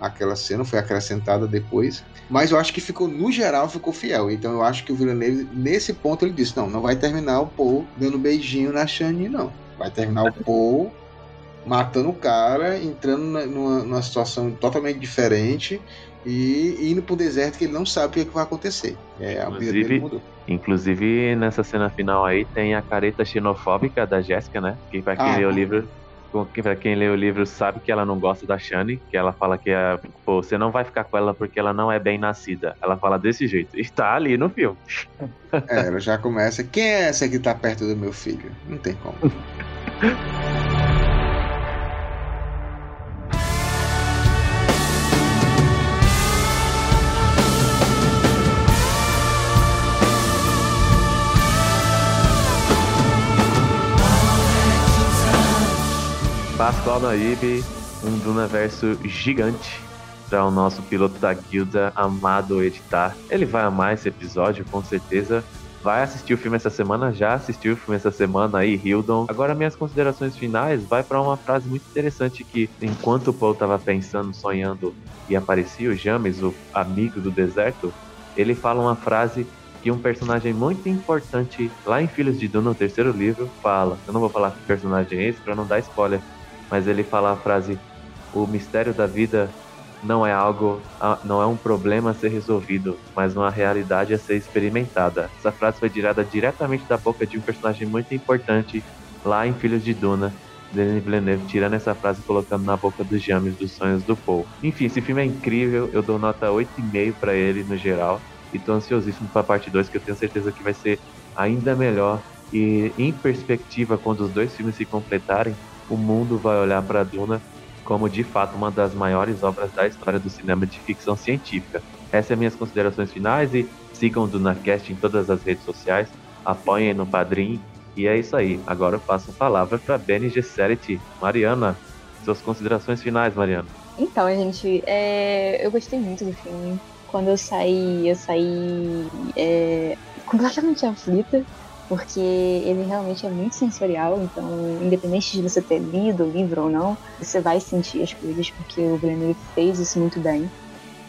aquela cena, foi acrescentada depois. Mas eu acho que ficou, no geral, ficou fiel. Então eu acho que o Villeneuve, nesse ponto, ele disse: não, não vai terminar o Paul dando beijinho na Shani, não. Vai terminar o Paul *laughs* matando o cara, entrando numa, numa situação totalmente diferente e indo pro deserto que ele não sabe o que, é que vai acontecer. É, mudou. Inclusive, nessa cena final aí, tem a careta xenofóbica da Jéssica, né? Que pra quem ah, lê o livro Pra quem lê o livro sabe que ela não gosta da Shani, que ela fala que é, pô, você não vai ficar com ela porque ela não é bem nascida. Ela fala desse jeito. E tá ali no filme. É, ela já começa. Quem é essa que tá perto do meu filho? Não tem como. *laughs* Pascoal Naib, um Dunaverso gigante para o nosso piloto da guilda amado editar. Ele vai amar esse episódio, com certeza. Vai assistir o filme essa semana, já assistiu o filme essa semana aí, Hildon. Agora minhas considerações finais vai para uma frase muito interessante que enquanto o Paul estava pensando, sonhando e aparecia o James, o amigo do deserto, ele fala uma frase que um personagem muito importante lá em Filhos de Duna, no terceiro livro, fala. Eu não vou falar que personagem é esse para não dar spoiler, mas ele fala a frase: "O mistério da vida não é algo, não é um problema a ser resolvido, mas uma realidade a ser experimentada. Essa frase foi tirada diretamente da boca de um personagem muito importante lá em Filhos de Duna, Denis Villeneuve tirando essa frase e colocando na boca dos James dos sonhos do Paul. Enfim, esse filme é incrível, eu dou nota 8,5 para ele no geral e tô ansiosíssimo para a parte 2 que eu tenho certeza que vai ser ainda melhor e em perspectiva quando os dois filmes se completarem, o mundo vai olhar para Duna como de fato uma das maiores obras da história do cinema de ficção científica. Essas são minhas considerações finais e sigam o DunaCast em todas as redes sociais, apoiem no Padrim e é isso aí. Agora eu passo a palavra para Benny Gesserit. Mariana, suas considerações finais, Mariana. Então, gente, é... eu gostei muito do filme. Quando eu saí, eu saí é... completamente aflita porque ele realmente é muito sensorial, então, independente de você ter lido o livro ou não, você vai sentir as coisas, porque o Villeneuve fez isso muito bem.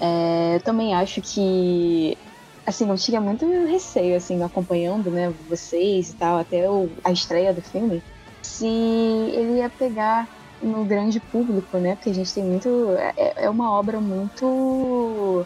É, eu também acho que, assim, eu tinha muito receio, assim, acompanhando, né, vocês e tal, até o, a estreia do filme, se ele ia pegar no grande público, né, porque a gente tem muito, é, é uma obra muito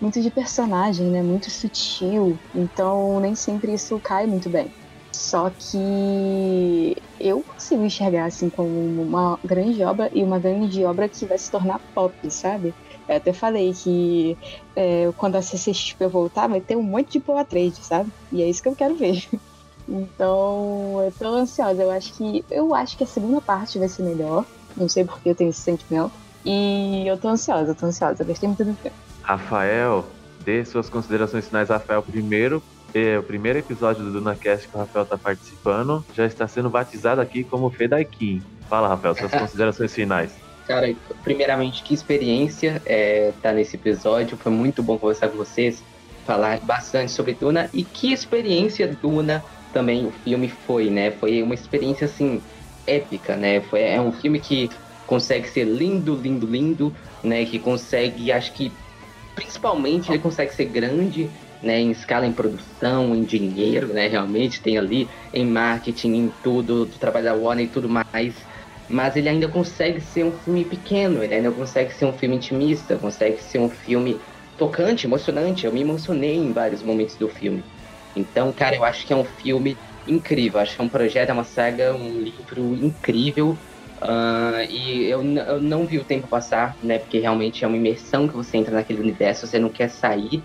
muito de personagem, né? Muito sutil. Então nem sempre isso cai muito bem. Só que eu consigo enxergar assim como uma grande obra e uma grande obra que vai se tornar pop, sabe? Eu até falei que é, quando a CCXP voltar vai ter um monte de Poa Trade, sabe? E é isso que eu quero ver. *laughs* Então, eu tô ansiosa. Eu acho que eu acho que a segunda parte vai ser melhor. Não sei porque eu tenho esse sentimento. E eu tô ansiosa, eu tô ansiosa. Eu gostei muito do filme. Rafael, dê suas considerações finais, Rafael, primeiro. É, o primeiro episódio do DunaCast que o Rafael está participando já está sendo batizado aqui como Fedaikin. Fala, Rafael, suas *laughs* considerações finais. Cara, primeiramente, que experiência é, tá nesse episódio. Foi muito bom conversar com vocês, falar bastante sobre Duna. E que experiência Duna também o filme foi, né? Foi uma experiência, assim, épica, né? Foi, é um filme que consegue ser lindo, lindo, lindo, né? Que consegue, acho que principalmente ele consegue ser grande, né, em escala em produção, em dinheiro, né, realmente tem ali em marketing, em tudo, do trabalho da Warner e tudo mais. Mas ele ainda consegue ser um filme pequeno, ele ainda consegue ser um filme intimista, consegue ser um filme tocante, emocionante. Eu me emocionei em vários momentos do filme. Então, cara, eu acho que é um filme incrível. Acho que é um projeto, é uma saga, um livro incrível. Uh, e eu, eu não vi o tempo passar, né? Porque realmente é uma imersão que você entra naquele universo, você não quer sair.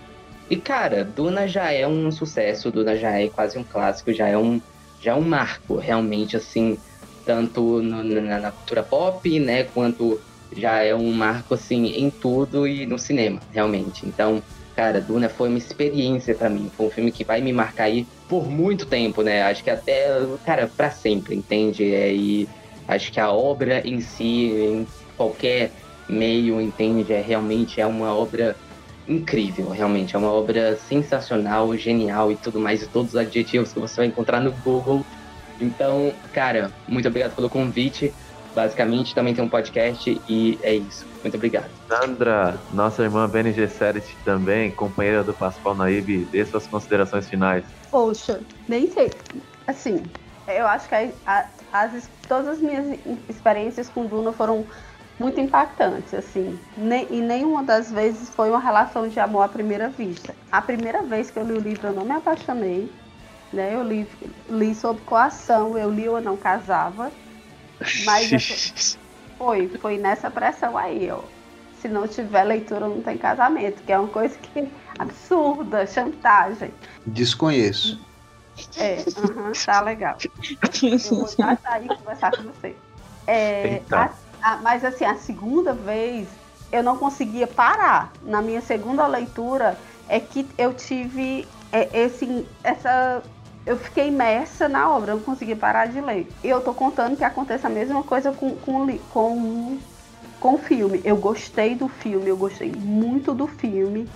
E cara, Duna já é um sucesso, Duna já é quase um clássico, já é um, já é um marco, realmente, assim, tanto no, na, na cultura pop, né? Quanto já é um marco, assim, em tudo e no cinema, realmente. Então, cara, Duna foi uma experiência para mim. Foi um filme que vai me marcar aí por muito tempo, né? Acho que até, cara, para sempre, entende? É, e Acho que a obra em si, em qualquer meio, entende, é realmente é uma obra incrível, realmente. É uma obra sensacional, genial e tudo mais, e todos os adjetivos que você vai encontrar no Google. Então, cara, muito obrigado pelo convite. Basicamente, também tem um podcast e é isso. Muito obrigado. Sandra, nossa irmã BNG Serit também, companheira do Pascoal Naib, dê suas considerações finais. Poxa, nem sei. Assim, eu acho que a, a, as, todas as minhas experiências com Duna foram muito impactantes, assim. Ne, e nenhuma das vezes foi uma relação de amor à primeira vista. A primeira vez que eu li o livro eu não me apaixonei, né? Eu li, li sob coação, eu li ou não casava. Mas *laughs* foi, foi nessa pressão aí, ó. Se não tiver leitura, não tem casamento, que é uma coisa que absurda, chantagem. Desconheço. É, *laughs* uhum, tá legal. Eu vou já sair e conversar com você. É, a, a, mas assim, a segunda vez eu não conseguia parar. Na minha segunda leitura é que eu tive é, esse, essa. Eu fiquei imersa na obra, eu não conseguia parar de ler. E eu tô contando que acontece a mesma coisa com, com, com, com o filme. Eu gostei do filme, eu gostei muito do filme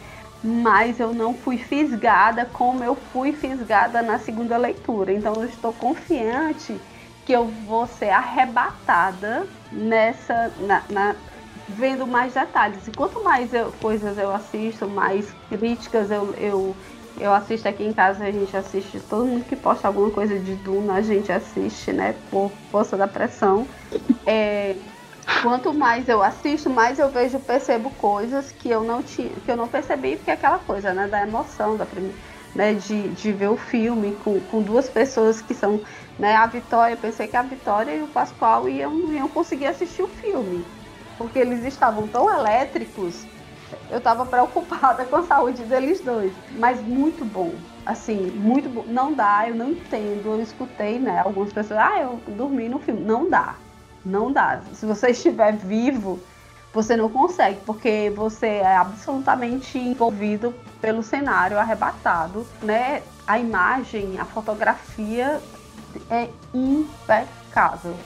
mas eu não fui fisgada como eu fui fisgada na segunda leitura. Então eu estou confiante que eu vou ser arrebatada nessa, na, na vendo mais detalhes. E quanto mais eu, coisas eu assisto, mais críticas eu, eu, eu assisto aqui em casa, a gente assiste, todo mundo que posta alguma coisa de Duna, a gente assiste, né? Por força da pressão. É, quanto mais eu assisto, mais eu vejo, percebo coisas que eu não tinha, que eu não percebi, porque é aquela coisa, né, da emoção, da né, de, de ver o filme com, com duas pessoas que são, né, a Vitória, eu pensei que a Vitória e o Pascoal iam, iam conseguir assistir o filme, porque eles estavam tão elétricos, eu estava preocupada com a saúde deles dois, mas muito bom, assim, muito bom, não dá, eu não entendo, eu escutei, né, algumas pessoas, ah, eu dormi no filme, não dá, não dá. Se você *laughs* estiver vivo, você não consegue, porque você é absolutamente envolvido pelo cenário arrebatado, né? A imagem, a fotografia é impecável.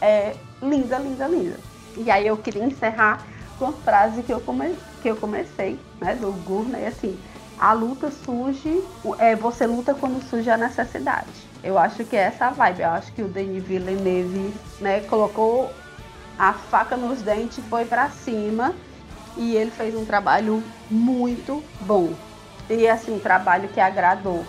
É linda, linda, linda. E aí eu queria encerrar com a frase que eu, come, que eu comecei, né? Do Gurney, assim. A luta surge, é, você luta quando surge a necessidade. Eu acho que é essa a vibe. Eu acho que o Denis Villeneuve, né, colocou a faca nos dentes, foi para cima e ele fez um trabalho muito bom. E assim, um trabalho que agradou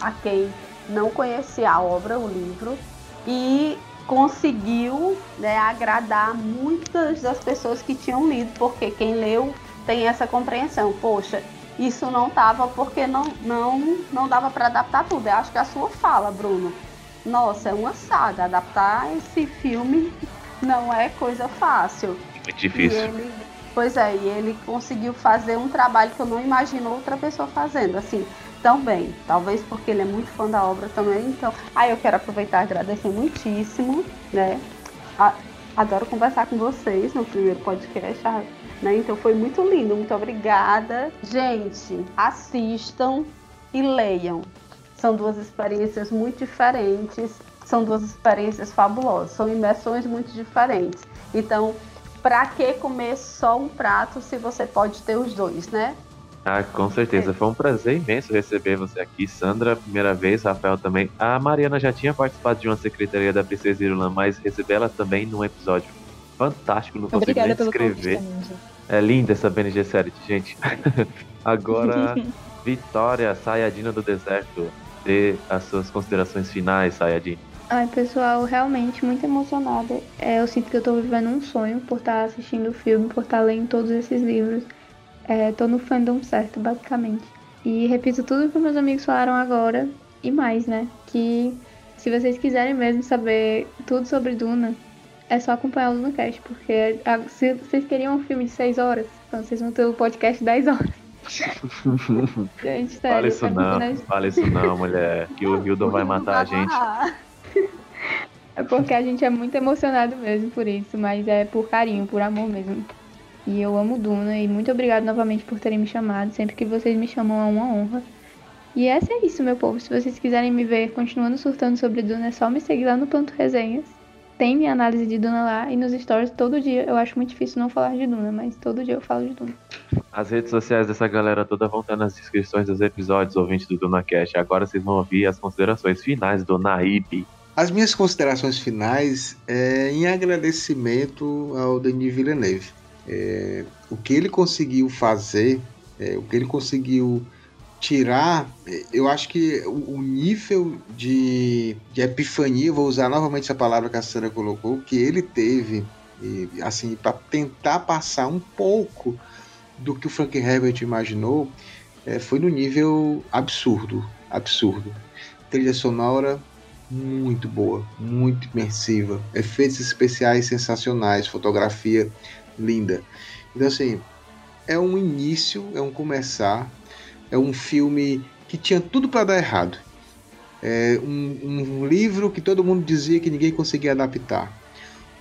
a quem não conhecia a obra, o livro, e conseguiu né, agradar muitas das pessoas que tinham lido, porque quem leu tem essa compreensão. Poxa, isso não tava porque não não não dava para adaptar tudo. Eu acho que a sua fala, Bruno. Nossa, é uma saga. Adaptar esse filme não é coisa fácil. É difícil. Ele, pois é, e ele conseguiu fazer um trabalho que eu não imagino outra pessoa fazendo, assim, tão bem. Talvez porque ele é muito fã da obra também. Então, aí eu quero aproveitar e agradecer muitíssimo, né? Adoro conversar com vocês no primeiro podcast. Né? Então foi muito lindo, muito obrigada. Gente, assistam e leiam. São duas experiências muito diferentes, são duas experiências fabulosas, são imersões muito diferentes. Então, para que comer só um prato se você pode ter os dois, né? Ah, com certeza. É. Foi um prazer imenso receber você aqui, Sandra, primeira vez, Rafael também. A Mariana já tinha participado de uma secretaria da Princesa Irlanda, mas receber ela também num episódio fantástico, não consigo Obrigada nem descrever. É linda essa BNG série, gente. *laughs* Agora, *laughs* Vitória, Sayadina do Deserto, dê as suas considerações finais, Sayadina. Ai, pessoal, realmente muito emocionada. É, eu sinto que eu tô vivendo um sonho por estar assistindo o filme, por estar lendo todos esses livros. É, tô no fandom certo, basicamente. E repito tudo que meus amigos falaram agora e mais, né? Que se vocês quiserem mesmo saber tudo sobre Duna, é só acompanhar o Lunacast, porque a, se vocês queriam um filme de 6 horas, então vocês vão ter o podcast de 10 horas. *laughs* gente, sério. Fala isso não, né? fala isso não, mulher, que o Hildon vai matar a gente. É porque a gente é muito emocionado mesmo por isso, mas é por carinho, por amor mesmo. E eu amo Duna e muito obrigado novamente por terem me chamado. Sempre que vocês me chamam é uma honra. E essa é isso, meu povo. Se vocês quiserem me ver continuando surtando sobre Duna, é só me seguir lá no Planto Resenhas tem minha análise de Duna lá e nos stories todo dia. Eu acho muito difícil não falar de Duna, mas todo dia eu falo de Duna. As redes sociais dessa galera toda vão estar nas descrições dos episódios ouvintes do Duna Cash. Agora vocês vão ouvir as considerações finais do Naib. As minhas considerações finais é em agradecimento ao Denis Villeneuve. É, o que ele conseguiu fazer, é, o que ele conseguiu tirar, eu acho que o, nível de, de epifania, vou usar novamente essa palavra que a Sandra colocou, que ele teve, e, assim, para tentar passar um pouco do que o Frank Herbert imaginou, é, foi no nível absurdo, absurdo. Trilha sonora muito boa, muito imersiva, efeitos especiais sensacionais, fotografia linda. Então assim, é um início, é um começar é um filme que tinha tudo para dar errado. É um, um livro que todo mundo dizia que ninguém conseguia adaptar.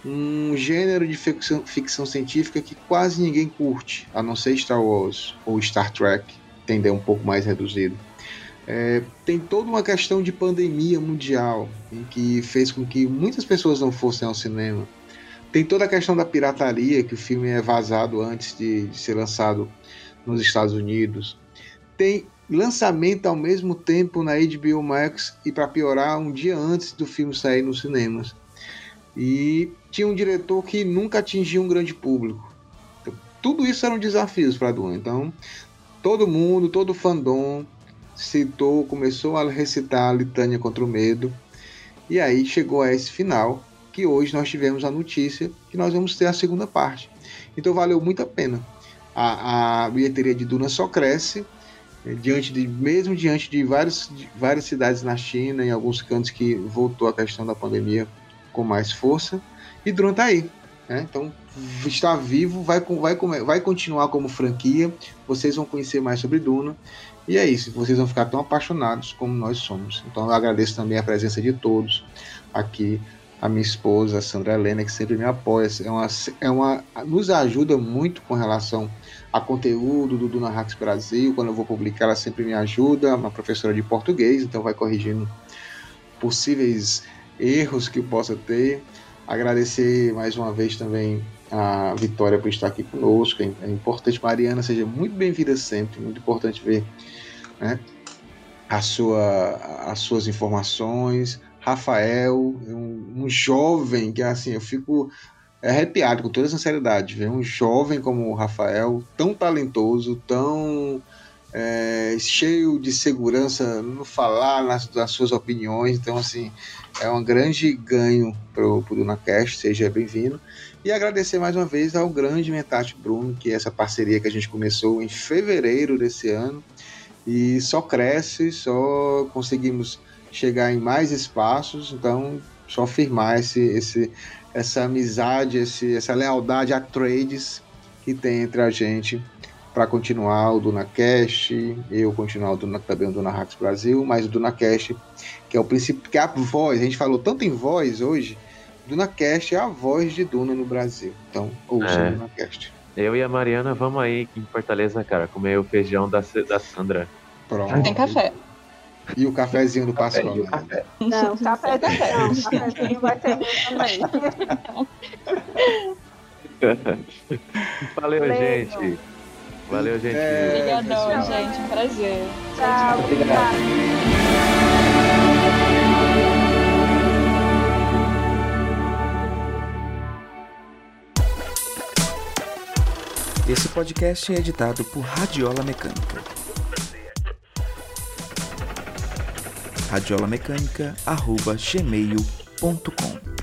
Um gênero de ficção, ficção científica que quase ninguém curte, a não ser Star Wars ou Star Trek, tender um pouco mais reduzido. É, tem toda uma questão de pandemia mundial em que fez com que muitas pessoas não fossem ao cinema. Tem toda a questão da pirataria, que o filme é vazado antes de, de ser lançado nos Estados Unidos. Tem lançamento ao mesmo tempo na HBO Max e, para piorar, um dia antes do filme sair nos cinemas. E tinha um diretor que nunca atingiu um grande público. Então, tudo isso eram desafios para Duna. Então, todo mundo, todo fandom citou, começou a recitar a litânia contra o medo. E aí chegou a esse final, que hoje nós tivemos a notícia que nós vamos ter a segunda parte. Então valeu muito a pena. A, a bilheteria de Duna só cresce diante de mesmo diante de várias, de várias cidades na China, em alguns cantos que voltou a questão da pandemia com mais força. E Duna está aí. Né? Então está vivo, vai, vai, vai continuar como franquia. Vocês vão conhecer mais sobre Duna. E é isso, vocês vão ficar tão apaixonados como nós somos. Então eu agradeço também a presença de todos aqui, a minha esposa, a Sandra Helena, que sempre me apoia. É uma, é uma, nos ajuda muito com relação a conteúdo do Duna Hacks Brasil. Quando eu vou publicar, ela sempre me ajuda, uma professora de português, então vai corrigindo possíveis erros que eu possa ter. Agradecer mais uma vez também a Vitória por estar aqui conosco. É, é importante, Mariana, seja muito bem-vinda sempre. Muito importante ver né, a sua, as suas informações. Rafael, um, um jovem que assim, eu fico arrepiado com toda sinceridade, ver um jovem como o Rafael, tão talentoso, tão é, cheio de segurança no falar, nas, nas, suas opiniões. Então, assim, é um grande ganho para o DunaCast, seja bem-vindo. E agradecer mais uma vez ao grande Mentate Bruno, que é essa parceria que a gente começou em fevereiro desse ano e só cresce, só conseguimos chegar em mais espaços, então só firmar esse, esse, essa amizade, esse, essa lealdade a trades que tem entre a gente para continuar o DunaCast, eu continuar o Duna, também o Duna Hacks Brasil, mas o DunaCast, que é o princípio, que é a voz, a gente falou tanto em voz hoje, DunaCast é a voz de Duna no Brasil. Então, ouça é. o DunaCast. Eu e a Mariana vamos aí em Fortaleza, cara, comer o feijão da, da Sandra. Pronto. Tem café. E o cafezinho do Pascoal. Né? Café. Não, café café. Não, cafezinho vai ter também. *laughs* Valeu, Valeu, gente. Valeu, gente. Obrigadão, gente. Prazer. Tchau. Obrigado. Esse podcast é editado por Radiola Mecânica. radiolamecânica.gmail.com